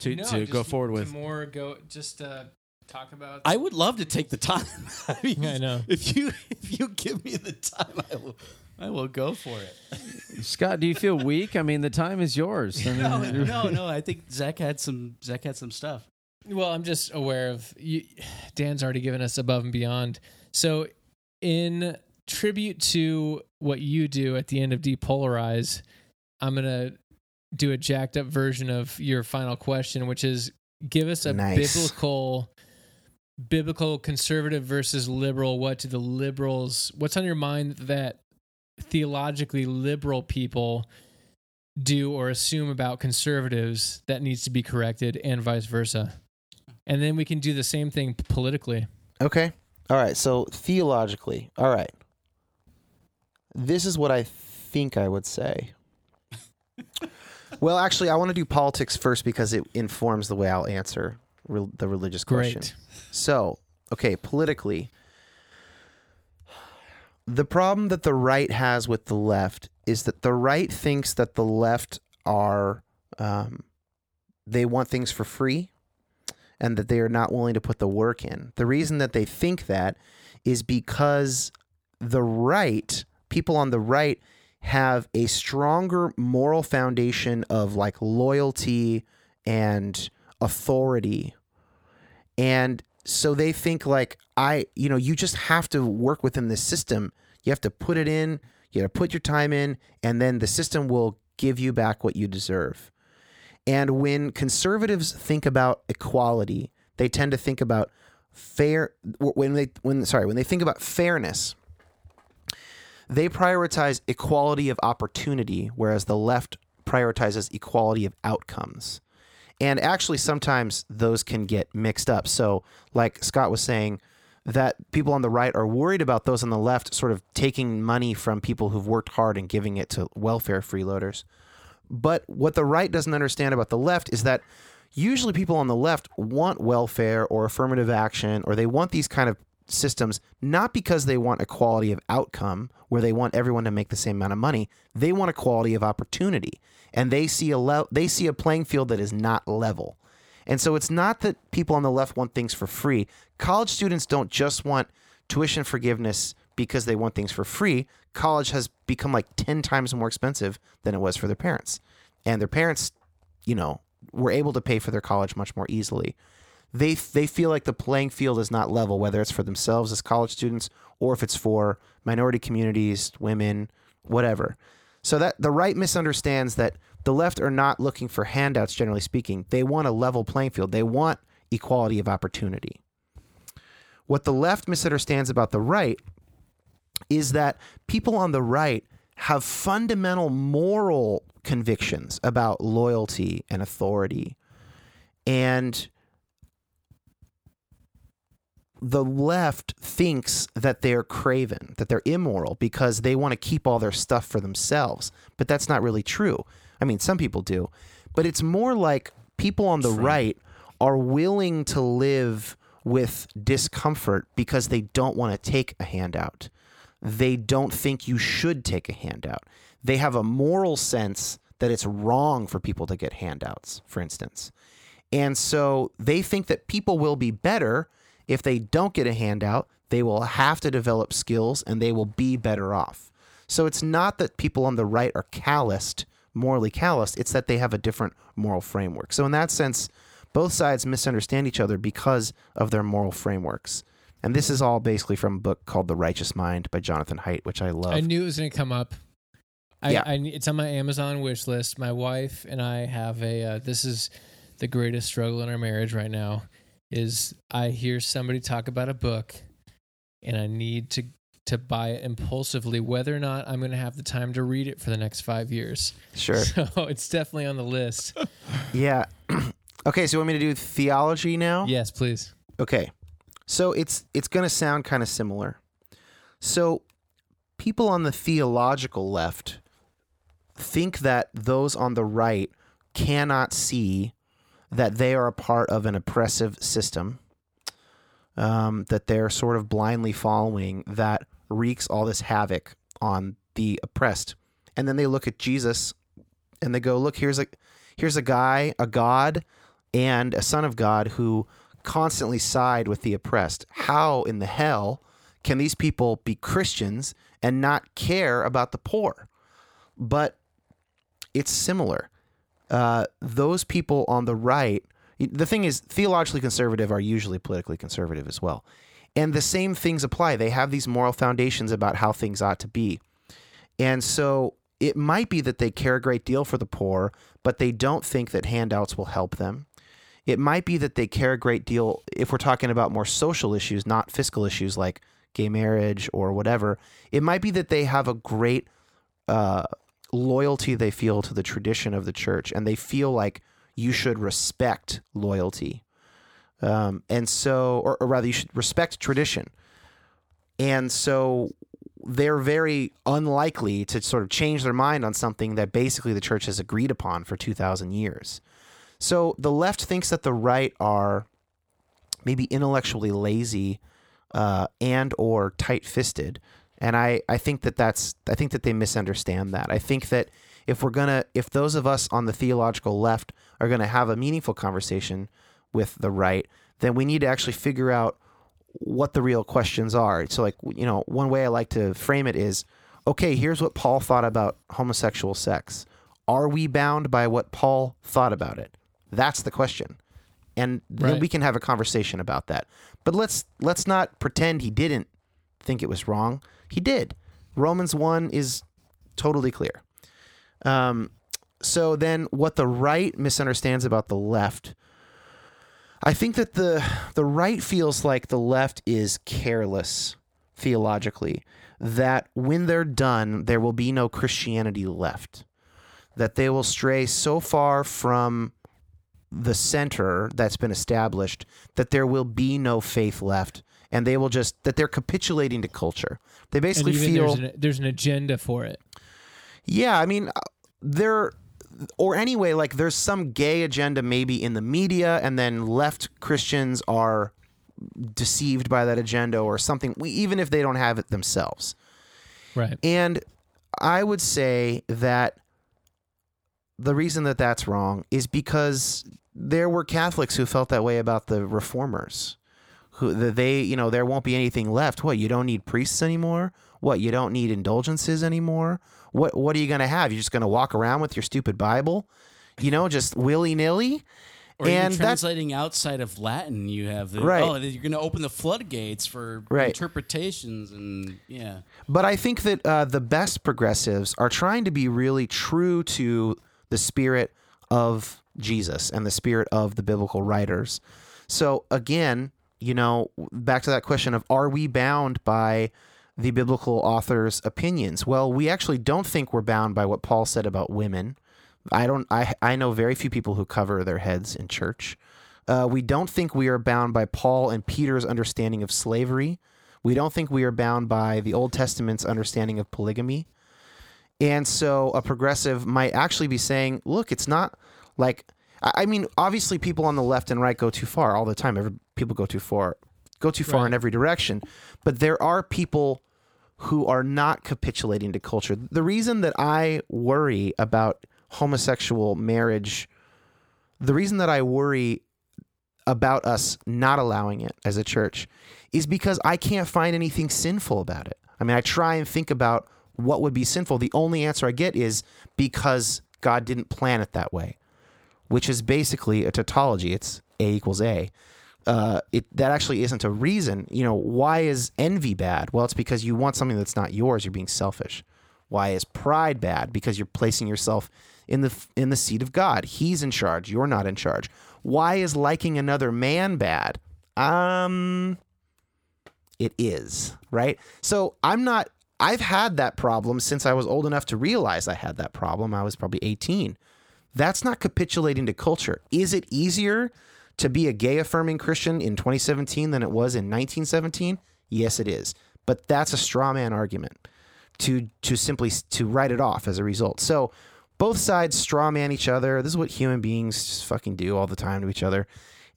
to No, to go just forward to with. more go just uh, talk about. I would love to take the time. [laughs] I, mean, I know. If you if you give me the time, I will I will go for it. Scott, do you feel weak? I mean, the time is yours. I [laughs] No, no, no. I think Zach had some Zach had some stuff. Well, I'm just aware of you. Dan's already given us above and beyond. So, in tribute to what you do at the end of Depolarize, I'm gonna do a jacked up version of your final question, which is give us a Nice. biblical biblical conservative versus liberal what do the liberals what's on your mind that theologically liberal people do or assume about conservatives that needs to be corrected and vice versa and then we can do the same thing politically Okay. All right. So theologically, all right. This is what I think I would say. [laughs] well, actually, I want to do politics first because it informs the way I'll answer re- the religious question. great So, okay, politically, the problem that the right has with the left is that the right thinks that the left are, um, they want things for free and that they are not willing to put the work in. The reason that they think that is because the right, people on the right, have a stronger moral foundation of like loyalty and authority. And so they think like I, you know, you just have to work within this system. You have to put it in, You got to put your time in, and then the system will give you back what you deserve. And when conservatives think about equality, they tend to think about fair when they when sorry when they think about fairness they prioritize equality of opportunity whereas the left prioritizes equality of outcomes. And actually sometimes those can get mixed up. So like scott was saying that people on the right are worried about those on the left sort of taking money from people who've worked hard and giving it to welfare freeloaders. But what the right doesn't understand about the left is that usually people on the left want welfare or affirmative action or they want these kind of systems not because they want equality of outcome where they want everyone to make the same amount of money. They want equality of opportunity. And they see a le- they see a playing field that is not level. And so it's not that people on the left want things for free. College students don't just want tuition forgiveness because they want things for free. College has become like 10 times more expensive than it was for their parents. And their parents you know were able to pay for their college much more easily. They they feel like the playing field is not level, whether it's for themselves as college students or if it's for minority communities, women, whatever. So that the right misunderstands that the left are not looking for handouts, generally speaking. They want a level playing field. They want equality of opportunity. What the left misunderstands about the right is that people on the right have fundamental moral convictions about loyalty and authority. And the left thinks that they're craven, that they're immoral because they want to keep all their stuff for themselves. But that's not really true. I mean, some people do. But it's more like people on the right are willing to live with discomfort because they don't want to take a handout. They don't think you should take a handout. They have a moral sense that it's wrong for people to get handouts, for instance. And so they think that people will be better if they don't get a handout. They will have to develop skills and they will be better off. So it's not that people on the right are calloused, morally calloused, it's that they have a different moral framework. So, in that sense, both sides misunderstand each other because of their moral frameworks. And this is all basically from a book called The Righteous Mind by Jonathan Haidt, which I love. I knew it was going to come up. I, Yeah. I, it's on my Amazon wish list. My wife and I have a. Uh, this is the greatest struggle in our marriage right now. Is I hear somebody talk about a book, and I need to to buy it impulsively, whether or not I'm going to have the time to read it for the next five years. sure. [laughs] So it's definitely on the list. [laughs] Yeah. [clears throat] okay, so you want me to do theology now? yes, please. Okay. So it's it's going to sound kind of similar. So people on the theological left think that those on the right cannot see that they are a part of an oppressive system um, that they're sort of blindly following that wreaks all this havoc on the oppressed. And then they look at Jesus and they go, look, here's a here's a guy, a God, and a son of God who constantly side with the oppressed. How in the hell can these people be Christians and not care about the poor? But it's similar. Uh, those people on the right, the thing is, theologically conservative are usually politically conservative as well. And the same things apply. They have these moral foundations about how things ought to be. And so it might be that they care a great deal for the poor, but they don't think that handouts will help them. It might be that they care a great deal if we're talking about more social issues, not fiscal issues like gay marriage or whatever. It might be that they have a great uh, loyalty they feel to the tradition of the church, and they feel like you should respect loyalty. Um, and so, or, or rather, you should respect tradition. And so they're very unlikely to sort of change their mind on something that basically the church has agreed upon for 2,000 years. So the left thinks that the right are maybe intellectually lazy uh, and or tight-fisted, and I, I think that that's I think that they misunderstand that. I think that if we're gonna if those of us on the theological left are gonna have a meaningful conversation with the right, then we need to actually figure out what the real questions are. So, like, you know, one way I like to frame it is okay, here's what Paul thought about homosexual sex. Are we bound by what Paul thought about it? That's the question. And then Right. we can have a conversation about that. But let's let's not pretend he didn't think it was wrong. He did. Romans 1 is totally clear. Um, so then what the right misunderstands about the left I think that the the right feels like the left is careless theologically that when they're done there will be no Christianity left that they will stray so far from the center that's been established that there will be no faith left and they will just that they're capitulating to culture they basically feel there's an, there's an agenda for it. yeah, I mean, uh, there, or anyway, like there's some gay agenda maybe in the media, and then left Christians are deceived by that agenda or something, we- even if they don't have it themselves. Right. And I would say that the reason that that's wrong is because there were Catholics who felt that way about the reformers. Who they, you know, there won't be anything left. What, you don't need priests anymore? What, you don't need indulgences anymore? What what are you going to have? You're just going to walk around with your stupid Bible? You know, just willy-nilly? Or And translating outside of Latin, you have the Right. oh, you're going to open the floodgates for Right. interpretations and yeah. But I think that uh, the best progressives are trying to be really true to the spirit of Jesus and the spirit of the biblical writers. So again, you know, back to that question of are we bound by the biblical author's opinions? Well, we actually don't think we're bound by what Paul said about women. I don't. I I know very few people who cover their heads in church. Uh, we don't think we are bound by Paul and Peter's understanding of slavery. We don't think we are bound by the Old Testament's understanding of polygamy. And so a progressive might actually be saying, look, it's not like, I mean, obviously people on the left and right go too far all the time. People go too far, go too far in every direction. But there are people who are not capitulating to culture. The reason that I worry about homosexual marriage, the reason that I worry about us not allowing it as a church is because I can't find anything sinful about it. I mean, I try and think about what would be sinful. The only answer I get is because God didn't plan it that way, which is basically a tautology. It's A equals A. Uh, it that actually isn't a reason. You know, why is envy bad? Well, it's because you want something that's not yours. You're being selfish. Why is pride bad? Because you're placing yourself in the in the seat of God. He's in charge. You're not in charge. Why is liking another man bad? Um, it is right. So I'm not. I've had that problem since I was old enough to realize I had that problem. I was probably 18. That's not capitulating to culture. Is it easier to be a gay affirming Christian in 2017 than it was in 1917? Yes, it is. But that's a straw man argument to to simply to write it off as a result. So both sides straw man each other. This is what human beings just fucking do all the time to each other.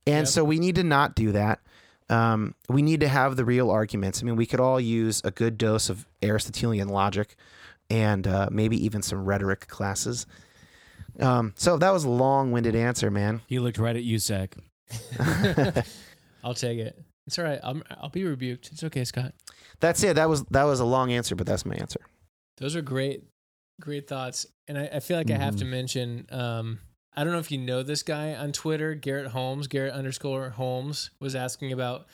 And Yep. so we need to not do that. Um, we need to have the real arguments. I mean, we could all use a good dose of Aristotelian logic and uh, maybe even some rhetoric classes. Um, so that was a long-winded answer, man. He looked right at you, Zach. [laughs] I'll take it. It's all right. I'm, I'll be rebuked. It's okay, Scott. That's it. That was that was a long answer, but that's my answer. Those are great, great thoughts. And I, I feel like I have to mention. Um, I don't know if you know this guy on Twitter, Garrett Holmes. Garrett underscore Holmes was asking about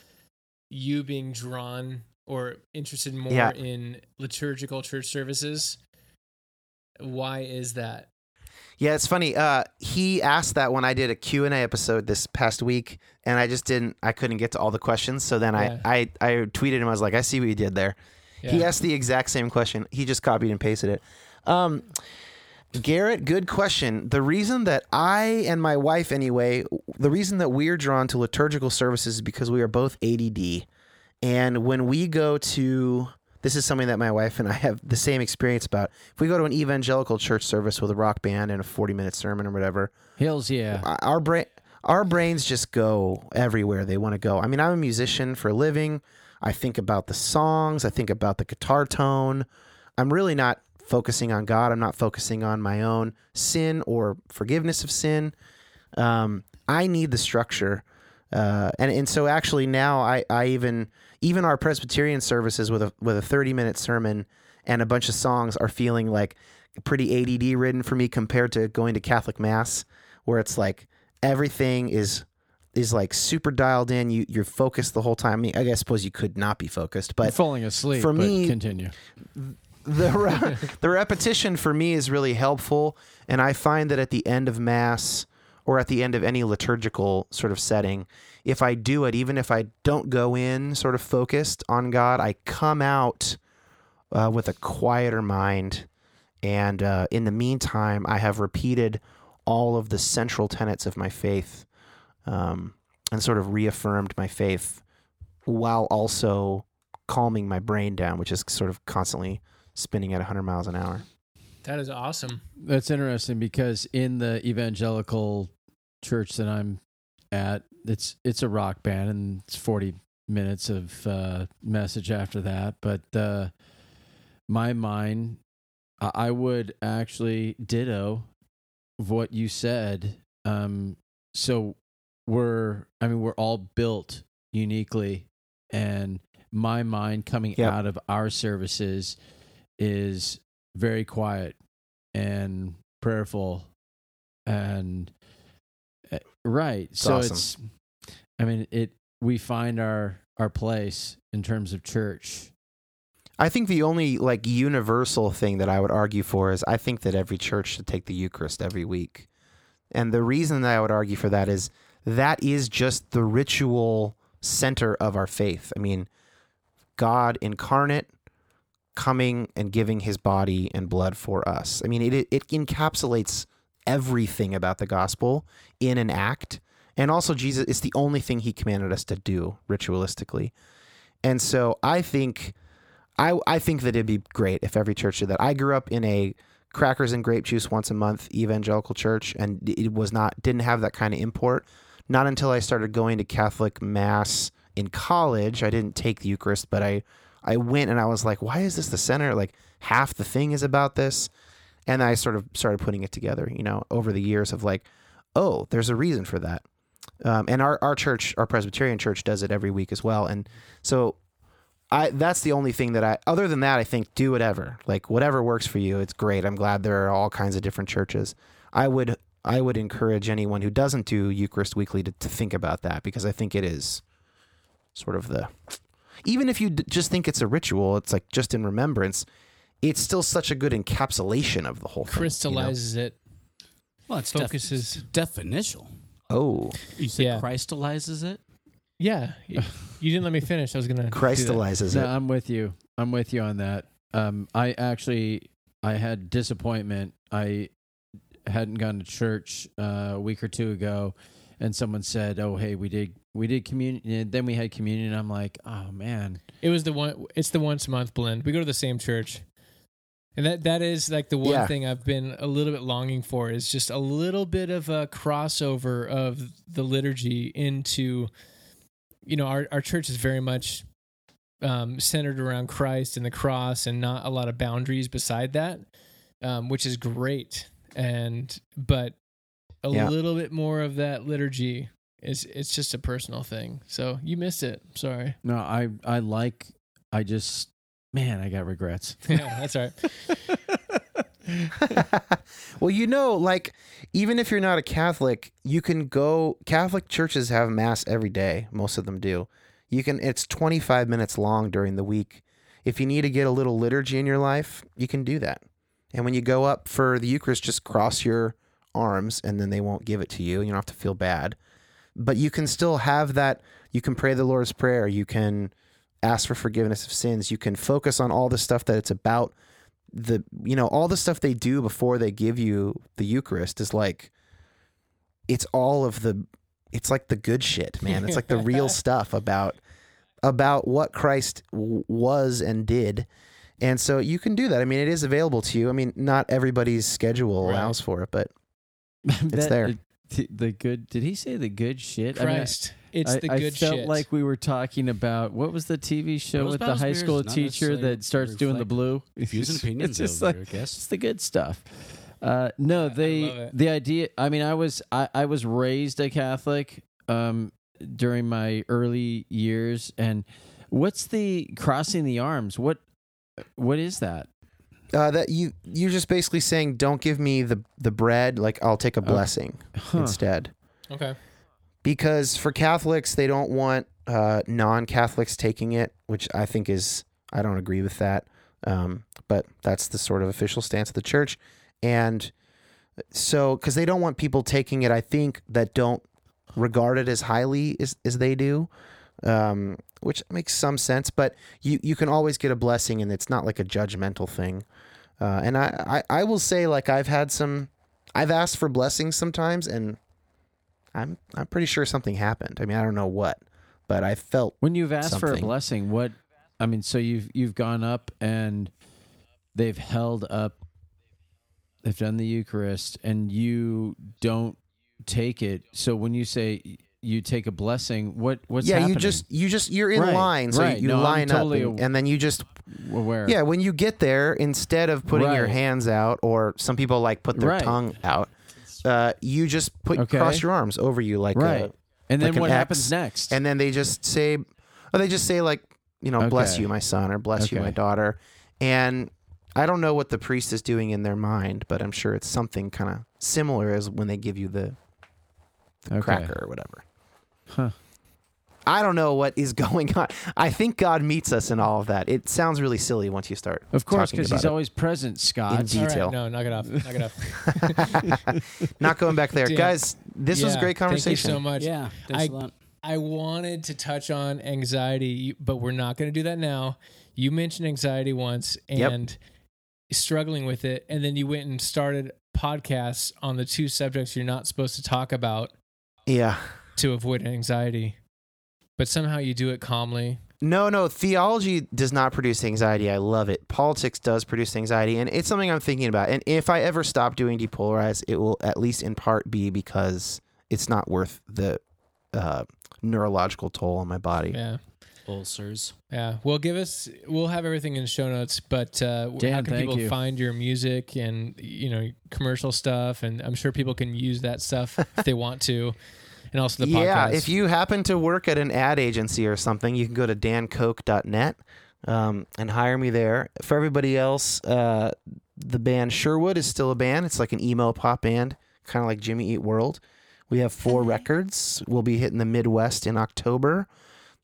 you being drawn or interested more Yeah. in liturgical church services. Why is that? Yeah, it's funny. Uh, he asked that when I did a Q&A episode this past week, and I just didn't, I couldn't get to all the questions. So then Yeah. I, I, I tweeted him. I was like, I see what you did there. He asked the exact same question. He just copied and pasted it. Um, Garrett, good question. The reason that I and my wife, anyway, the reason that we're drawn to liturgical services is because we are both ADD. And when we go to, this is something that my wife and I have the same experience about. If we go to an evangelical church service with a rock band and a 40 minute sermon or whatever, Hills, yeah. our brain our brains just go everywhere they want to go. I mean, I'm a musician for a living. I think about the songs, I think about the guitar tone. I'm really not focusing on God. I'm not focusing on my own sin or forgiveness of sin. Um, I need the structure. Uh, and and so actually now I, I even even our Presbyterian services with a with a 30 minute sermon and a bunch of songs are feeling like pretty ADD ridden for me compared to going to Catholic mass where it's like everything is is like super dialed in you you're focused the whole time I mean I guess suppose you could not be focused You're but falling asleep. for me- continue. the re- [laughs] the repetition for me is really helpful, and I find that at the end of mass or at the end of any liturgical sort of setting, if I do it, even if I don't go in sort of focused on God, I come out uh, with a quieter mind, and uh, in the meantime, I have repeated all of the central tenets of my faith, um, and sort of reaffirmed my faith, while also calming my brain down, which is sort of constantly spinning at 100 miles an hour. That is awesome. That's interesting because in the evangelical church that I'm at, it's it's a rock band and it's 40 minutes of uh, message after that. But uh, my mind, I would actually ditto what you said. Um, so we're, I mean, we're all built uniquely, and my mind coming Yep. out of our services is very quiet and prayerful and uh, right so awesome. it's i mean it we find our our place in terms of church I think the only like universal thing that I would argue for is I think that every church should take the Eucharist every week. And the reason that I would argue for that is that is just the ritual center of our faith. I mean, God incarnate coming and giving his body and blood for us. I mean, it it encapsulates everything about the gospel in an act. And also Jesus it's the only thing he commanded us to do ritualistically. And so I think I, I think that it'd be great if every church did that. I grew up in a crackers and grape juice once a month evangelical church, and it was not didn't have that kind of import. Not until I started going to Catholic mass in college, I didn't take the Eucharist, but I I went and I was like, why is this the center? Like half the thing is about this, and I sort of started putting it together. You know, over the years of like, oh, there's a reason for that. Um, and our, our church, our Presbyterian church, does it every week as well. And so I that's the only thing that I other than that I think do whatever. Like whatever works for you, it's great. I'm glad there are all kinds of different churches. I would I would encourage anyone who doesn't do Eucharist weekly to, to think about that because I think it is sort of the even if you d- just think it's a ritual, it's like just in remembrance, it's still such a good encapsulation of the whole thing. you know? Crystallizes it. Well, it's def- Focuses. definitional. Oh, You say Yeah. Christalizes it? Yeah. You you didn't let me finish. I was gonna. crystallizes that. Christalizes no it. i'm with you i'm with you on that um i actually i had disappointment i hadn't gone to church uh, a week or two ago and someone said oh hey we did we did communion and then we had communion and i'm like oh man It was the one. It's the once a month blend. We go to the same church, and that that is like the one Yeah. thing I've been a little bit longing for is just a little bit of a crossover of the liturgy into, you know, our our church is very much um, centered around Christ and the cross, and not a lot of boundaries beside that, um, which is great. And but a Yeah. little bit more of that liturgy is it's just a personal thing. So you missed it. Sorry. no i i like i just man i got regrets [laughs] yeah, that's all right. [laughs] well, you know, like even if you're not a Catholic, you can go. Catholic churches have mass every day. Most of them do. You can. It's 25 minutes long during the week. If you need to get a little liturgy in your life, you can do that. And when you go up for the Eucharist, just cross your arms, and then they won't give it to you. You don't have to feel bad, but you can still have that. You can pray the Lord's Prayer. You can ask for forgiveness of sins. You can focus on all the stuff that it's about the you know all the stuff they do before they give you the Eucharist is like it's all of the it's like the good shit, man. It's like the real [laughs] stuff about about what Christ w- was and did. And so you can do that. I mean, it is available to you. I mean, not everybody's schedule Right. allows for it, but [laughs] That- there. the, the good did he say the good shit I mean, Christ. It's I, the I good felt shit. like we were talking about what was the TV show Rose with the Battles high Beers school is not teacher necessarily that starts doing the reflect blue. Views and [laughs] It's opinions just of like your guests. it's the good stuff. Uh, no, I love they it. the idea. I mean, I was I, I was raised a Catholic um, during my early years, and what's the crossing the arms? What what is that? uh, that you you're just basically saying, don't give me the the bread. Like I'll take a blessing Huh. instead. okay. Because for Catholics they don't want uh, non-Catholics taking it, which I think is I don't agree with that. Um, but that's the sort of official stance of the church. And so, because they don't want people taking it, I think, that don't regard it as highly as, as they do, um, which makes some sense. But you, you can always get a blessing, and it's not like a judgmental thing. Uh, and I, I, I will say, like, I've had some, I've asked for blessings sometimes, and I'm, I'm pretty sure something happened. I mean, I don't know what, but I felt When you've asked for a blessing, what I mean, so you've you've gone up and they've held up they've done the Eucharist and you don't take it. So when you say you take a blessing, what what's yeah, happening? you just, you just, you're in Right, line, so right. you No, line totally up, and, and then you just aware. Yeah, when you get there, instead of putting your hands out, or some people like put their Right. tongue out, uh, you just put Okay. cross your arms over you like Right. a, And then like an what happens X, next? and then they just say, oh, they just say like, you know, bless Okay. you, my son, or bless you, Okay. my daughter, and I don't know what the priest is doing in their mind, but I'm sure it's something kind of similar as when they give you the, the Okay. cracker or whatever. Huh. I don't know what is [laughs] going on. I think God meets us in all of that. It sounds really silly once you start. Of course, because he's it. always present, Scott. Indeed. All right, detail. no, knock it off. Knock it off. [laughs] Not going back there, [laughs] Damn. guys. This was a great conversation. Thank you so much. Yeah, thanks I- a lot. I wanted to touch on anxiety, but we're not going to do that now. You mentioned anxiety once Yep. and struggling with it, and then you went and started podcasts on the two subjects you're not supposed to talk about Yeah. to avoid anxiety. But somehow you do it calmly. No, no. Theology does not produce anxiety. I love it. Politics does produce anxiety, and it's something I'm thinking about. And if I ever stop doing depolarize, it will at least in part be because it's not worth the uh, neurological toll on my body. Yeah. Ulcers. Yeah. Well, give us, we'll have everything in the show notes, but uh, how can people you. find your music and, you know, commercial stuff? And I'm sure people can use that stuff if they want to. [laughs] And also the yeah, podcast. if you happen to work at an ad agency or something, you can go to dankoch.net um, and hire me there. For everybody else, uh, the band Sherwood is still a band. It's like an emo pop band, kind of like Jimmy Eat World. We have four records. We'll be hitting the Midwest in October.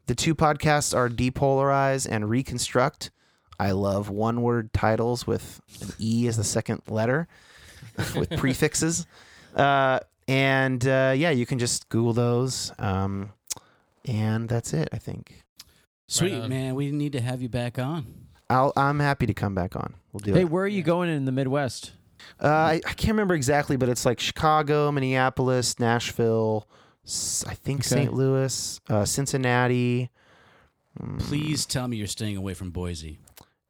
The two podcasts are Depolarize and Reconstruct. I love one word titles with an E as the second letter [laughs] with [laughs] prefixes. Uh, and uh, yeah, you can just Google those. Um, and that's it, I think. Sweet on. man, we need to have you back on. I'll, I'm happy to come back on. We'll do Hey, it. where are you going in the Midwest? Uh, I, I can't remember exactly, but it's like Chicago, Minneapolis, Nashville, I think Okay. St. Louis, uh, Cincinnati. Mm, Please tell me you're staying away from Boise.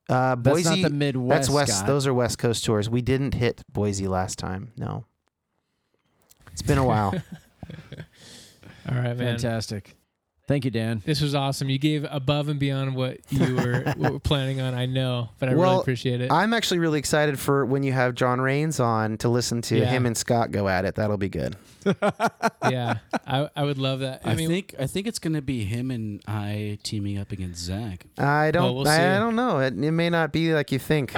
Uh, That's Boise. not the Midwest. that's west. Scott. Those are West Coast tours. We didn't hit Boise last time. No. It's been a while. [laughs] All right, man. fantastic. Thank you, Dan. This was awesome. You gave above and beyond what you [laughs] were, what were planning on. I know, but I Well, really appreciate it. I'm actually really excited for when you have John Rains on to listen to Yeah. him and Scott go at it. That'll be good. [laughs] yeah, I, I would love that. I, I, mean, think I think it's gonna be him and I teaming up against Zach. I don't. Well, we'll I. I don't know. It, it may not be like you think.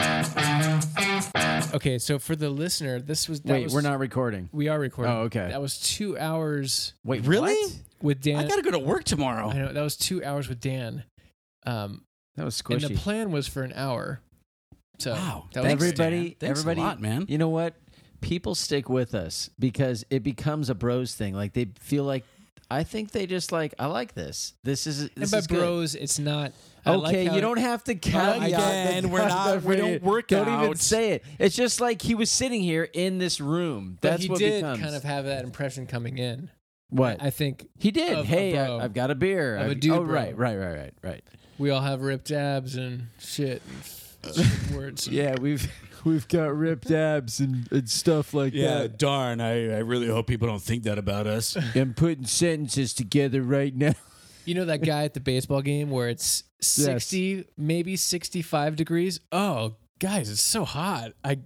okay. So for the listener, this was that Wait, was- we're not recording. We are recording. Oh, okay. That was two hours Wait, Really? what? With Dan. I gotta go to work tomorrow. I know that was two hours with Dan. Um, That was squishy. and the plan was for an hour. So Wow. that was Thanks, everybody, Dan. Thanks everybody, a lot, man. You know what? People stick with us because it becomes a bros thing. Like they feel like I think they just like I like this. This is And this by is good. bros, it's not. I like Okay, how- you don't have to caveat the Again, we're [laughs] not- we don't work Don't even say it. It's just like he was sitting here in this room. But That's he what did becomes kind of have that impression coming in. What I think he did. of a hey, bro. I, have got a beer. Of a I've- dude oh, bro. right, right, right, right, right. we all have ripped abs and shit. And stupid [laughs] words. Yeah, we've [laughs] we've got ripped abs and, and stuff like that. darn. I, I really hope people don't think that about us. [laughs] I'm putting sentences together right now. You know that guy at the baseball game where it's 60, maybe 65 degrees? Oh, guys, it's so hot. I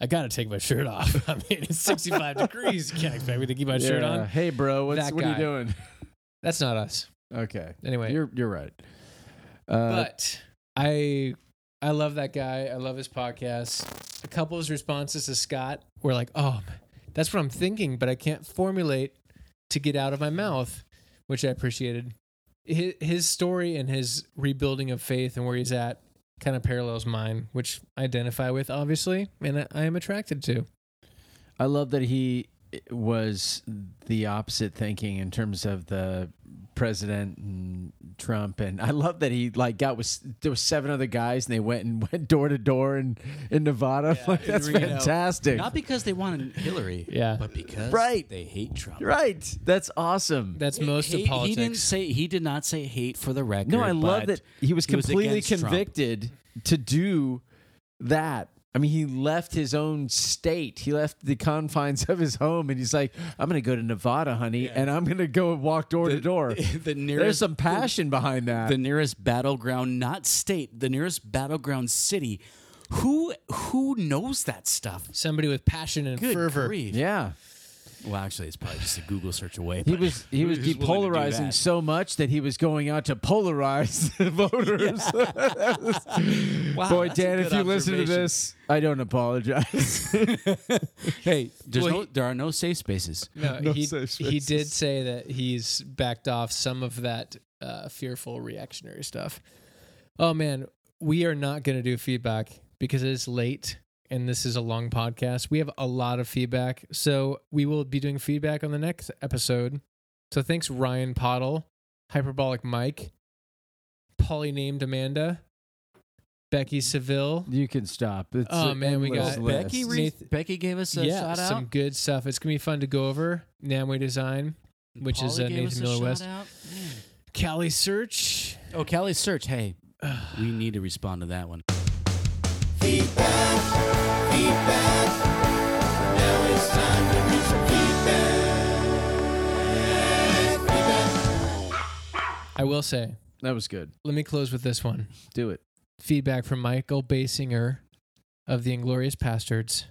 I got to take my shirt off. [laughs] I mean, it's 65 [laughs] degrees. You can't expect me to keep my shirt on. Hey, bro, what's That what are you doing? [laughs] That's not us. Okay. Anyway, You're you're right. Uh, but I I love that guy. I love his podcast. A couple of his responses to Scott were like, "Oh, that's what I'm thinking, but I can't formulate to get out of my mouth," which I appreciated. His, his story and his rebuilding of faith and where he's at kind of parallels mine, which I identify with, obviously, and I, am attracted to. I love that he was the opposite thinking in terms of the president and Trump, and I love that he like got with there was seven other guys and they went and [laughs] went door to door in in Nevada. [laughs] like that's You know, fantastic. Not because they wanted Hillary, Yeah. but because Right. they hate Trump. right, that's awesome. That's most Hate- of politics. He didn't say he did not say hate for the record. No, I love that he was he was completely Trump. convicted to do that. I mean, he left his own state. He left the confines of his home, and he's like, "I'm going to go to Nevada, honey, and I'm going to go and walk door to door." [laughs] the nearest There's some passion behind that. the nearest battleground, not state, the nearest battleground city. Who who knows that stuff? Somebody with passion and Good fervor. grief. yeah, Well, actually, it's probably just a Google search away. he was he was [laughs] who's willing to do depolarizing so much that he was going out to polarize [laughs] the voters. [laughs] Wow, Boy, Dan, if you listen to this, I don't apologize. Hey, there's Well, no, he- there are no safe spaces. No, No he, safe he did say that he's backed off some of that uh, fearful reactionary stuff. Oh man, we are not going to do feedback because it is late and this is a long podcast. We have a lot of feedback, so we will be doing feedback on the next episode. So thanks Ryan Pottle, Hyperbolic Mike, Polly named Amanda, Becky Seville. you can stop. It's Oh, man, we got- list. Becky, re- Nath- Becky gave us a yeah, shout out. some good stuff. It's gonna be fun to go over. Namway Design, which is, Polly uh, Nathan Miller West. out. Man. Cali Search. Oh, Callie's search. Hey, [sighs] we need to respond to that one. I will say, That was good. let me close with this one. Do it. Feedback from Michael Basinger of the Inglorious Bastards.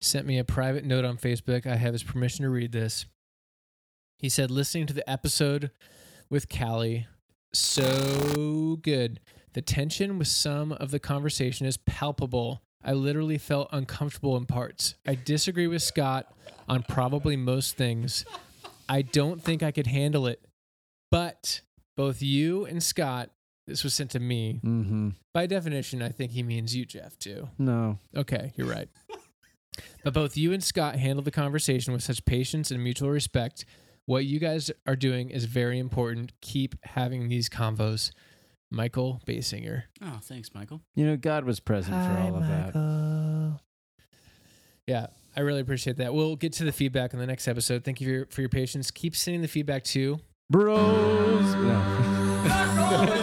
Sent me a private note on Facebook. I have his permission to read this. He said, listening to the episode with Callie, so good. The tension with some of the conversation is palpable. I literally felt uncomfortable in parts. I disagree with Scott on probably most things. I don't think I could handle it. But both you and Scott, this was sent to me. Mm-hmm. By definition, I think he means you, Jeff, too. No. Okay, you're right. but both you and Scott handled the conversation with such patience and mutual respect. What you guys are doing is very important. Keep having these convos. Michael Basinger. Oh, thanks, Michael. You know, God was present for all of that. Yeah, I really appreciate that. We'll get to the feedback in the next episode. Thank you for your, for your patience. Keep sending the feedback too. Bros. No. [laughs] [laughs]